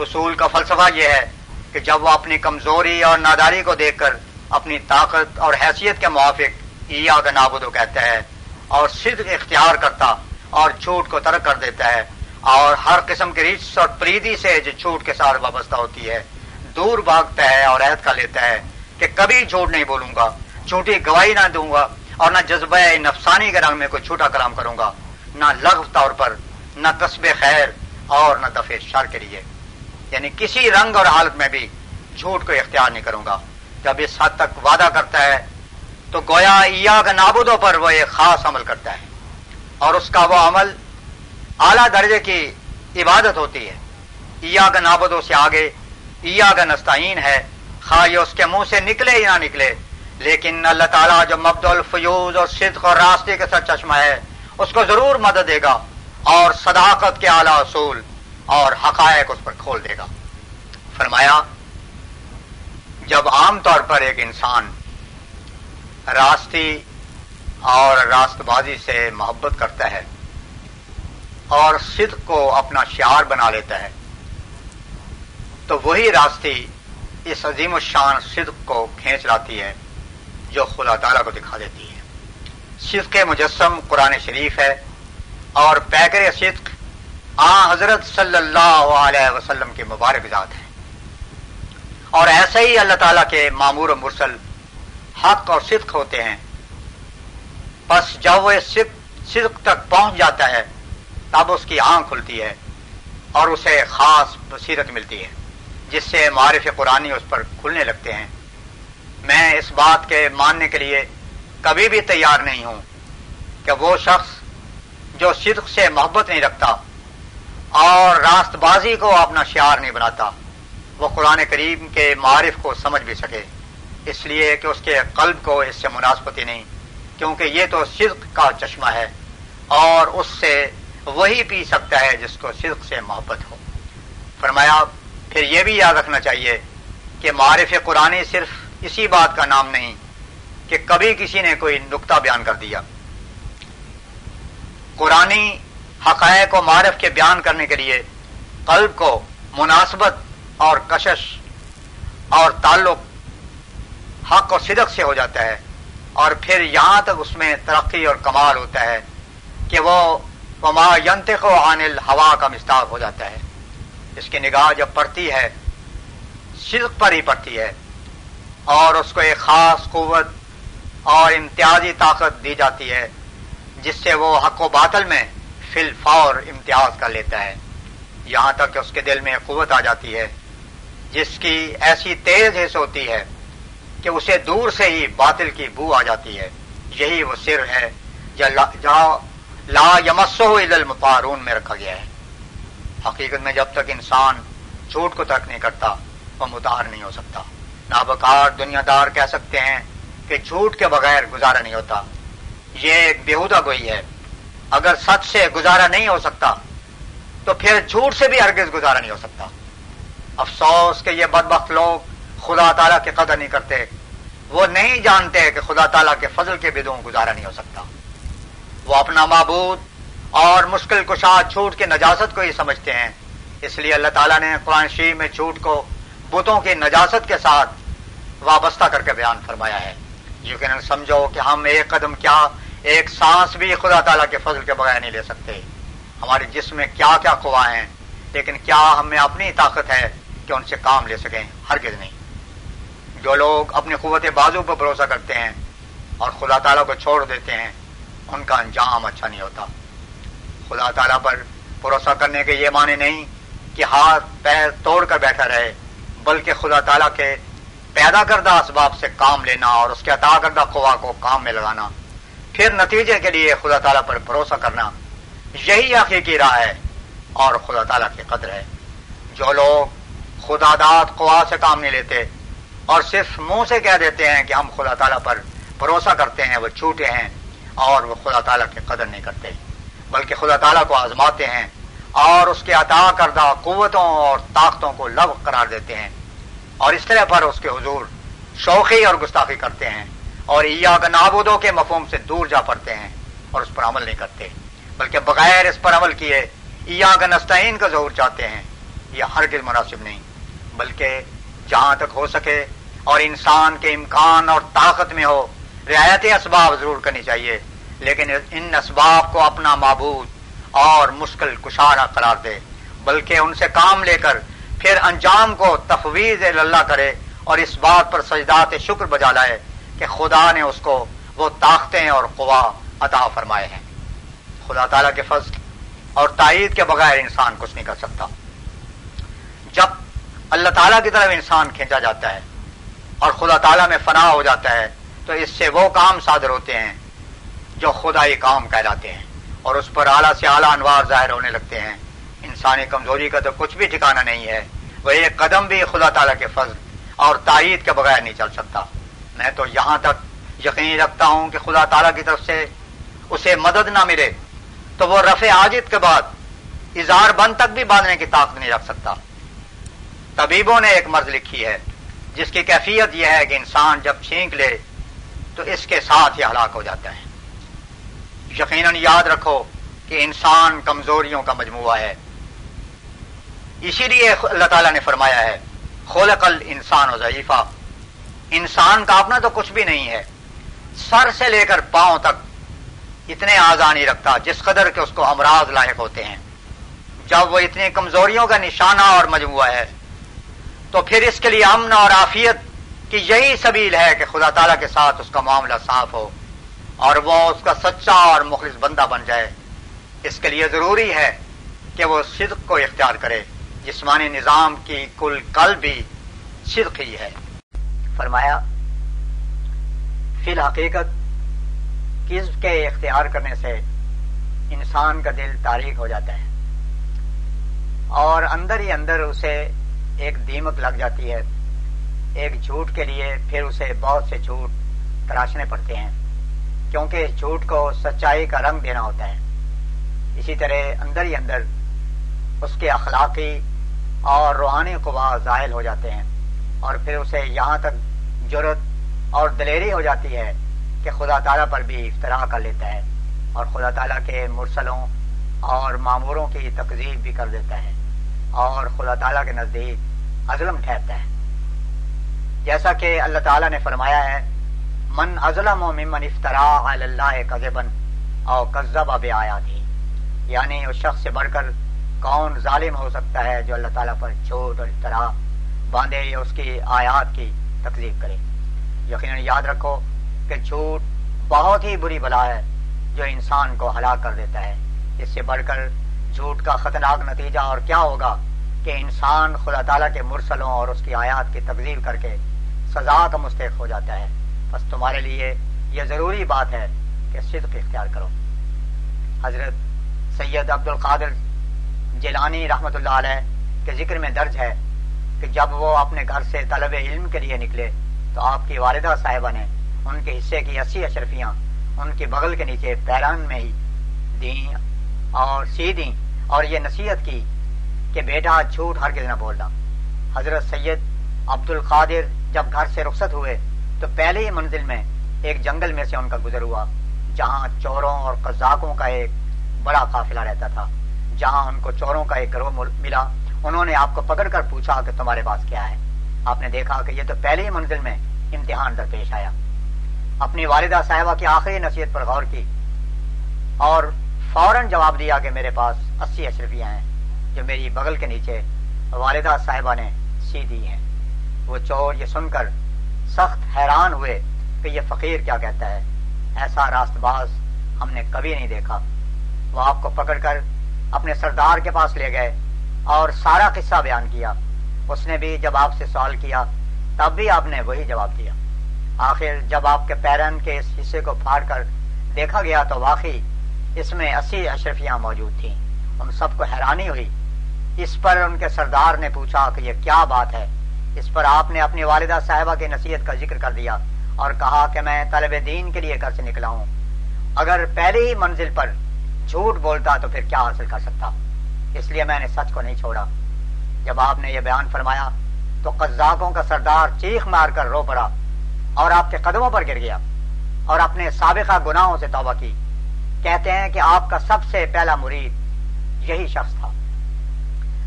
حصول کا فلسفہ یہ ہے کہ جب وہ اپنی کمزوری اور ناداری کو دیکھ کر اپنی طاقت اور حیثیت کے موافق یا کا کہتا ہے اور صدق اختیار کرتا اور جھوٹ کو ترک کر دیتا ہے اور ہر قسم کی ریچ اور پریدی سے جو جھوٹ کے ساتھ وابستہ ہوتی ہے، دور بھاگتا ہے اور عہد کا لیتا ہے کہ کبھی جھوٹ نہیں بولوں گا، جھوٹی گواہی نہ دوں گا اور نہ جذبہ نفسانی کے رنگ میں کوئی چھوٹا کلام کروں گا، نہ لغو طور پر، نہ قصب خیر اور نہ دفع شر کے لیے۔ یعنی کسی رنگ اور حالت میں بھی جھوٹ کو اختیار نہیں کروں گا۔ جب اس حد تک وعدہ کرتا ہے تو گویا ایا کا نابودوں پر وہ ایک خاص عمل کرتا ہے۔ اور اس کا وہ عمل اعلی درجے کی عبادت ہوتی ہے۔ ایا کا نابودوں سے آگے ایا کا نستعین ہے۔ خواہ یہ اس کے منہ سے نکلے یا نہ نکلے، لیکن اللہ تعالیٰ جو مبد الفیوز اور صدق اور راستے کے سر چشمہ ہے، اس کو ضرور مدد دے گا اور صداقت کے اعلی اصول اور حقائق اس پر کھول دے گا۔ فرمایا، جب عام طور پر ایک انسان راستی اور راست بازی سے محبت کرتا ہے اور صدق کو اپنا شعار بنا لیتا ہے۔ تو وہی راستی اس عظیم الشان صدق کو کھینچ لاتی ہے جو خدا تعالیٰ کو دکھا دیتی ہے۔ صدق مجسم قرآن شریف ہے اور پیکر صدق آ حضرت صلی اللہ علیہ وسلم کے مبارک ذات ہے۔ اور ایسے ہی اللہ تعالیٰ کے معمور و مرسل حق اور صدق ہوتے ہیں۔ بس جب وہ صدق تک پہنچ جاتا ہے۔ تب اس کی آنکھ کھلتی ہے اور اسے خاص بصیرت ملتی ہے، جس سے معرف قرآن اس پر کھلنے لگتے ہیں۔ میں اس بات کے ماننے کے لیے کبھی بھی تیار نہیں ہوں کہ وہ شخص جو صدق سے محبت نہیں رکھتا اور راست بازی کو اپنا شعار نہیں بناتا، وہ قرآن کریم کے معرف کو سمجھ بھی سکے۔ اس لیے کہ اس کے قلب کو اس سے مناسبت ہی نہیں، کیونکہ یہ تو صدق کا چشمہ ہے اور اس سے وہی پی سکتا ہے جس کو صدق سے محبت ہو۔ فرمایا، پھر یہ بھی یاد رکھنا چاہیے کہ معرف قرآن صرف اسی بات کا نام نہیں کہ کبھی کسی نے کوئی نقطہ بیان کر دیا۔ قرآن حقائق و معرف کے بیان کرنے کے لیے قلب کو مناسبت اور کشش اور تعلق حق اور صدق سے ہو جاتا ہے اور پھر یہاں تک اس میں ترقی اور کمال ہوتا ہے کہ وہ وما ینتق و عانل ہوا کا مستاق ہو جاتا ہے۔ اس کی نگاہ جب پڑتی ہے صدق پر ہی پڑتی ہے اور اس کو ایک خاص قوت اور امتیازی طاقت دی جاتی ہے، جس سے وہ حق و باطل میں فل فور امتیاز کر لیتا ہے۔ یہاں تک کہ اس کے دل میں قوت آ جاتی ہے، جس کی ایسی تیز حص ہوتی ہے کہ اسے دور سے ہی باطل کی بو آ جاتی ہے۔ یہی وہ سر ہے جہاں لا یمسو المفارون میں رکھا گیا ہے۔ حقیقت میں جب تک انسان جھوٹ کو ترک نہیں کرتا، وہ متار نہیں ہو سکتا۔ نابکار دنیا دار کہہ سکتے ہیں کہ جھوٹ کے بغیر گزارا نہیں ہوتا۔ یہ ایک بےحدہ گوئی ہے۔ اگر سچ سے گزارا نہیں ہو سکتا، تو پھر جھوٹ سے بھی ہرگز گزارا نہیں ہو سکتا۔ افسوس کہ یہ بدبخت لوگ خدا تعالیٰ کی قدر نہیں کرتے، وہ نہیں جانتے کہ خدا تعالیٰ کے فضل کے بدوں گزارا نہیں ہو سکتا۔ وہ اپنا معبود اور مشکل کشا جھوٹ کی نجاست کو ہی سمجھتے ہیں۔ اس لیے اللہ تعالیٰ نے قرآن شریف میں جھوٹ کو بتوں کی نجاست کے ساتھ وابستہ کر کے بیان فرمایا ہے۔ یقیناً سمجھو کہ ہم ایک قدم کیا، ایک سانس بھی خدا تعالیٰ کے فضل کے بغیر نہیں لے سکتے۔ ہمارے جسم میں کیا کیا قوا ہیں، لیکن کیا ہمیں اپنی طاقت ہے کہ ان سے کام لے سکیں؟ ہرگز نہیں۔ جو لوگ اپنی قوت بازو پر بھروسہ کرتے ہیں اور خدا تعالیٰ کو چھوڑ دیتے ہیں، ان کا انجام اچھا نہیں ہوتا۔ خدا تعالیٰ پر بھروسہ کرنے کے یہ معنی نہیں کہ ہاتھ، پیر توڑ کر بیٹھا رہے، بلکہ خدا تعالیٰ کے پیدا کردہ اسباب سے کام لینا اور اس کے عطا کردہ قوا کو کام میں لگانا۔ پھر نتیجے کے لیے خدا تعالیٰ پر بھروسہ کرنا یہی حقیقی راہ ہے اور خدا تعالیٰ کی قدر ہے۔ جو لوگ خدا داد قوا سے کام نہیں لیتے اور صرف منہ سے کہہ دیتے ہیں کہ ہم خدا تعالیٰ پر بھروسہ کرتے ہیں، وہ چھوٹے ہیں اور وہ خدا تعالیٰ کی قدر نہیں کرتے، بلکہ خدا تعالیٰ کو آزماتے ہیں اور اس کے عطا کردہ قوتوں اور طاقتوں کو لو قرار دیتے ہیں اور اس طرح پر اس کے حضور شوقی اور گستاخی کرتے ہیں اور عیا نابودوں کے مفہوم سے دور جا پڑتے ہیں اور اس پر عمل نہیں کرتے، بلکہ بغیر اس پر عمل کیے عیا نستعین کا ظہور چاہتے ہیں، یہ ہرگز مناسب نہیں، بلکہ جہاں تک ہو سکے اور انسان کے امکان اور طاقت میں ہو، رعایت اسباب ضرور کرنی چاہیے۔ لیکن ان اسباب کو اپنا معبود اور مشکل کشارہ قرار دے، بلکہ ان سے کام لے کر پھر انجام کو تفویض اللہ کرے اور اس بات پر سجدات شکر بجا لائے کہ خدا نے اس کو وہ طاقتیں اور قوا عطا فرمائے ہیں۔ خدا تعالیٰ کے فضل اور تائید کے بغیر انسان کچھ نہیں کر سکتا۔ جب اللہ تعالیٰ کی طرف انسان کھینچا جاتا ہے اور خدا تعالیٰ میں فنا ہو جاتا ہے، تو اس سے وہ کام صادر ہوتے ہیں جو خدائی کام کہلاتے ہیں اور اس پر اعلیٰ سے اعلیٰ انوار ظاہر ہونے لگتے ہیں۔ انسانی کمزوری کا تو کچھ بھی ٹھکانا نہیں ہے، وہ ایک قدم بھی خدا تعالیٰ کے فضل اور تائید کے بغیر نہیں چل سکتا۔ میں تو یہاں تک یقین رکھتا ہوں کہ خدا تعالیٰ کی طرف سے اسے مدد نہ ملے تو وہ رفع عاجد کے بعد اظہار بند تک بھی باندھنے کی طاقت نہیں رکھ سکتا۔ طبیبوں نے ایک مرض لکھی ہے، جس کی کیفیت یہ ہے کہ انسان جب چھینک لے تو اس کے ساتھ ہی ہلاک ہو جاتا ہے۔ یقیناً یاد رکھو کہ انسان کمزوریوں کا مجموعہ ہے۔ اسی لیے اللہ تعالیٰ نے فرمایا ہے، خلق انسان و ضعیفہ انسان کا اپنا تو کچھ بھی نہیں ہے۔ سر سے لے کر پاؤں تک اتنے آزانی رکھتا جس قدر کے اس کو امراض لاحق ہوتے ہیں۔ جب وہ اتنی کمزوریوں کا نشانہ اور مجموعہ ہے تو پھر اس کے لیے امن اور آفیت کی یہی سبیل ہے کہ خدا تعالیٰ کے ساتھ اس کا معاملہ صاف ہو اور وہ اس کا سچا اور مخلص بندہ بن جائے۔ اس کے لیے ضروری ہے کہ وہ صدق کو اختیار کرے۔ جسمانی نظام کی کل کل بھی صدق ہی ہے۔ فرمایا، فی الحقیقت، کس کے اختیار کرنے سے انسان کا دل تاریخ ہو جاتا ہے اور اندر ہی اندر اسے ایک دیمک لگ جاتی ہے۔ ایک جھوٹ کے لیے پھر اسے بہت سے جھوٹ تراشنے پڑتے ہیں، کیونکہ جھوٹ کو سچائی کا رنگ دینا ہوتا ہے۔ اسی طرح اندر ہی اندر اس کے اخلاقی اور روحانی قوا ظاہر ہو جاتے ہیں، اور پھر اسے یہاں تک جرت اور دلیری ہو جاتی ہے کہ خدا تعالیٰ پر بھی افطرا کر لیتا ہے، اور خدا تعالیٰ کے مرسلوں اور معموروں کی تقزیب بھی کر دیتا ہے۔ اور خدا تعالیٰ کے نزدیک ازلم ٹھہرتا ہے۔ جیسا کہ اللہ تعالیٰ نے فرمایا ہے، من ازلم و ممن افطرا اللہ کذبن او کذب اب آیا تھی یعنی اس شخص سے بڑھ کر کون ظالم ہو سکتا ہے جو اللہ تعالیٰ پر چھوٹ اور افطرا باندھے یا اس کی آیات کی تقزیب کرے۔ یقیناً یاد رکھو کہ جھوٹ بہت ہی بری بلا ہے جو انسان کو ہلاک کر دیتا ہے۔ اس سے بڑھ کر جھوٹ کا خطرناک نتیجہ اور کیا ہوگا کہ انسان خدا تعالیٰ کے مرسلوں اور اس کی آیات کی تقزیب کر کے سزا کا مستحق ہو جاتا ہے۔ بس تمہارے لیے یہ ضروری بات ہے کہ صدق اختیار کرو۔ حضرت سید عبد القادر جیلانی رحمت اللہ علیہ کے ذکر میں درج ہے کہ جب وہ اپنے گھر سے طلب علم کے لیے نکلے تو آپ کی والدہ صاحبہ نے ان کے حصے کی اسی اشرفیاں ان کے بغل کے نیچے پیران میں ہی دیں اور سی دیں اور یہ نصیحت کی کہ بیٹا جھوٹ ہر کسی نہ بولنا۔ حضرت سید عبد القادر جب گھر سے رخصت ہوئے تو پہلے ہی منزل میں ایک جنگل میں سے ان کا گزر ہوا، جہاں چوروں اور قزاقوں کا ایک بڑا قافلہ رہتا تھا، جہاں ان کو چوروں کا ایک گروہ ملا۔ انہوں نے آپ کو پکڑ کر پوچھا کہ تمہارے پاس کیا ہے۔ آپ نے دیکھا کہ یہ تو پہلے ہی منزل میں امتحان درپیش آیا۔ اپنی والدہ صاحبہ کی آخری نصیحت پر غور کی اور فوراً جواب دیا کہ میرے پاس اسی اشرفیاں ہیں جو میری بغل کے نیچے والدہ صاحبہ نے سی دی ہیں۔ وہ چور یہ سن کر سخت حیران ہوئے کہ یہ فقیر کیا کہتا ہے۔ ایسا راست باز ہم نے کبھی نہیں دیکھا۔ وہ آپ کو پکڑ کر اپنے سردار کے پاس لے گئے اور سارا قصہ بیان کیا۔ اس نے بھی جب آپ سے سوال کیا، تب بھی آپ نے وہی جواب دیا۔ آخر جب آپ کے پیرن کے اس حصے کو پھاڑ کر دیکھا گیا تو واقعی اس میں اسی اشرفیاں موجود تھیں۔ ان سب کو حیرانی ہوئی۔ اس پر ان کے سردار نے پوچھا کہ یہ کیا بات ہے؟ اس پر آپ نے اپنی والدہ صاحبہ کی نصیحت کا ذکر کر دیا اور کہا کہ میں طلب دین کے لیے گھر سے نکلا ہوں۔ اگر پہلے ہی منزل پر جھوٹ بولتا تو پھر کیا حاصل کر سکتا؟ اس لیے میں نے سچ کو نہیں چھوڑا۔ جب آپ نے یہ بیان فرمایا تو قزاقوں کا سردار چیخ مار کر رو پڑا اور آپ کے قدموں پر گر گیا اور اپنے سابقہ گناہوں سے توبہ کی۔ کہتے ہیں کہ آپ کا سب سے پہلا مرید یہی شخص تھا۔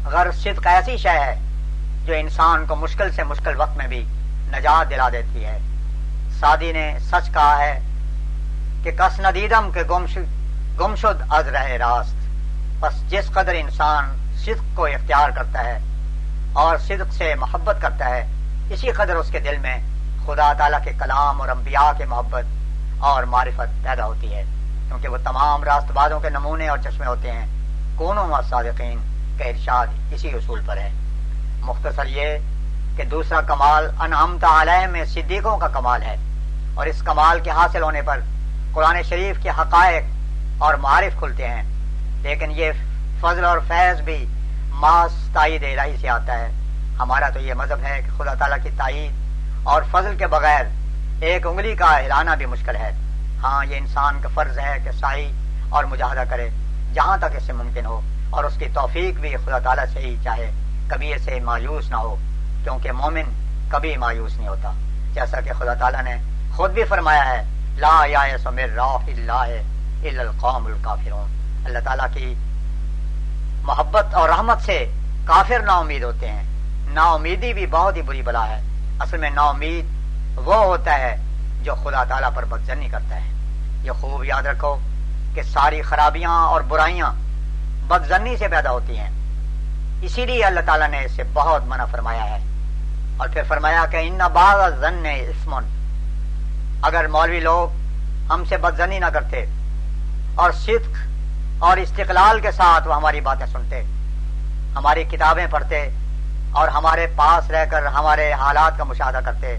غیر صدق ایسی شے ہے جو انسان کو مشکل سے مشکل وقت میں بھی نجات دلا دیتی ہے۔ سادی نے سچ کہا ہے کہ کس ندیدم کے گمشد از رہے راست۔ بس جس قدر انسان صدق کو اختیار کرتا ہے اور صدق سے محبت کرتا ہے، اسی قدر اس کے دل میں خدا تعالیٰ کے کلام اور انبیاء کے محبت اور معرفت پیدا ہوتی ہے۔ کیونکہ وہ تمام راست بازوں کے نمونے اور چشمے ہوتے ہیں۔ کون و صادقین کا ارشاد اسی اصول پر ہے۔ مختصر یہ کہ دوسرا کمال انعمت علیہ میں صدیقوں کا کمال ہے اور اس کمال کے حاصل ہونے پر قرآن شریف کے حقائق اور معارف کھلتے ہیں۔ لیکن یہ فضل اور فیض بھی ماس تائید الہی سے آتا ہے۔ ہمارا تو یہ مذہب ہے کہ خدا تعالیٰ کی تائید اور فضل کے بغیر ایک انگلی کا ہلانا بھی مشکل ہے۔ ہاں یہ انسان کا فرض ہے کہ سائی اور مجاہدہ کرے۔ جہاں تک اسے ممکن ہو اور اس کی توفیق بھی خدا تعالیٰ سے ہی چاہے، کبھی اسے مایوس نہ ہو، کیونکہ مومن کبھی مایوس نہیں ہوتا۔ جیسا کہ خدا تعالیٰ نے خود بھی فرمایا ہے، لا یا اللہ القوم الکافرون۔ اللہ تعالیٰ کی محبت اور رحمت سے کافر نا امید ہوتے ہیں۔ نا امیدی بھی بہت ہی بری بلا ہے۔ اصل میں نا امید وہ ہوتا ہے جو خدا تعالیٰ پر بدزنی کرتا ہے۔ یہ خوب یاد رکھو کہ ساری خرابیاں اور برائیاں بدزنی سے پیدا ہوتی ہیں۔ اسی لیے اللہ تعالیٰ نے اسے بہت منع فرمایا ہے۔ اور پھر فرمایا کہ ان باغ زن اسمن اگر مولوی لوگ ہم سے بدزنی نہ کرتے اور صدق اور استقلال کے ساتھ وہ ہماری باتیں سنتے، ہماری کتابیں پڑھتے اور ہمارے پاس رہ کر ہمارے حالات کا مشاہدہ کرتے،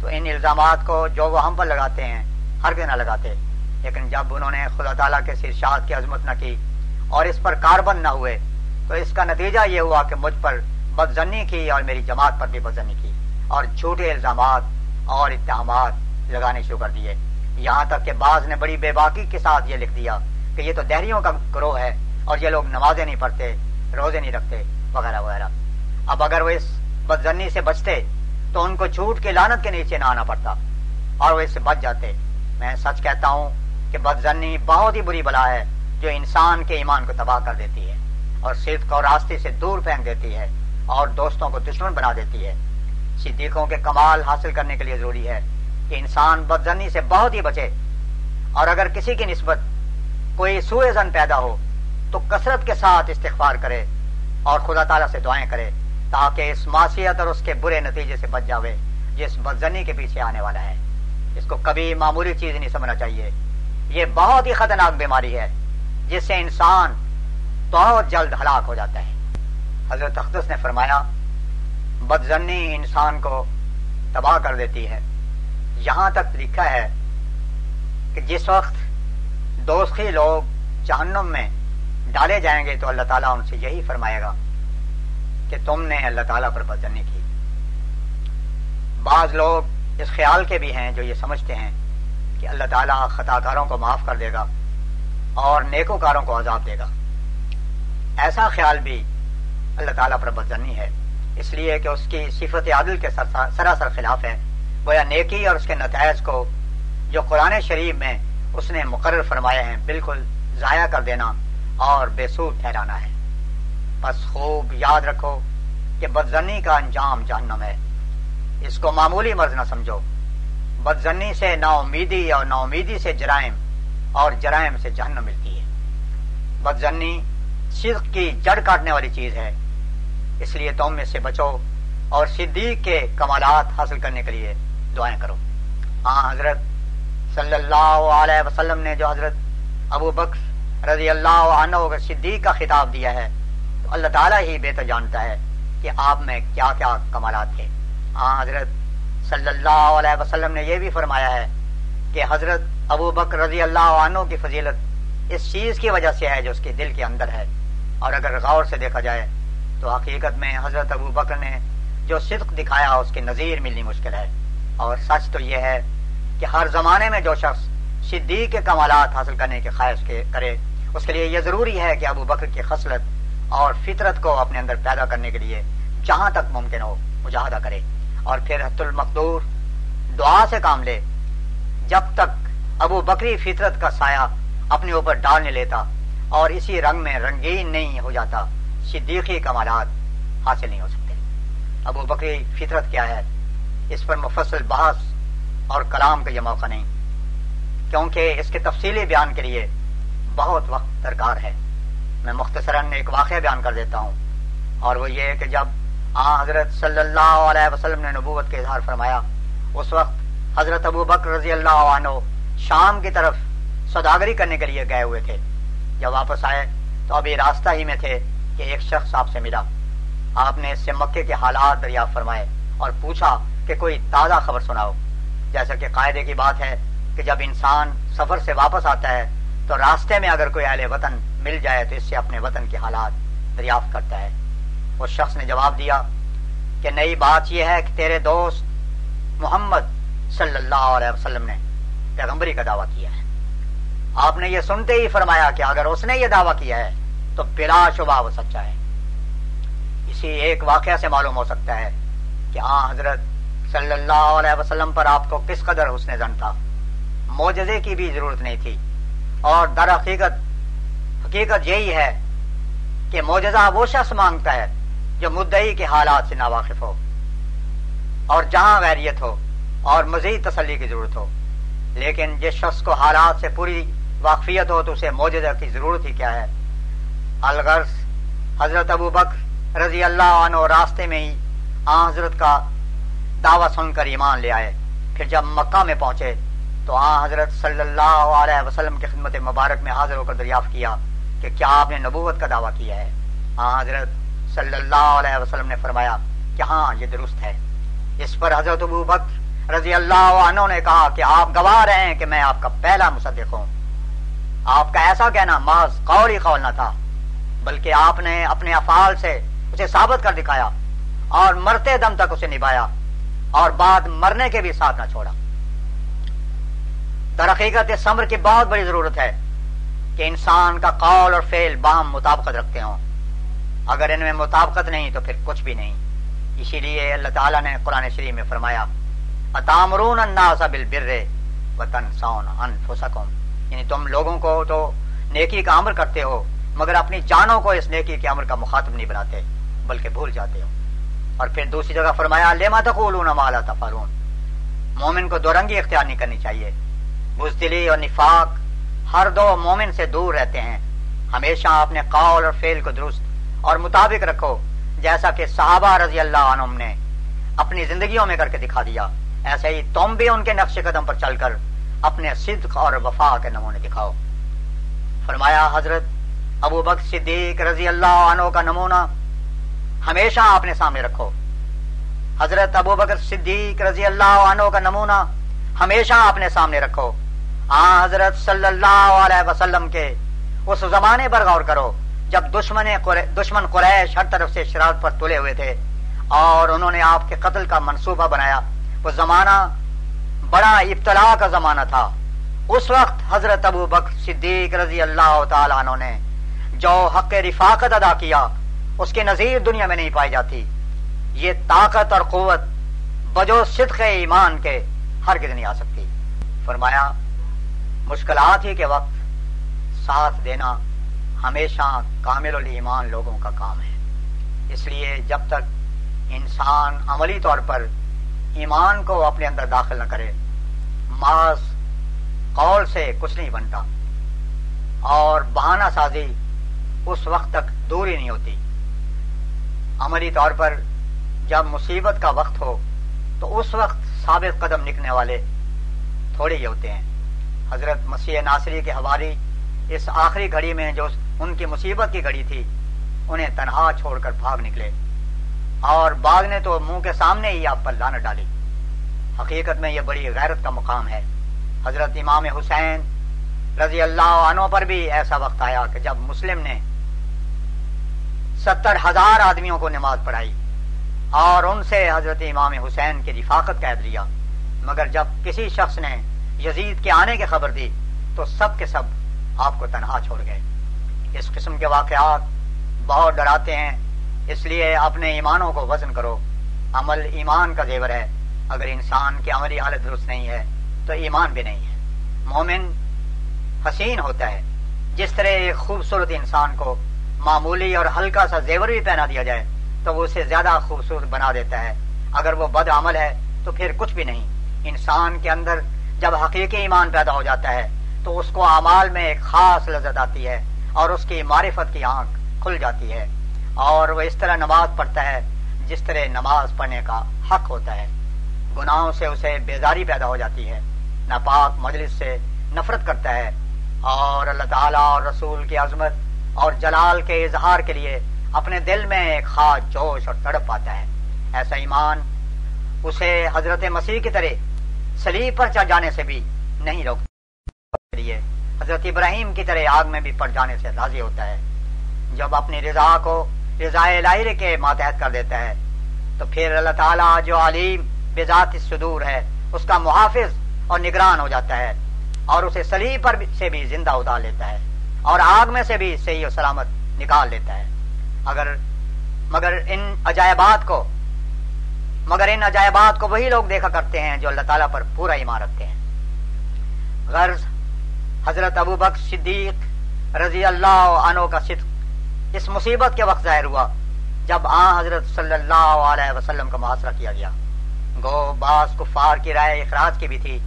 تو ان الزامات کو جو وہ ہم پر لگاتے ہیں، ہر نہ لگاتے۔ لیکن جب انہوں نے خدا تعالیٰ کے سرشاد کی عظمت نہ کی اور اس پر کاربند نہ ہوئے، تو اس کا نتیجہ یہ ہوا کہ مجھ پر بدزنی کی اور میری جماعت پر بھی بدزنی کی اور جھوٹے الزامات اور اتہامات لگانے شروع کر دیے۔ یہاں تک کہ بعض نے بڑی بے باقی کے ساتھ یہ لکھ دیا کہ یہ تو دہریوں کا گروہ ہے اور یہ لوگ نمازیں نہیں پڑھتے، روزے نہیں رکھتے، وغیرہ وغیرہ۔ اب اگر وہ اس بدزنی سے بچتے، تو ان کو جھوٹ کے لانت کے نیچے نہ آنا پڑتا اور وہ اس سے بچ جاتے۔ میں سچ کہتا ہوں کہ بدزنی بہت ہی بری بلا ہے جو انسان کے ایمان کو تباہ کر دیتی ہے اور صرف اور راستے سے دور پھینک دیتی ہے اور دوستوں کو دشمن بنا دیتی ہے۔ صدیقوں کے کمال حاصل کرنے کے لیے ضروری ہے کہ انسان بدزنی سے بہت ہی بچے۔ اور اگر کسی کی نسبت کوئی سوئے زن پیدا ہو تو کثرت کے ساتھ استغفار کرے اور خدا تعالیٰ سے دعائیں کرے تاکہ اس معاشیت اور اس کے برے نتیجے سے بچ جاوے جس بدزنی کے پیچھے آنے والا ہے۔ اس کو کبھی معمولی چیز نہیں سمجھنا چاہیے۔ یہ بہت ہی خطرناک بیماری ہے، جس سے انسان بہت جلد ہلاک ہو جاتا ہے۔ حضرت اختص نے فرمایا، بدزنی انسان کو تباہ کر دیتی ہے۔ یہاں تک لکھا ہے کہ جس وقت دوستی لوگ جہنم میں ڈالے جائیں گے تو اللہ تعالیٰ ان سے یہی فرمائے گا کہ تم نے اللہ تعالیٰ پر بدزنی کی۔ بعض لوگ اس خیال کے بھی ہیں جو یہ سمجھتے ہیں کہ اللہ تعالیٰ خطا کاروں کو معاف کر دے گا اور نیکوکاروں کو عذاب دے گا۔ ایسا خیال بھی اللہ تعالیٰ پر بدزنی ہے۔ اس لیے کہ اس کی صفت عادل کے سراسر خلاف ہے۔ گویا نیکی اور اس کے نتائج کو جو قرآن شریف میں اس نے مقرر فرمائے ہیں بالکل ضائع کر دینا اور بے سود ٹھہرانا ہے۔ بس خوب یاد رکھو کہ بدزنی کا انجام جہنم ہے۔ اس کو معمولی مرض نہ سمجھو۔ بدزنی سے نا امیدی اور نا امیدی سے جرائم اور جرائم سے جہنم ملتی ہے۔ بدزنی صدق کی جڑ کاٹنے والی چیز ہے۔ اس لیے تم اس سے بچو اور صدیق کے کمالات حاصل کرنے کے لیے دعائیں کرو۔ ہاں حضرت صلی اللہ علیہ وسلم نے جو حضرت ابو بکر رضی اللہ عنہ صدیق کا خطاب دیا ہے، تو اللہ تعالیٰ ہی بہتر جانتا ہے کہ آپ میں کیا کیا کمالات تھے ہاں حضرت صلی اللہ علیہ وسلم نے یہ بھی فرمایا ہے کہ حضرت ابو بکر رضی اللہ عنہ کی فضیلت اس چیز کی وجہ سے ہے جو اس کے دل کے اندر ہے۔ اور اگر غور سے دیکھا جائے تو حقیقت میں حضرت ابو بکر نے جو صدق دکھایا اس کی نظیر ملنی مشکل ہے۔ اور سچ تو یہ ہے کہ ہر زمانے میں جو شخص صدیق کے کمالات حاصل کرنے کے خواہش کے کرے، اس کے لیے یہ ضروری ہے کہ ابو بکر کی خصلت اور فطرت کو اپنے اندر پیدا کرنے کے لیے جہاں تک ممکن ہو مجاہدہ کرے۔ اور پھر حت المقدور دعا سے کام لے۔ جب تک ابو بکری فطرت کا سایہ اپنے اوپر ڈالنے لیتا اور اسی رنگ میں رنگین نہیں ہو جاتا، صدیقی کمالات حاصل نہیں ہو سکتے۔ ابو بکری فطرت کیا ہے؟ اس پر مفصل بحث اور کلام کا یہ موقع نہیں۔ کیونکہ اس کے تفصیلی بیان کے لیے بہت وقت درکار ہے۔ میں مختصراً ایک واقعہ بیان کر دیتا ہوں اور وہ یہ کہ جب آ حضرت صلی اللہ علیہ وسلم نے نبوت کے اظہار فرمایا۔ اس وقت حضرت ابو بکر رضی اللہ عنہ شام کی طرف سوداگری کرنے کے لیے گئے ہوئے تھے۔ جب واپس آئے تو ابھی راستہ ہی میں تھے کہ ایک شخص آپ سے ملا۔ آپ نے اس سے مکے کے حالات دریافت فرمائے اور پوچھا کہ کوئی تازہ خبر سناؤ۔ جیسا کہ قاعدے کی بات ہے کہ جب انسان سفر سے واپس آتا ہے تو راستے میں اگر کوئی اہل وطن مل جائے تو اس سے اپنے وطن کے حالات دریافت کرتا ہے۔ اس شخص نے جواب دیا کہ نئی بات یہ ہے کہ تیرے دوست محمد صلی اللہ علیہ وسلم نے پیغمبری کا دعویٰ کیا ہے۔ آپ نے یہ سنتے ہی فرمایا کہ اگر اس نے یہ دعویٰ کیا ہے تو بلا شبہ وہ سچا ہے۔ اسی ایک واقعہ سے معلوم ہو سکتا ہے کہ ہاں حضرت صلی اللہ علیہ وسلم پر آپ کو کس قدر حسن زن تھا۔ موجزے کی بھی ضرورت نہیں تھی۔ اور در حقیقت حقیقت یہی ہے کہ موجزہ وہ شخص مانگتا ہے جو مدعی کے حالات سے ناواقف ہو اور جہاں غیریت ہو اور مزید تسلی کی ضرورت ہو، لیکن جس شخص کو حالات سے پوری واقفیت ہو تو اسے موجودہ کی ضرورت ہی کیا ہے؟ الغرض حضرت ابو بکر رضی اللہ عنہ راستے میں ہی آ حضرت کا دعویٰ سن کر ایمان لے آئے۔ پھر جب مکہ میں پہنچے تو آ حضرت صلی اللہ علیہ وسلم کی خدمت مبارک میں حاضر ہو کر دریافت کیا کہ کیا آپ نے نبوت کا دعویٰ کیا ہے؟ آ حضرت صلی اللہ علیہ وسلم نے فرمایا کہ ہاں یہ درست ہے۔ اس پر حضرت ابو بکر رضی اللہ عنہ نے کہا کہ آپ گواہ رہے ہیں کہ میں آپ کا پہلا مصدق ہوں۔ آپ کا ایسا کہنا محض قول ہی قول نہ تھا، بلکہ آپ نے اپنے افعال سے اسے ثابت کر دکھایا اور مرتے دم تک اسے نبھایا اور بعد مرنے کے بھی ساتھ نہ چھوڑا۔ در اس سمر کی بہت بڑی ضرورت ہے کہ انسان کا قول اور فعل باہم مطابقت رکھتے ہوں۔ اگر ان میں مطابقت نہیں تو پھر کچھ بھی نہیں۔ اسی لیے اللہ تعالیٰ نے قرآن شریف میں فرمایا اتامرون الناس بالبر وتنسون انفسکم یعنی تم لوگوں کو تو نیکی کا امر کرتے ہو، مگر اپنی جانوں کو اس نیکی کے امر کا مخاطب نہیں بناتے، بلکہ بھول جاتے ہو۔ اور پھر دوسری جگہ فرمایا لما تقولون ما لا تفعلون مومن کو دو رنگی اختیار نہیں کرنی چاہیے۔ بزدلی اور نفاق ہر دو مومن سے دور رہتے ہیں۔ ہمیشہ اپنے قول اور فعل کو درست اور مطابق رکھو، جیسا کہ صحابہ رضی اللہ عنہ نے اپنی زندگیوں میں کر کے دکھا دیا۔ ایسے ہی تم بھی ان کے نقش قدم پر چل کر اپنے صدق اور وفا کے نمونے دکھاؤ۔ فرمایا، حضرت ابو بک صدیق رضی اللہ عنہ کا نمونہ ہمیشہ اپنے سامنے رکھو۔ حضرت ابو بکر صدیق رضی اللہ عنہ کا نمونہ ہمیشہ اپنے سامنے رکھو۔ ہاں حضرت صلی اللہ علیہ وسلم کے اس زمانے پر غور کرو۔ جب دشمن دشمن قریش ہر طرف سے شرارت پر تلے ہوئے تھے اور انہوں نے آپ کے قتل کا منصوبہ بنایا۔ وہ زمانہ بڑا ابتلا کا زمانہ تھا۔ اس وقت حضرت ابو بکر صدیق رضی اللہ تعالیٰ عنہ نے جو حق رفاقت ادا کیا، اس کے نظیر دنیا میں نہیں پائی جاتی۔ یہ طاقت اور قوت بجو صدق ایمان کے ہر گز نہیں آ سکتی۔ فرمایا، مشکلات ہی کے وقت ساتھ دینا ہمیشہ کامل الایمان لوگوں کا کام ہے۔ اس لیے جب تک انسان عملی طور پر ایمان کو اپنے اندر داخل نہ کرے ماس قول سے کچھ نہیں بنتا۔ اور بہانہ سازی اس وقت تک دور ہی نہیں ہوتی۔ عملی طور پر جب مصیبت کا وقت ہو، تو اس وقت ثابت قدم نکلنے والے تھوڑے ہی ہوتے ہیں۔ حضرت مسیح ناصری کے حوالی اس آخری گھڑی میں جو ان کی مصیبت کی گھڑی تھی، انہیں تنہا چھوڑ کر بھاگ نکلے۔ اور باغ نے تو منہ کے سامنے ہی آپ پر لانت ڈالی۔ حقیقت میں یہ بڑی غیرت کا مقام ہے۔ حضرت امام حسین رضی اللہ عنہ پر بھی ایسا وقت آیا کہ جب مسلم نے ستر ہزار آدمیوں کو نماز پڑھائی اور ان سے حضرت امام حسین کی رفاقت قید لیا۔ مگر جب کسی شخص نے یزید کے آنے کی خبر دی تو سب کے سب آپ کو تنہا چھوڑ گئے۔ اس قسم کے واقعات بہت ڈراتے ہیں، اس لیے اپنے ایمانوں کو وزن کرو۔ عمل ایمان کا زیور ہے۔ اگر انسان کی عملی حالت درست نہیں ہے، تو ایمان بھی نہیں ہے۔ مومن حسین ہوتا ہے۔ جس طرح ایک خوبصورت انسان کو معمولی اور ہلکا سا زیور بھی پہنا دیا جائے، تو وہ اسے زیادہ خوبصورت بنا دیتا ہے۔ اگر وہ بد عمل ہے، تو پھر کچھ بھی نہیں۔ انسان کے اندر جب حقیقی ایمان پیدا ہو جاتا ہے، تو اس کو اعمال میں ایک خاص لذت آتی ہے۔ اور اس کی معرفت کی آنکھ کھل جاتی ہے اور وہ اس طرح نماز پڑھتا ہے جس طرح نماز پڑھنے کا حق ہوتا ہے۔ گناہوں سے اسے بیزاری پیدا ہو جاتی ہے۔ ناپاک مجلس سے نفرت کرتا ہے اور اللہ تعالیٰ اور رسول کی عظمت اور جلال کے اظہار کے لیے اپنے دل میں ایک خاص جوش اور تڑپ پاتا ہے۔ ایسا ایمان اسے حضرت مسیح کی طرح سلیب پر چڑھ جانے سے بھی نہیں روکتا۔ لیے حضرت ابراہیم کی طرح آگ میں بھی پڑ جانے سے راضی ہوتا ہے۔ جب اپنی رضا کو رضا الہی کے ماتحت کر دیتا ہے، تو پھر اللہ تعالیٰ جو علیم بذات صدور ہے، اس کا محافظ اور نگران ہو جاتا ہے اور اسے سلیب پر سے بھی زندہ اتار لیتا ہے اور آگ میں سے بھی صحیح و سلامت نکال لیتا ہے۔ اگر مگر ان عجائبات کو مگر ان عجائبات کو وہی لوگ دیکھا کرتے ہیں جو اللہ تعالیٰ پر پورا ایمان رکھتے ہیں۔ غرض حضرت ابو بک صدیق رضی اللہ عنہ کا صدق اس مصیبت کے وقت ظاہر ہوا جب آ حضرت صلی اللہ علیہ وسلم کا محاصرہ کیا گیا۔ گو باس کفار کی رائے اخراج کی بھی تھی،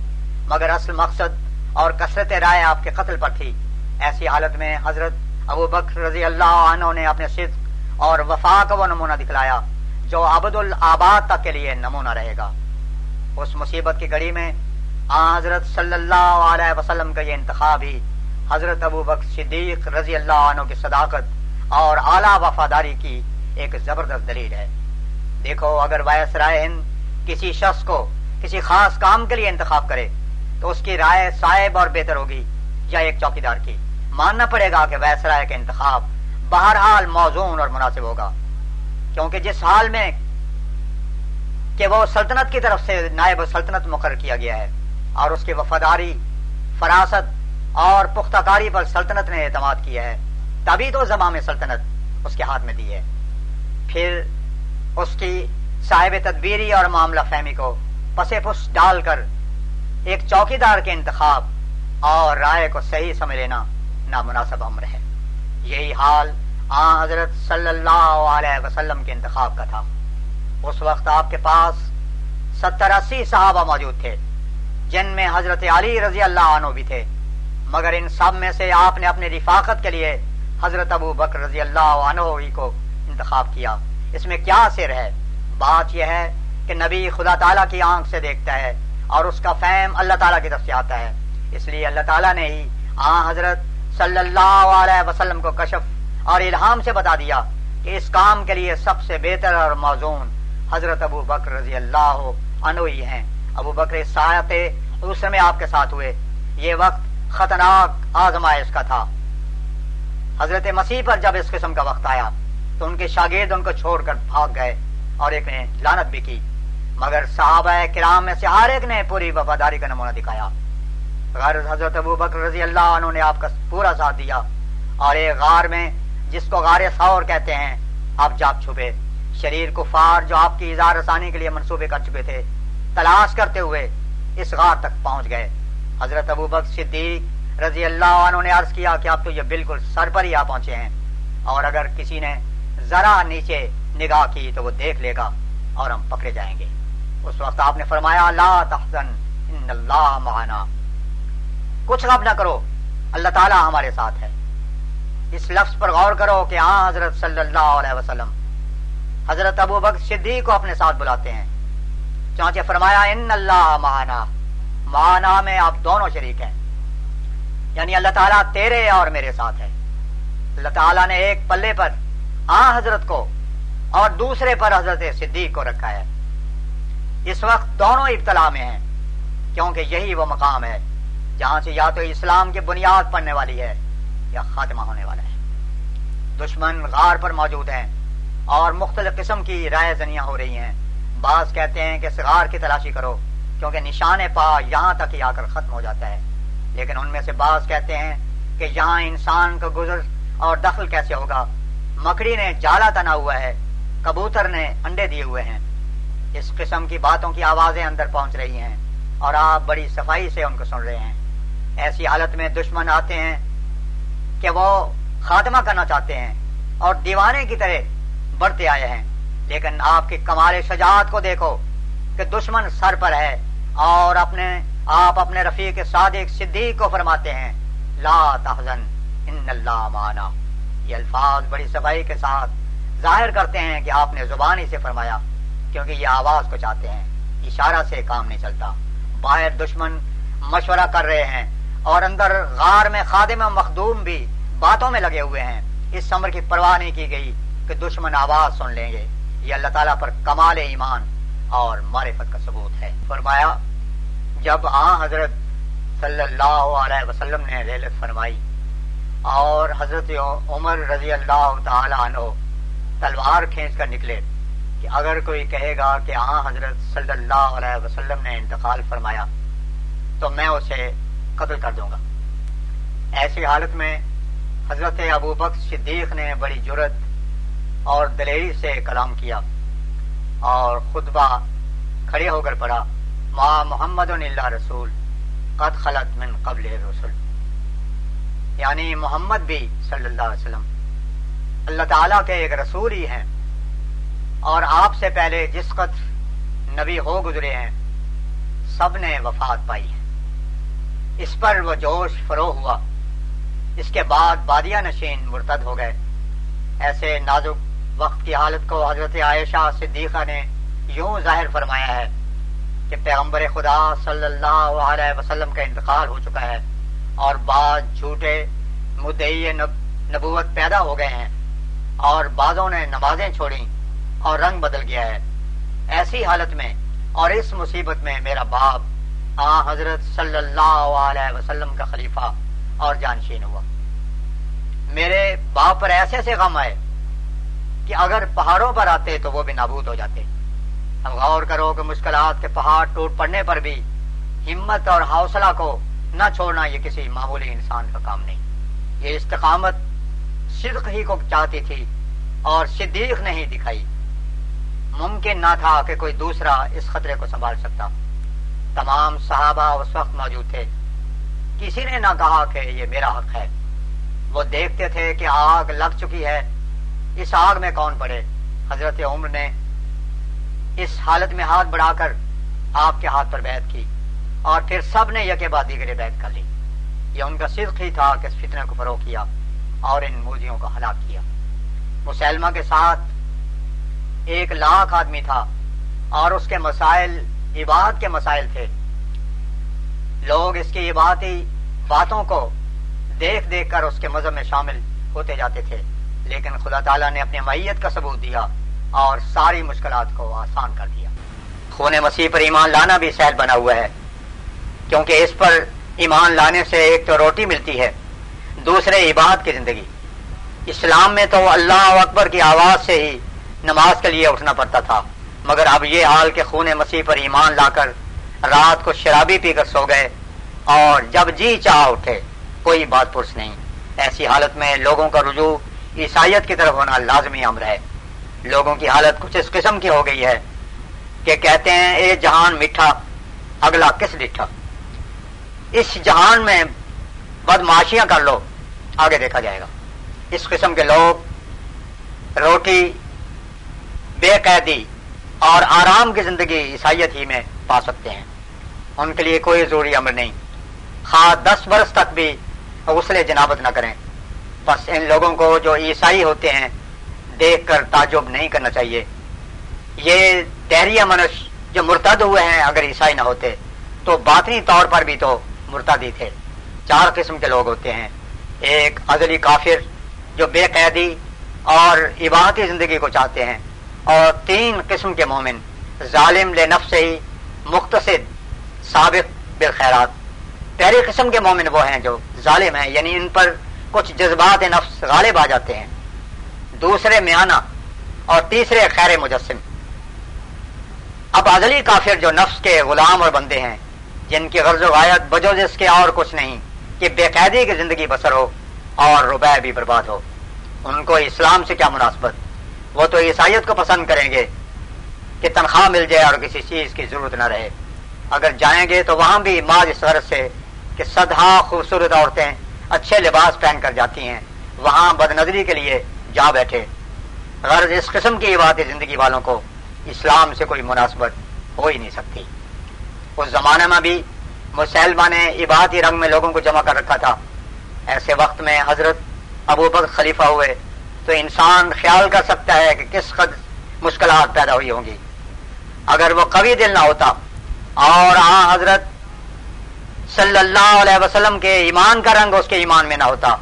مگر اصل مقصد اور کثرت رائے آپ کے قتل پر تھی۔ ایسی حالت میں حضرت ابو بکر رضی اللہ عنہ نے اپنے صدق اور وفا کا وہ نمونہ دکھلایا جو عبد الآباد تک کے لیے نمونہ رہے گا۔ اس مصیبت کی گڑی میں حضرت صلی اللہ علیہ وسلم کا یہ انتخاب ہی حضرت ابو بکر صدیق رضی اللہ عنہ کی صداقت اور اعلیٰ وفاداری کی ایک زبردست دلیل ہے۔ دیکھو، اگر وائس رائے ہند کسی شخص کو کسی خاص کام کے لیے انتخاب کرے، تو اس کی رائے صاحب اور بہتر ہوگی یا ایک چوکیدار کی۔ ماننا پڑے گا کہ ویس رائے کا انتخاب بہرحال موزون اور مناسب ہوگا، کیونکہ جس حال میں کہ وہ سلطنت کی طرف سے نائب سلطنت مقرر کیا گیا ہے۔ اور اس کی وفاداری، فراست اور پختہ کاری پر سلطنت نے اعتماد کیا ہے۔ تبھی تو زمام سلطنت اس کے ہاتھ میں دی ہے۔ پھر اس کی صاحب تدبیری اور معاملہ فہمی کو پسے پس ڈال کر ایک چوکی دار کے انتخاب اور رائے کو صحیح سمجھ لینا نامناسب امر ہے۔ یہی حال آ حضرت صلی اللہ علیہ وسلم کے انتخاب کا تھا۔ اس وقت آپ کے پاس ستر اسی صحابہ موجود تھے۔ جن میں حضرت علی رضی اللہ عنہ بھی تھے۔ مگر ان سب میں سے آپ نے اپنے رفاقت کے لیے حضرت ابو بکر رضی اللہ عنہ ہی کو انتخاب کیا۔ اس میں کیا سر ہے؟ بات یہ ہے کہ نبی خدا تعالیٰ کی آنکھ سے دیکھتا ہے اور اس کا فہم اللہ تعالیٰ کی طرف سے آتا ہے۔ اس لیے اللہ تعالیٰ نے ہی آ حضرت صلی اللہ علیہ وسلم کو کشف اور الہام سے بتا دیا کہ اس کام کے لیے سب سے بہتر اور موزون حضرت ابو بکر رضی اللہ عنہ ہی ہیں۔ ابو بکر سایت اس میں آپ کے ساتھ ہوئے۔ یہ وقت خطرناک آزمائش کا تھا۔ حضرت مسیح پر جب اس قسم کا وقت آیا تو ان کے شاگرد ان کو چھوڑ کر بھاگ گئے اور ایک نے لانت بھی کی۔ مگر صحابہ کرام میں سے ہر ایک نے پوری وفاداری کا نمونہ دکھایا۔ غیر حضرت ابو بکر رضی اللہ عنہ نے آپ کا پورا ساتھ دیا۔ اور ایک غار میں جس کو غار سور کہتے ہیں، آپ جاپ چھپے۔ شریر کفار جو آپ کی اظہار رسانی کے لیے منصوبے کر چکے تھے، تلاش کرتے ہوئے اس غار تک پہنچ گئے۔ حضرت ابو بکر صدیق رضی اللہ عنہ نے عرض کیا کہ آپ تو یہ بالکل سر پر ہی آ پہنچے ہیں۔ اور اگر کسی نے ذرا نیچے نگاہ کی تو وہ دیکھ لے گا اور ہم پکڑے جائیں گے۔ اس وقت آپ نے فرمایا، لا تحزن، ان اللہ معنا۔ کچھ غب نہ کرو، اللہ تعالیٰ ہمارے ساتھ ہے۔ اس لفظ پر غور کرو کہ ہاں حضرت صلی اللہ علیہ وسلم، حضرت ابو بک صدیق کو اپنے ساتھ بلاتے ہیں۔ چانچہ فرمایا، ان اللہ معنا. معنا میں آپ دونوں شریک ہیں۔ یعنی اللہ تعالیٰ تیرے اور میرے ساتھ ہے۔ اللہ تعالیٰ نے ایک پلے پر آ حضرت کو اور دوسرے پر حضرت صدیق کو رکھا ہے۔ اس وقت دونوں ابتلا میں ہیں، کیونکہ یہی وہ مقام ہے جہاں سے یا تو اسلام کی بنیاد پڑنے والی ہے یا خاتمہ ہونے والا ہے۔ دشمن غار پر موجود ہیں اور مختلف قسم کی رائے زنیاں ہو رہی ہیں۔ بعض کہتے ہیں کہ غار کی تلاشی کرو، کیونکہ نشان پا یہاں تک ہی آ کر ختم ہو جاتا ہے۔ لیکن ان میں سے بعض کہتے ہیں کہ یہاں انسان کا گزر اور دخل کیسے ہوگا؟ مکڑی نے جالا تنا ہوا ہے، کبوتر نے انڈے دیے ہوئے ہیں۔ اس قسم کی باتوں کی آوازیں اندر پہنچ رہی ہیں اور آپ بڑی صفائی سے ان کو سن رہے ہیں۔ ایسی حالت میں دشمن آتے ہیں کہ وہ خاتمہ کرنا چاہتے ہیں اور دیوانے کی طرح بڑھتے آئے ہیں۔ لیکن آپ کی کمال شجاعت کو دیکھو کہ دشمن سر پر ہے اور اپنے آپ اپنے رفیق صادق صدیق کو فرماتے ہیں، لا تحزن، ان اللہ مانا یہ الفاظ بڑی صفائی کے ساتھ ظاہر کرتے ہیں کہ آپ نے زبانی سے فرمایا، کیونکہ یہ آواز کو چاہتے ہیں۔ اشارہ سے کام نہیں چلتا۔ باہر دشمن مشورہ کر رہے ہیں اور اندر غار میں خادم و مخدوم بھی باتوں میں لگے ہوئے ہیں۔ اس عمر کی پرواہ نہیں کی گئی کہ دشمن آواز سن لیں گے۔ یہ اللہ تعالیٰ پر کمال ایمان اور معرفت کا ثبوت ہے۔ فرمایا، جب آ حضرت صلی اللہ علیہ وسلم نے ریلت فرمائی اور حضرت عمر رضی اللہ تعالی عنہ تلوار کھینچ کر نکلے کہ اگر کوئی کہے گا کہ ہاں حضرت صلی اللہ علیہ وسلم نے انتقال فرمایا، تو میں اسے قتل کر دوں گا۔ ایسی حالت میں حضرت ابو بکر صدیق نے بڑی جرت اور دلیری سے کلام کیا اور خطبہ کھڑے ہو کر پڑا ما محمد اللہ رسول، قد خلط من قبل رسول یعنی محمد بھی صلی اللہ علیہ وسلم۔ اللہ تعالیٰ کے ایک رسول ہی ہیں اور آپ سے پہلے جس قدر نبی ہو گزرے ہیں، سب نے وفات پائی ہے۔ اس پر وہ جوش فرو ہوا۔ اس کے بعد بادیا نشین مرتد ہو گئے۔ ایسے نازک وقت کی حالت کو حضرت عائشہ صدیقہ نے یوں ظاہر فرمایا ہے کہ پیغمبر خدا صلی اللہ علیہ وسلم کا انتقال ہو چکا ہے اور بعض جھوٹے مدعی نبوت پیدا ہو گئے ہیں اور بعضوں نے نمازیں چھوڑی اور رنگ بدل گیا ہے۔ ایسی حالت میں اور اس مصیبت میں میرا باپ، آ حضرت صلی اللہ علیہ وسلم کا خلیفہ اور جانشین ہوا۔ میرے باپ پر ایسے ایسے غم آئے کہ اگر پہاڑوں پر آتے تو وہ بھی نابود ہو جاتے۔ اب غور کرو کہ مشکلات کے پہاڑ ٹوٹ پڑنے پر بھی ہمت اور حوصلہ کو نہ چھوڑنا یہ کسی معمولی انسان کا کام نہیں۔ یہ استقامت صدق ہی کو چاہتی تھی اور صدیق نہیں دکھائی۔ ممکن نہ تھا کہ کوئی دوسرا اس خطرے کو سنبھال سکتا۔ تمام صحابہ اس وقت موجود تھے۔ کسی نے نہ کہا کہ یہ میرا حق ہے۔ وہ دیکھتے تھے کہ آگ لگ چکی ہے۔ اس آگ میں کون پڑے؟ حضرت عمر نے اس حالت میں ہاتھ بڑھا کر آپ کے ہاتھ پر بیعت کی اور پھر سب نے یکے بعد دیگرے بیعت کر لی۔ یہ ان کا صدق ہی تھا کہ اس فتنے کو فروغ کیا اور ان موجیوں کو ہلاک کیا۔ مسلمہ کے ساتھ ایک لاکھ آدمی تھا اور اس کے مسائل، عبادت کے مسائل تھے۔ لوگ اس کی عبادتی باتوں کو دیکھ دیکھ کر اس کے مذہب میں شامل ہوتے جاتے تھے۔ لیکن خدا تعالیٰ نے اپنی میت کا ثبوت دیا اور ساری مشکلات کو آسان کر دیا۔ خون مسیح پر ایمان لانا بھی سہل بنا ہوا ہے، کیونکہ اس پر ایمان لانے سے ایک تو روٹی ملتی ہے، دوسرے عبادت کی زندگی۔ اسلام میں تو اللہ اکبر کی آواز سے ہی نماز کے لیے اٹھنا پڑتا تھا، مگر اب یہ حال کہ خون مسیح پر ایمان لا کر رات کو شرابی پی کر سو گئے اور جب جی چاہ اٹھے، کوئی بات پرس نہیں۔ ایسی حالت میں لوگوں کا رجوع عیسائیت کی طرف ہونا لازمی امر ہے۔ لوگوں کی حالت کچھ اس قسم کی ہو گئی ہے کہ کہتے ہیں اے جہان میٹھا، اگلا کس ڈٹھا اس جہان میں بدماشیاں کر لو، آگے دیکھا جائے گا۔ اس قسم کے لوگ روٹی، بے قیدی اور آرام کی زندگی عیسائیت ہی میں پا سکتے ہیں۔ ان کے لیے کوئی ضروری امر نہیں۔ خواہ دس برس تک بھی غسل جنابت نہ کریں۔ بس ان لوگوں کو جو عیسائی ہوتے ہیں، دیکھ کر تعجب نہیں کرنا چاہیے۔ یہ تحریہ منش جو مرتد ہوئے ہیں، اگر عیسائی نہ ہوتے، تو باطنی طور پر بھی تو مرتادی تھے۔ چار قسم کے لوگ ہوتے ہیں۔ ایک ازلی کافر جو بے قیدی اور عبادتی زندگی کو چاہتے ہیں، اور تین قسم کے مومن، ظالم لے نفس ہی مختصر سابق بالخیرات پہلی قسم کے مومن وہ ہیں جو ظالم ہیں یعنی ان پر کچھ جذبات نفس غالب آ جاتے ہیں۔ دوسرے میانہ اور تیسرے خیر مجسم۔ اب ازلی کافر جو نفس کے غلام اور بندے ہیں، جن کی غرض و غایت بجوز اس کے اور کچھ نہیں کہ بے قیدی کی زندگی بسر ہو اور روپے بھی برباد ہو۔ ان کو اسلام سے کیا مناسبت؟ وہ تو عیسائیت کو پسند کریں گے کہ تنخواہ مل جائے اور کسی چیز کی ضرورت نہ رہے۔ اگر جائیں گے تو وہاں بھی ماض اس غرض سے کہ سدھا خوبصورت عورتیں اچھے لباس پہن کر جاتی ہیں۔ وہاں بد نظری کے لیے جا بیٹھے۔ غرض اس قسم کی بات زندگی والوں کو اسلام سے کوئی مناسبت ہو ہی نہیں سکتی۔ اس زمانے میں بھی مسلمہ نے عبادتی رنگ میں لوگوں کو جمع کر رکھا تھا۔ ایسے وقت میں حضرت ابو بکر خلیفہ ہوئے تو انسان خیال کر سکتا ہے کہ کس قد مشکلات پیدا ہوئی ہوں گی۔ اگر وہ قوی دل نہ ہوتا اور ہاں حضرت صلی اللہ علیہ وسلم کے ایمان کا رنگ اس کے ایمان میں نہ ہوتا۔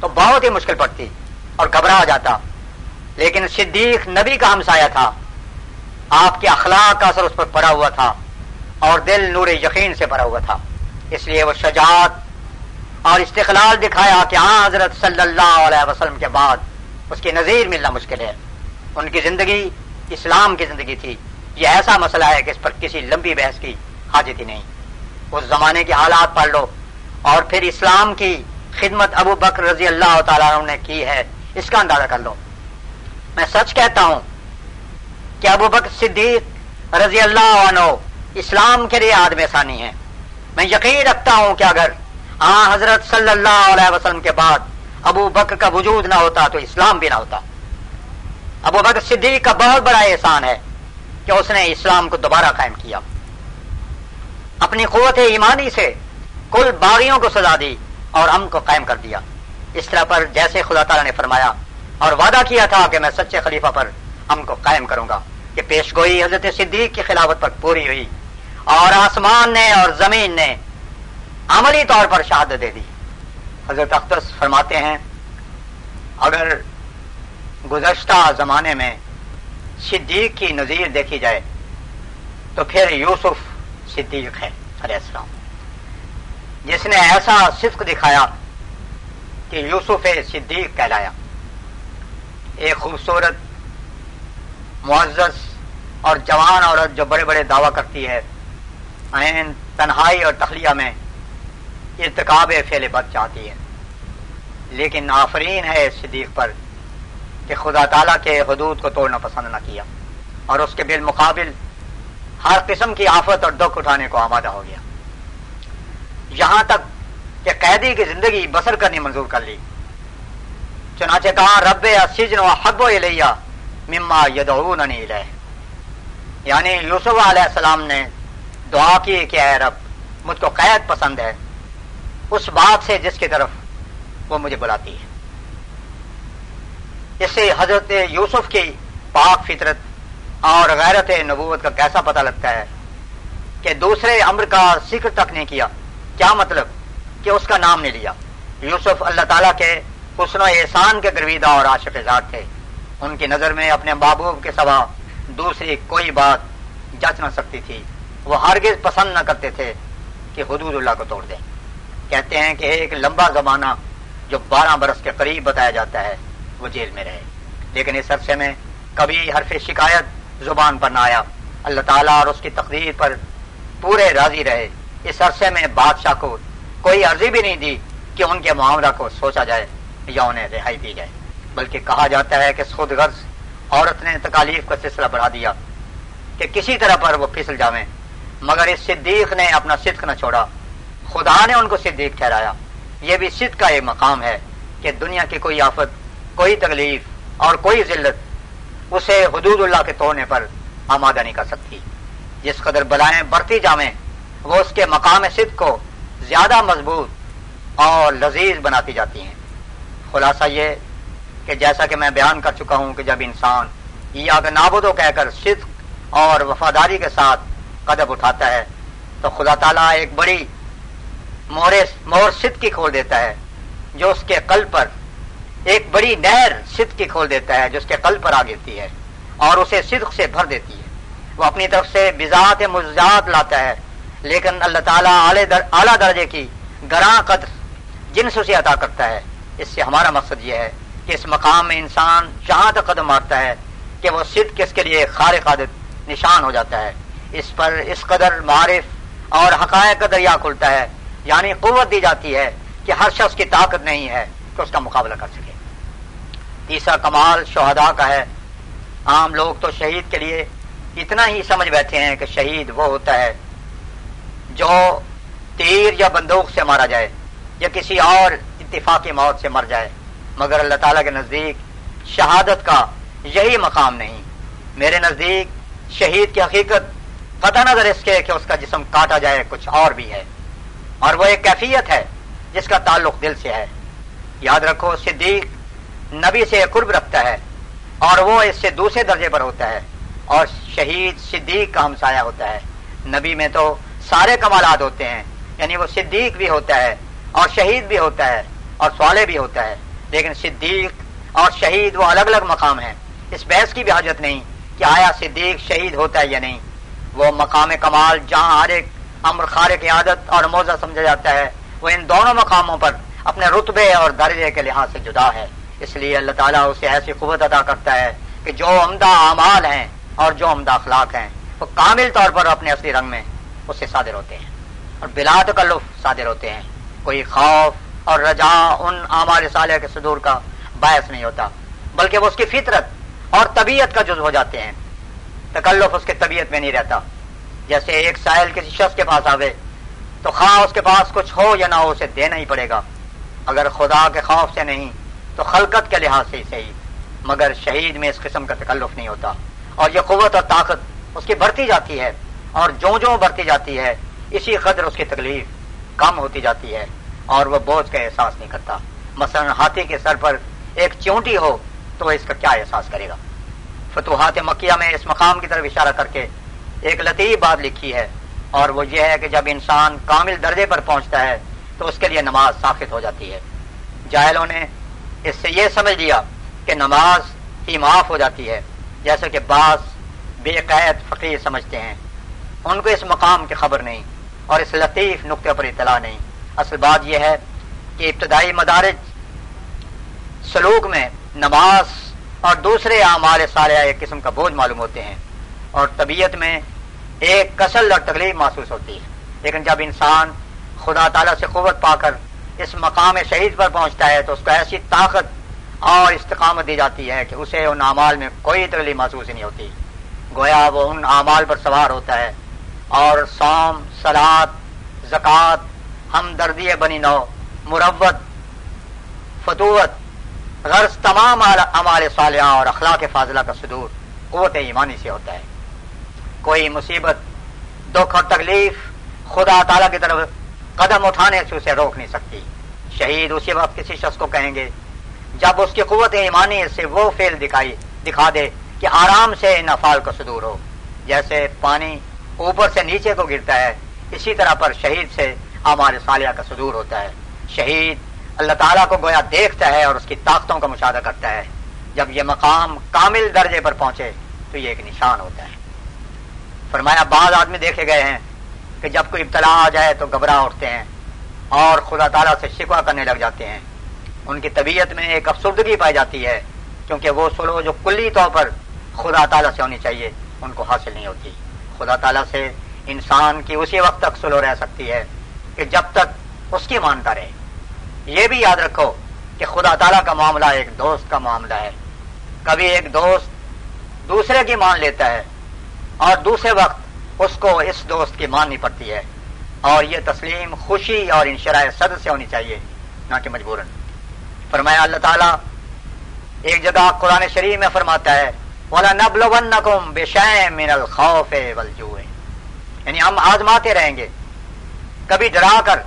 تو بہت ہی مشکل پڑتی اور گھبرا جاتا۔ لیکن صدیق نبی کا ہمسایا تھا۔ آپ کے اخلاق کا اثر اس پر پڑا ہوا تھا اور دل نور یقین سے بھرا ہوا تھا۔ اس لیے وہ شجاعت اور استقلال دکھایا کہ ہاں حضرت صلی اللہ علیہ وسلم کے بعد اس کی نظیر ملنا مشکل ہے۔ ان کی زندگی اسلام کی زندگی تھی۔ یہ ایسا مسئلہ ہے کہ اس پر کسی لمبی بحث کی حاجت ہی نہیں۔ اس زمانے کے حالات پڑھ لو۔ اور پھر اسلام کی خدمت ابو بکر رضی اللہ تعالیٰ نے کی ہے، اس کا اندازہ کر لو۔ میں سچ کہتا ہوں کہ ابو بکر صدیق رضی اللہ عنہ اسلام کے لیے آدم ثانی ہے میں یقین رکھتا ہوں کہ اگر ہاں حضرت صلی اللہ علیہ وسلم کے بعد ابو بکر کا وجود نہ ہوتا تو اسلام بھی نہ ہوتا۔ ابو بکر صدیق کا بہت بڑا احسان ہے کہ اس نے اسلام کو دوبارہ قائم کیا۔ اپنی قوت ایمانی سے کل باغیوں کو سزا دی اور ہم کو قائم کر دیا۔ اس طرح پر جیسے خدا تعالیٰ نے فرمایا اور وعدہ کیا تھا کہ میں سچے خلیفہ پر ہم کو قائم کروں گا کہ پیش گوئی حضرت صدیق کی خلافت پر پوری ہوئی اور آسمان نے اور زمین نے عملی طور پر شہادت دے دی۔ حضرت اختر فرماتے ہیں، اگر گزشتہ زمانے میں صدیق کی نظیر دیکھی جائے تو پھر یوسف صدیق ہے علیہ السلام۔ جس نے ایسا صفق دکھایا کہ یوسف صدیق کہلایا۔ ایک خوبصورت معزز اور جوان عورت جو بڑے بڑے دعویٰ کرتی ہے عین تنہائی اور تخلیہ میں ارتکاب فیل بد چاہتی ہے۔ لیکن آفرین ہے صدیق پر کہ خدا تعالیٰ کے حدود کو توڑنا پسند نہ کیا اور اس کے بالمقابل ہر قسم کی آفت اور دکھ اٹھانے کو آمادہ ہو گیا۔ یہاں تک کہ قیدی کی زندگی بسر کرنی منظور کر لی۔ چنانچہ کہا، رب سجن و حب و لیا مما یدعون الیہ۔ یعنی یوسف علیہ السلام نے دعا کی کہ اے رب، مجھ کو قید پسند ہے۔ اس بات سے جس کی طرف وہ مجھے بلاتی ہے۔ اس سے حضرت یوسف کی پاک فطرت اور غیرت نبوت کا کیسا پتہ لگتا ہے کہ دوسرے امر کا ذکر تک نہیں کیا؟ کیا مطلب کہ اس کا نام نہیں لیا؟ یوسف اللہ تعالیٰ کے حسن و احسان کے گرویدہ اور عاشق ذات تھے۔ ان کی نظر میں اپنے محبوب کے سوا دوسری کوئی بات جچ نہ سکتی تھی۔ وہ ہرگز پسند نہ کرتے تھے کہ حدود اللہ کو توڑ دیں۔ کہتے ہیں کہ ایک لمبا زمانہ جو بارہ برس کے قریب بتایا جاتا ہے، وہ جیل میں رہے۔ لیکن اس عرصے میں کبھی حرف شکایت زبان پر نہ آیا۔ اللہ تعالیٰ اور اس کی تقدیر پر پورے راضی رہے۔ اس عرصے میں بادشاہ کو کوئی عرضی بھی نہیں دی کہ ان کے معاملہ کو سوچا جائے یا انہیں رہائی دی جائے۔ بلکہ کہا جاتا ہے کہ خود غرض عورت نے تکالیف کا سلسلہ بڑھا دیا کہ کسی طرح پر وہ پھسل جاویں۔ مگر اس صدیق نے اپنا صدق نہ چھوڑا۔ خدا نے ان کو صدیق ٹھہرایا۔ یہ بھی صدق کا ایک مقام ہے کہ دنیا کی کوئی آفت، کوئی تکلیف اور کوئی ذلت اسے حدود اللہ کے توڑنے پر آمادہ نہیں کر سکتی۔ جس قدر بلائیں بڑھتی جامیں، وہ اس کے مقام صدق کو زیادہ مضبوط اور لذیذ بناتی جاتی ہیں۔ خلاصہ یہ کہ جیسا کہ میں بیان کر چکا ہوں کہ جب انسان یہ نابودو کہہ کر صدق اور وفاداری کے ساتھ قدم اٹھاتا ہے، تو خدا تعالیٰ ایک بڑی مور صدق کی کھول دیتا ہے، جو اس کے قلب پر ایک بڑی نہر صدق کی کھول دیتا ہے، جو اس کے قلب پر آ گرتی ہے اور اسے صدق سے بھر دیتی ہے۔ وہ اپنی طرف سے بذات مزات لاتا ہے، لیکن اللہ تعالیٰ اعلیٰ درجے کی گراں قدر جنس اسے عطا کرتا ہے۔ اس سے ہمارا مقصد یہ ہے کہ اس مقام میں انسان جہاں تک قدم مارتا ہے کہ وہ صدق اس کے لیے خارق عادت نشان ہو جاتا ہے۔ اس پر اس قدر معرف اور حقائق کا دریا کھلتا ہے یعنی قوت دی جاتی ہے کہ ہر شخص کی طاقت نہیں ہے کہ اس کا مقابلہ کر سکے۔ تیسرا کمال شہدا کا ہے۔ عام لوگ تو شہید کے لیے اتنا ہی سمجھ بیٹھے ہیں کہ شہید وہ ہوتا ہے جو تیر یا بندوق سے مارا جائے یا کسی اور اتفاقی موت سے مر جائے۔ مگر اللہ تعالیٰ کے نزدیک شہادت کا یہی مقام نہیں۔ میرے نزدیک شہید کی حقیقت قطع نظر اس کے کہ اس کا جسم کاٹا جائے کچھ اور بھی ہے۔ اور وہ ایک کیفیت ہے جس کا تعلق دل سے ہے۔ یاد رکھو صدیق نبی سے قرب رکھتا ہے اور وہ اس سے دوسرے درجے پر ہوتا ہے اور شہید، صدیق کا ہمسایہ ہوتا ہے۔ نبی میں تو سارے کمالات ہوتے ہیں یعنی وہ صدیق بھی ہوتا ہے اور شہید بھی ہوتا ہے اور سوالے بھی ہوتا ہے۔ لیکن صدیق اور شہید وہ الگ الگ مقام ہیں۔ اس بحث کی بھی حاجت نہیں کہ آیا صدیق شہید ہوتا ہے یا نہیں۔ وہ مقام کمال جہاں ہر ایک امر خار کی عادت اور موزہ سمجھا جاتا ہے۔ وہ ان دونوں مقاموں پر اپنے رتبے اور درجے کے لحاظ سے جدا ہے۔ اس لیے اللہ تعالیٰ اسے ایسی قوت ادا کرتا ہے کہ جو عمدہ اعمال ہیں اور جو عمدہ اخلاق ہیں، وہ کامل طور پر اپنے اصلی رنگ میں اس سے صادر ہوتے ہیں۔ اور بلا تکلف صادر ہوتے ہیں۔ کوئی خوف اور رجا ان اعمال صالح کے صدور کا باعث نہیں ہوتا، بلکہ وہ اس کی فطرت اور طبیعت کا جز ہو جاتے ہیں۔ تکلف اس کے طبیعت میں نہیں رہتا۔ جیسے ایک سائل کسی شخص کے پاس آوے، تو خواہ اس کے پاس کچھ ہو یا نہ ہو، اسے دینا ہی پڑے گا۔ اگر خدا کے خوف سے نہیں تو خلقت کے لحاظ سے صحیح، مگر شہید میں اس قسم کا تکلف نہیں ہوتا۔ اور یہ قوت اور طاقت اس کی بڑھتی جاتی ہے، اور جو جو بڑھتی جاتی ہے، اسی قدر اس کی تکلیف کم ہوتی جاتی ہے، اور وہ بوجھ کا احساس نہیں کرتا۔ مثلا ہاتھی کے سر پر ایک چونٹی ہو تو اس کا کیا احساس کرے گا؟ فتوحات مکیہ میں اس مقام کی طرف اشارہ کر کے ایک لطیف بات لکھی ہے، اور وہ یہ ہے کہ جب انسان کامل درجے پر پہنچتا ہے تو اس کے لیے نماز ساخت ہو جاتی ہے۔ جاہلوں نے اس سے یہ سمجھ لیا کہ نماز ہی معاف ہو جاتی ہے جیسے کہ بعض بے قید فقیر سمجھتے ہیں۔ ان کو اس مقام کی خبر نہیں اور اس لطیف نقطے پر اطلاع نہیں۔ اصل بات یہ ہے کہ ابتدائی مدارج سلوک میں نماز اور دوسرے اعمال سارے ایک قسم کا بوجھ معلوم ہوتے ہیں اور طبیعت میں ایک کسل اور تکلیف محسوس ہوتی ہے۔ لیکن جب انسان خدا تعالیٰ سے قوت پا کر اس مقام شہید پر پہنچتا ہے تو اس کو ایسی طاقت اور استقامت دی جاتی ہے کہ اسے ان اعمال میں کوئی تکلیف محسوس نہیں ہوتی۔ گویا وہ ان اعمال پر سوار ہوتا ہے اور سوم سلاد زکوٰۃ، ہمدردی بنی نو، مروت، فتوت، غرض تمام امال صالحہ اور اخلاق فاضلہ کا صدور قوت ایمانی سے ہوتا ہے۔ کوئی مصیبت، دکھ اور تکلیف خدا تعالیٰ کی طرف قدم اٹھانے سے اسے روک نہیں سکتی۔ شہید اسی وقت کسی شخص کو کہیں گے، جب اس کی قوت ایمانی سے وہ فیل دکھائی، دکھا دے کہ آرام سے ان افعال کو صدور ہو۔ جیسے پانی اوپر سے نیچے کو گرتا ہے، اسی طرح پر شہید سے ہمارے صالحہ کا صدور ہوتا ہے۔ شہید اللہ تعالیٰ کو گویا دیکھتا ہے اور اس کی طاقتوں کا مشاہدہ کرتا ہے۔ جب یہ مقام کامل درجے پر پہنچے تو یہ ایک نشان ہوتا ہے۔ فرمایا، بعض آدمی دیکھے گئے ہیں کہ جب کوئی ابتلا آ جائے تو گھبراہ اٹھتے ہیں اور خدا تعالیٰ سے شکوا کرنے لگ جاتے ہیں۔ ان کی طبیعت میں ایک افسردگی پائی جاتی ہے، کیونکہ وہ سلو جو کلی طور پر خدا تعالیٰ سے ہونی چاہیے، ان کو حاصل نہیں ہوتی۔ خدا تعالیٰ سے انسان کی اسی وقت تک سلو رہ سکتی ہے کہ جب تک اس کی مانتا رہے۔ یہ بھی یاد رکھو کہ خدا تعالیٰ کا معاملہ ایک دوست کا معاملہ ہے۔ کبھی ایک دوست دوسرے کی مان لیتا ہے اور دوسرے وقت اس کو اس دوست کی ماننی پڑتی ہے۔ اور یہ تسلیم خوشی اور انشراء صدر سے ہونی چاہیے، نہ کہ مجبوراً۔ فرمایا اللہ تعالیٰ، ایک جگہ قرآن شریف میں فرماتا ہے والا نبل ون بے من الخوف والجوع۔ یعنی ہم آزماتے رہیں گے۔ کبھی ڈرا کر،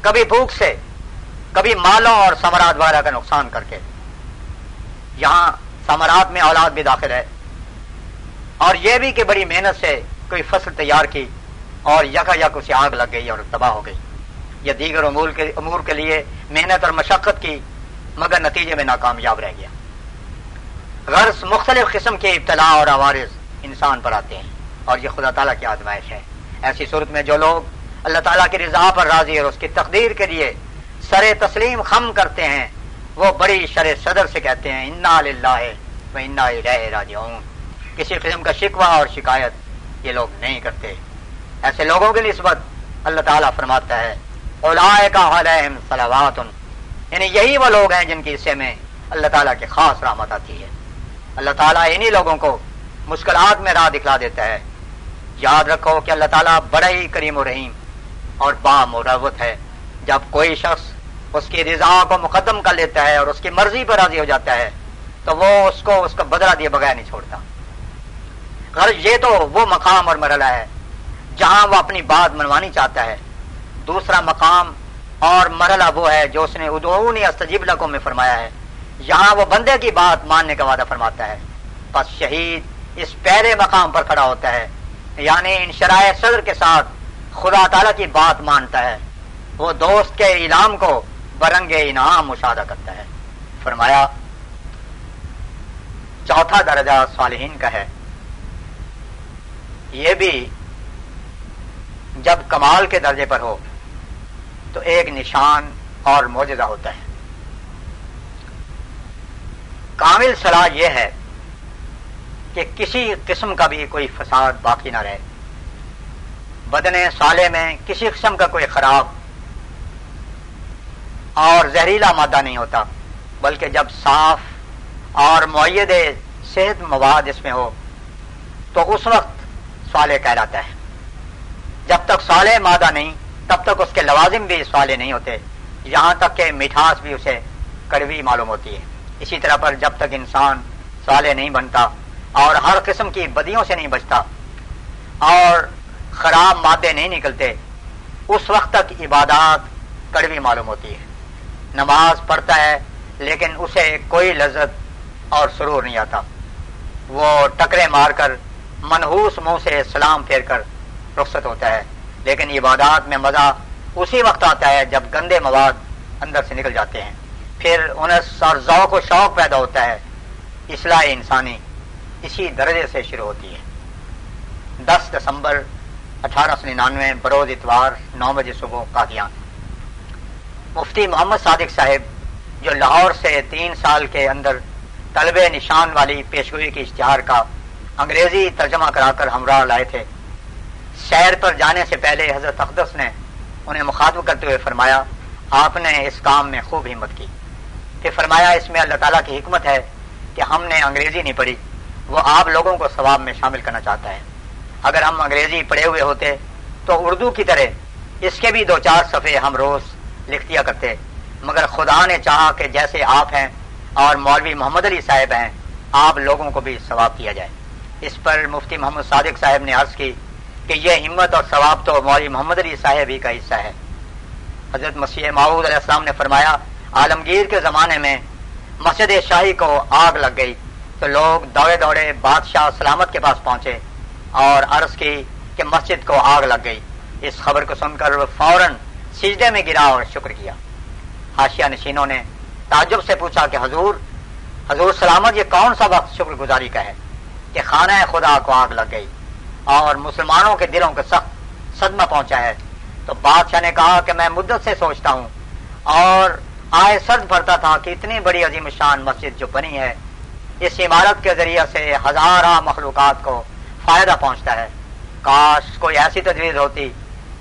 کبھی بھوک سے، کبھی مالوں اور سمرات وغیرہ کا نقصان کر کے۔ یہاں سمرات میں اولاد بھی داخل ہے۔ اور یہ بھی کہ بڑی محنت سے کوئی فصل تیار کی اور یکا یک اسے آگ لگ گئی اور تباہ ہو گئی۔ یا دیگر امور کے امور کے لیے محنت اور مشقت کی مگر نتیجے میں ناکامیاب رہ گیا۔ غرض مختلف قسم کے ابتلا اور عوارض انسان پر آتے ہیں اور یہ خدا تعالیٰ کی آزمائش ہے۔ ایسی صورت میں جو لوگ اللہ تعالیٰ کی رضا پر راضی اور اس کی تقدیر کے لیے سر تسلیم خم کرتے ہیں، وہ بڑی شر صدر سے کہتے ہیں، انا و انا راجعون۔ کسی قسم کا شکوہ اور شکایت یہ لوگ نہیں کرتے۔ ایسے لوگوں کی نسبت اللہ تعالیٰ فرماتا ہے یعنی یہی وہ لوگ ہیں جن کی حصے میں اللہ تعالیٰ کی خاص رحمت آتی ہے۔ اللہ تعالیٰ انہی لوگوں کو مشکلات میں راہ دکھلا دیتا ہے۔ یاد رکھو کہ اللہ تعالیٰ بڑا ہی کریم و رحیم اور با مروت ہے۔ جب کوئی شخص اس کی رضا کو مقدم کر لیتا ہے اور اس کی مرضی پر راضی ہو جاتا ہے، تو وہ اس کو اس کا بدلا دیے بغیر نہیں چھوڑتا۔ غرض یہ تو وہ مقام اور مرحلہ ہے جہاں وہ اپنی بات منوانی چاہتا ہے۔ دوسرا مقام اور مرحلہ وہ ہے جو اس نے ادعونی استجیب لکم میں فرمایا ہے۔ یہاں وہ بندے کی بات ماننے کا وعدہ فرماتا ہے۔ بس شہید اس پہلے مقام پر کھڑا ہوتا ہے۔ یعنی ان شرائع صدر کے ساتھ خدا تعالی کی بات مانتا ہے۔ وہ دوست کے انعام کو برنگ انعام مشاہدہ کرتا ہے۔ فرمایا، چوتھا درجہ صالحین کا ہے۔ یہ بھی جب کمال کے درجے پر ہو تو ایک نشان اور موجودہ ہوتا ہے۔ کامل صلاح یہ ہے کہ کسی قسم کا بھی کوئی فساد باقی نہ رہے۔ بدن سالے میں کسی قسم کا کوئی خراب اور زہریلا مادہ نہیں ہوتا، بلکہ جب صاف اور معید صحت مواد اس میں ہو تو اس وقت سالے کہلاتا ہے۔ جب تک سالے مادہ نہیں، تب تک اس کے لوازم بھی سالے نہیں ہوتے۔ یہاں تک کہ مٹھاس بھی اسے کڑوی معلوم ہوتی ہے۔ اسی طرح پر جب تک انسان سالے نہیں بنتا اور ہر قسم کی بدیوں سے نہیں بچتا اور خراب مادے نہیں نکلتے، اس وقت تک عبادات کڑوی معلوم ہوتی ہے۔ نماز پڑھتا ہے، لیکن اسے کوئی لذت اور سرور نہیں آتا۔ وہ ٹکرے مار کر منحوس منہ سے سلام پھیر کر رخصت ہوتا ہے۔ لیکن عبادات میں مزہ اسی وقت آتا ہے جب گندے مواد اندر سے نکل جاتے ہیں۔ پھر انس اور ذوق و شوق پیدا ہوتا ہے۔ اصلاح انسانی اسی درجے سے شروع ہوتی ہے۔ دس دسمبر اٹھارہ سو ننانوے، بروز اتوار، نو بجے صبح قادیان مفتی محمد صادق صاحب، جو لاہور سے تین سال کے اندر طلب نشان والی پیشگوئی کی اشتہار کا انگریزی ترجمہ کرا کر ہمراہ لائے تھے۔ شہر پر جانے سے پہلے حضرت اقدس نے انہیں مخاطب کرتے ہوئے فرمایا، آپ نے اس کام میں خوب ہمت کی۔ کہ فرمایا، اس میں اللہ تعالیٰ کی حکمت ہے کہ ہم نے انگریزی نہیں پڑھی، وہ آپ لوگوں کو ثواب میں شامل کرنا چاہتا ہے۔ اگر ہم انگریزی پڑھے ہوئے ہوتے تو اردو کی طرح اس کے بھی دو چار صفحے ہم روز لکھ دیا کرتے۔ مگر خدا نے چاہا کہ جیسے آپ ہیں اور مولوی محمد علی صاحب ہیں، آپ لوگوں کو بھی ثواب کیا جائے۔ اس پر مفتی محمد صادق صاحب نے عرض کی کہ یہ ہمت اور ثواب تو مولوی محمد علی صاحب ہی کا حصہ ہے۔ حضرت مسیح معود علیہ السلام نے فرمایا، عالمگیر کے زمانے میں مسجد شاہی کو آگ لگ گئی تو لوگ دوڑے دوڑے بادشاہ سلامت کے پاس پہنچے اور عرض کی کہ مسجد کو آگ لگ گئی۔ اس خبر کو سن کر فوراً سجدے میں گرا اور شکر کیا۔ ہاشیا نشینوں نے تعجب سے پوچھا کہ حضور حضور سلامت یہ کون سا وقت شکر گزاری کا ہے؟ کہ خانہ خدا کو آگ لگ گئی اور مسلمانوں کے دلوں کو سخت صدمہ پہنچا ہے۔ تو بادشاہ نے کہا کہ میں مدت سے سوچتا ہوں اور آئے سرد بھرتا تھا کہ اتنی بڑی عظیم شان مسجد جو بنی ہے، اس عمارت کے ذریعے سے ہزارہ مخلوقات کو فائدہ پہنچتا ہے۔ کاش کوئی ایسی تجویز ہوتی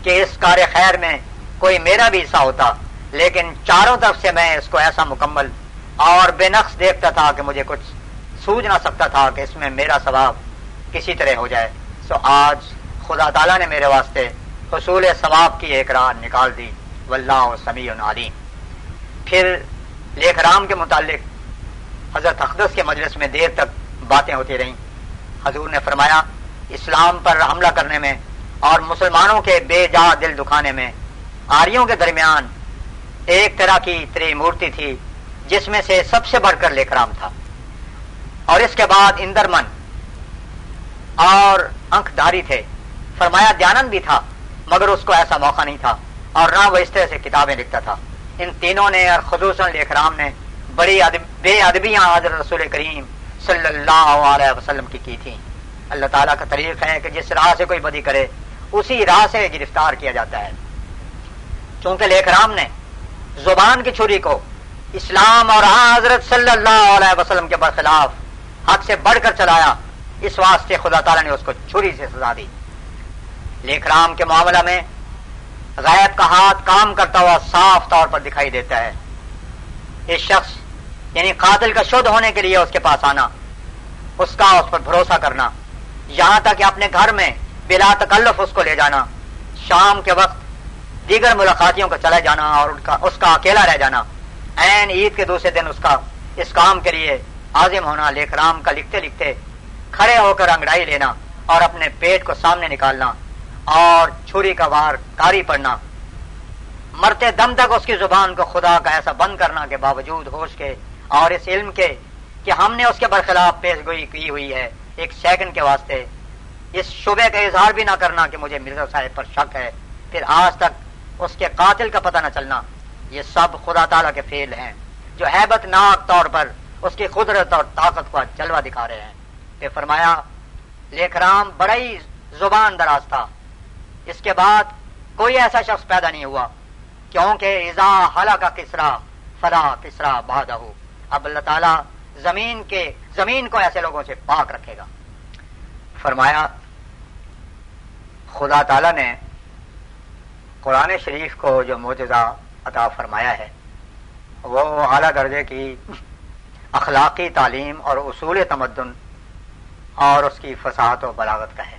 کہ اس کار خیر میں کوئی میرا بھی حصہ ہوتا، لیکن چاروں طرف سے میں اس کو ایسا مکمل اور بے نقص دیکھتا تھا کہ مجھے کچھ سوج نہ سکتا تھا کہ اس میں میرا ثواب کسی طرح ہو جائے۔ سو آج خدا تعالیٰ نے میرے واسطے حصول ثواب کی ایک راہ نکال دی۔ واللہ سمیع علیم۔ پھر لیخ رام کے متعلق حضرت اقدس کے مجلس میں دیر تک باتیں ہوتی رہیں۔ حضور نے فرمایا، اسلام پر حملہ کرنے میں اور مسلمانوں کے بے جا دل دکھانے میں آریوں کے درمیان ایک طرح کی تری مورتی تھی، جس میں سے سب سے بڑھ کر لیخ رام تھا۔ اور اس کے بعد اندرمن اور انک داری تھے۔ فرمایا، دیانند بھی تھا، مگر اس کو ایسا موقع نہیں تھا۔ اور نہ وہ اس طرح سے کتابیں لکھتا تھا۔ ان تینوں نے اور خصوصاً لیکرام نے بڑی بے ادبیاں حضرت رسول کریم صلی اللہ علیہ وسلم کی کی تھی اللہ تعالیٰ کا طریق ہے کہ جس راہ سے کوئی بدی کرے، اسی راہ سے گرفتار کیا جاتا ہے۔ چونکہ لیکرام نے زبان کی چھری کو اسلام اور حضرت صلی اللہ علیہ وسلم کے برخلاف حق سے بڑھ کر چلایا، اس واسطے خدا تعالیٰ نے اس کو چھری سے سزا دی۔ لیکرام کے معاملہ میں غیب کا ہاتھ کام کرتا ہوا صاف طور پر دکھائی دیتا ہے۔ اس شخص یعنی قاتل کا شدھ ہونے کے لیے اس کے پاس آنا، اس کا اس پر بھروسہ کرنا، یہاں تک کہ اپنے گھر میں بلا تکلف اس کو لے جانا، شام کے وقت دیگر ملاقاتیوں کا چلا جانا اور اس کا اکیلا رہ جانا۔ این عید کے دوسرے دن اس کا اس کام کے لیے عازم ہونا لیک رام کا لکھتے لکھتے کھڑے ہو کر انگڑائی لینا اور اپنے پیٹ کو سامنے نکالنا اور چھری کا وار کاری پڑنا مرتے دم تک اس کی زبان کو خدا کا ایسا بند کرنا کے باوجود ہوش کے اور اس علم کے کہ ہم نے اس کے برخلاف پیش گوئی کی ہوئی ہے ایک سیکنڈ کے واسطے۔ اس شبے کا اظہار بھی نہ کرنا کہ مجھے مرزا صاحب پر شک ہے۔ پھر آج تک اس کے قاتل کا پتہ نہ چلنا۔ یہ سب خدا تعالیٰ کے فیل ہیں۔ جو ہیبت ناک طور پر اس کی قدرت اور طاقت کو جلوہ دکھا رہے ہیں۔ کہ فرمایا لیک رام بڑا ہی زبان دراز تھا۔ اس کے بعد کوئی ایسا شخص پیدا نہیں ہوا، کیونکہ ازا حلا کا کسرا فلا کسرا بادہ اب اللہ تعالیٰ زمین کے، زمین کو ایسے لوگوں سے پاک رکھے گا۔ فرمایا، خدا تعالی نے قرآن شریف کو جو معجزہ عطا فرمایا ہے، وہ اعلیٰ درجے کی اخلاقی تعلیم اور اصول تمدن اور اس کی فساحت و بلاغت کا ہے۔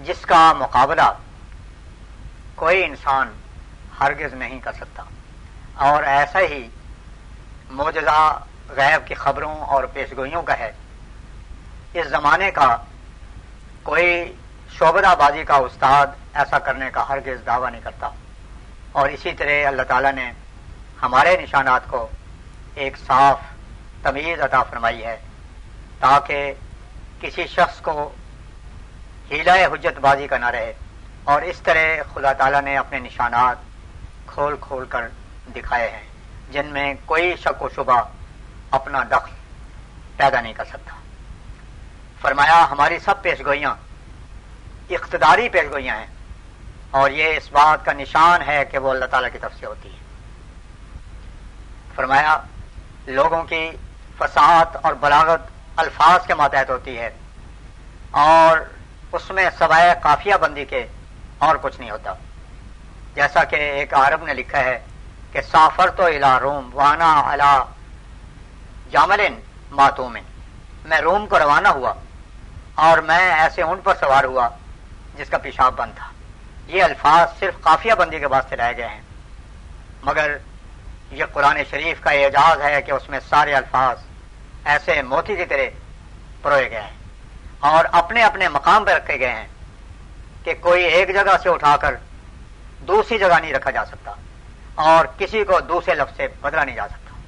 جس کا مقابلہ کوئی انسان ہرگز نہیں کر سکتا۔ اور ایسا ہی معجزہ غیب کی خبروں اور پیشگوئیوں کا ہے۔ اس زمانے کا کوئی شعبہ بازی کا استاد ایسا کرنے کا ہرگز دعویٰ نہیں کرتا۔ اور اسی طرح اللہ تعالیٰ نے ہمارے نشانات کو ایک صاف تمیز عطا فرمائی ہے تاکہ کسی شخص کو ہیلا حجت بازی کا نہ رہے اور اس طرح خدا تعالیٰ نے اپنے نشانات کھول کھول کر دکھائے ہیں جن میں کوئی شک و شبہ اپنا دخل پیدا نہیں کر سکتا۔ فرمایا، ہماری سب پیش گوئیاں اقتداری پیش گوئیاں ہیں اور یہ اس بات کا نشان ہے کہ وہ اللہ تعالی کی طرف سے ہوتی ہے فرمایا لوگوں کی فساحت اور بلاغت الفاظ کے ماتحت ہوتی ہے اور اس میں سوائے کافیہ بندی کے اور کچھ نہیں ہوتا۔ جیسا کہ ایک عرب نے لکھا ہے کہ سافر تو الا روم، وانا الا جاملن ماتو میں میں روم کو روانہ ہوا اور میں ایسے اونٹ پر سوار ہوا جس کا پیشاب بند تھا۔ یہ الفاظ صرف قافیہ بندی کے واسطے رہ گئے ہیں۔ مگر یہ قرآن شریف کا اعجاز ہے کہ اس میں سارے الفاظ ایسے موتی کی طرح پروئے گئے ہیں اور اپنے اپنے مقام پہ رکھے گئے ہیں کہ کوئی ایک جگہ سے اٹھا کر دوسری جگہ نہیں رکھا جا سکتا اور کسی کو دوسرے لفظ سے بدلا نہیں جا سکتا۔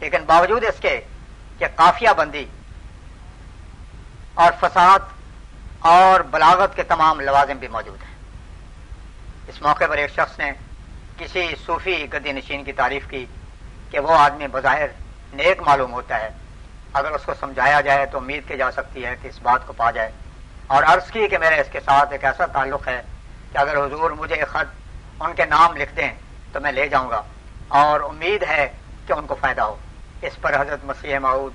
لیکن باوجود اس کے کہ کافیہ بندی اور فساد اور بلاغت کے تمام لوازم بھی موجود ہیں۔ اس موقع پر ایک شخص نے کسی صوفی گدی نشین کی تعریف کی کہ وہ آدمی بظاہر نیک معلوم ہوتا ہے، اگر اس کو سمجھایا جائے تو امید کی جا سکتی ہے کہ اس بات کو پا جائے۔ اور عرض کی کہ میرے اس کے ساتھ ایک ایسا تعلق ہے کہ اگر حضور مجھے ایک خط ان کے نام لکھ دیں تو میں لے جاؤں گا، اور امید ہے کہ ان کو فائدہ ہو۔ اس پر حضرت مسیح معود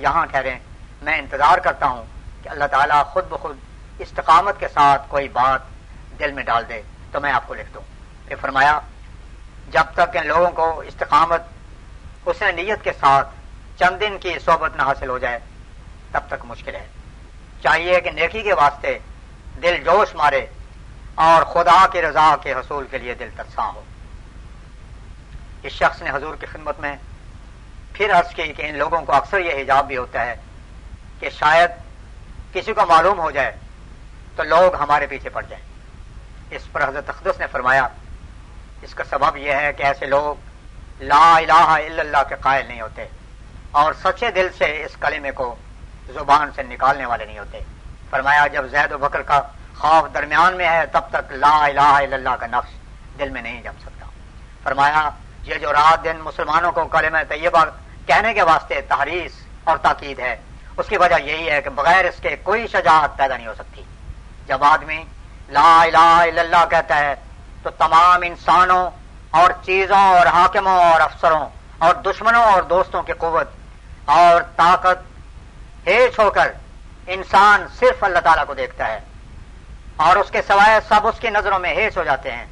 یہاں ٹھہرے۔ میں انتظار کرتا ہوں کہ اللہ تعالیٰ خود بخود استقامت کے ساتھ کوئی بات دل میں ڈال دے تو میں آپ کو لکھ دوں۔ پھر فرمایا، جب تک ان لوگوں کو استقامت اس نیت کے ساتھ چند دن کی صحبت نہ حاصل ہو جائے، تب تک مشکل ہے۔ چاہیے کہ نیکی کے واسطے دل جوش مارے اور خدا کی رضا کے حصول کے لیے دل ترساں ہو۔ اس شخص نے حضور کی خدمت میں پھر عرض کی کہ ان لوگوں کو اکثر یہ حجاب بھی ہوتا ہے کہ شاید کسی کو معلوم ہو جائے تو لوگ ہمارے پیچھے پڑ جائیں۔ اس پر حضرت اقدس نے فرمایا اس کا سبب یہ ہے کہ ایسے لوگ لا الہ الا اللہ کے قائل نہیں ہوتے اور سچے دل سے اس کلمے کو زبان سے نکالنے والے نہیں ہوتے۔ فرمایا، جب زید و بکر کا خوف درمیان میں ہے، تب تک لا الہ الا اللہ کا نقش دل میں نہیں جم سکتا۔ فرمایا، یہ جو رات دن مسلمانوں کو کلمہ طیبہ کہنے کے واسطے تحریص اور تاکید ہے، اس کی وجہ یہی ہے کہ بغیر اس کے کوئی شجاعت پیدا نہیں ہو سکتی۔ جب آدمی لا الہ الا اللہ کہتا ہے تو تمام انسانوں اور چیزوں اور حاکموں اور افسروں اور دشمنوں اور دوستوں کی قوت اور طاقت ہیچ ہو کر انسان صرف اللہ تعالیٰ کو دیکھتا ہے اور اس کے سوائے سب اس کی نظروں میں ہیچ ہو جاتے ہیں۔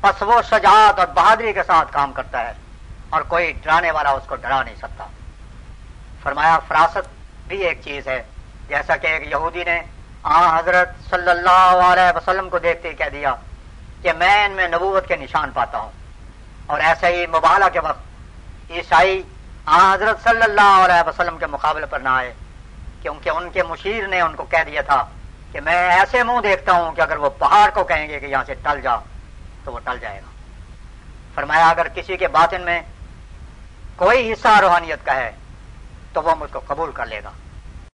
بس وہ شجاعت اور بہادری کے ساتھ کام کرتا ہے اور کوئی ڈرانے والا اس کو ڈرا نہیں سکتا۔ فرمایا، فراست بھی ایک چیز ہے، جیسا کہ ایک یہودی نے آ حضرت صلی اللہ علیہ وسلم کو دیکھتے ہی کہہ دیا کہ میں ان میں نبوت کے نشان پاتا ہوں۔ اور ایسے ہی مبالہ کے وقت عیسائی آ حضرت صلی اللہ علیہ وسلم کے مقابلے پر نہ آئے، کیونکہ ان کے مشیر نے ان کو کہہ دیا تھا کہ میں ایسے منہ دیکھتا ہوں کہ اگر وہ پہاڑ کو کہیں گے کہ یہاں سے ٹل جا، تو وہ ٹل جائے گا۔ فرمایا، اگر کسی کے باطن میں کوئی حصہ روحانیت کا ہے، تو وہ مجھ کو قبول کر لے گا۔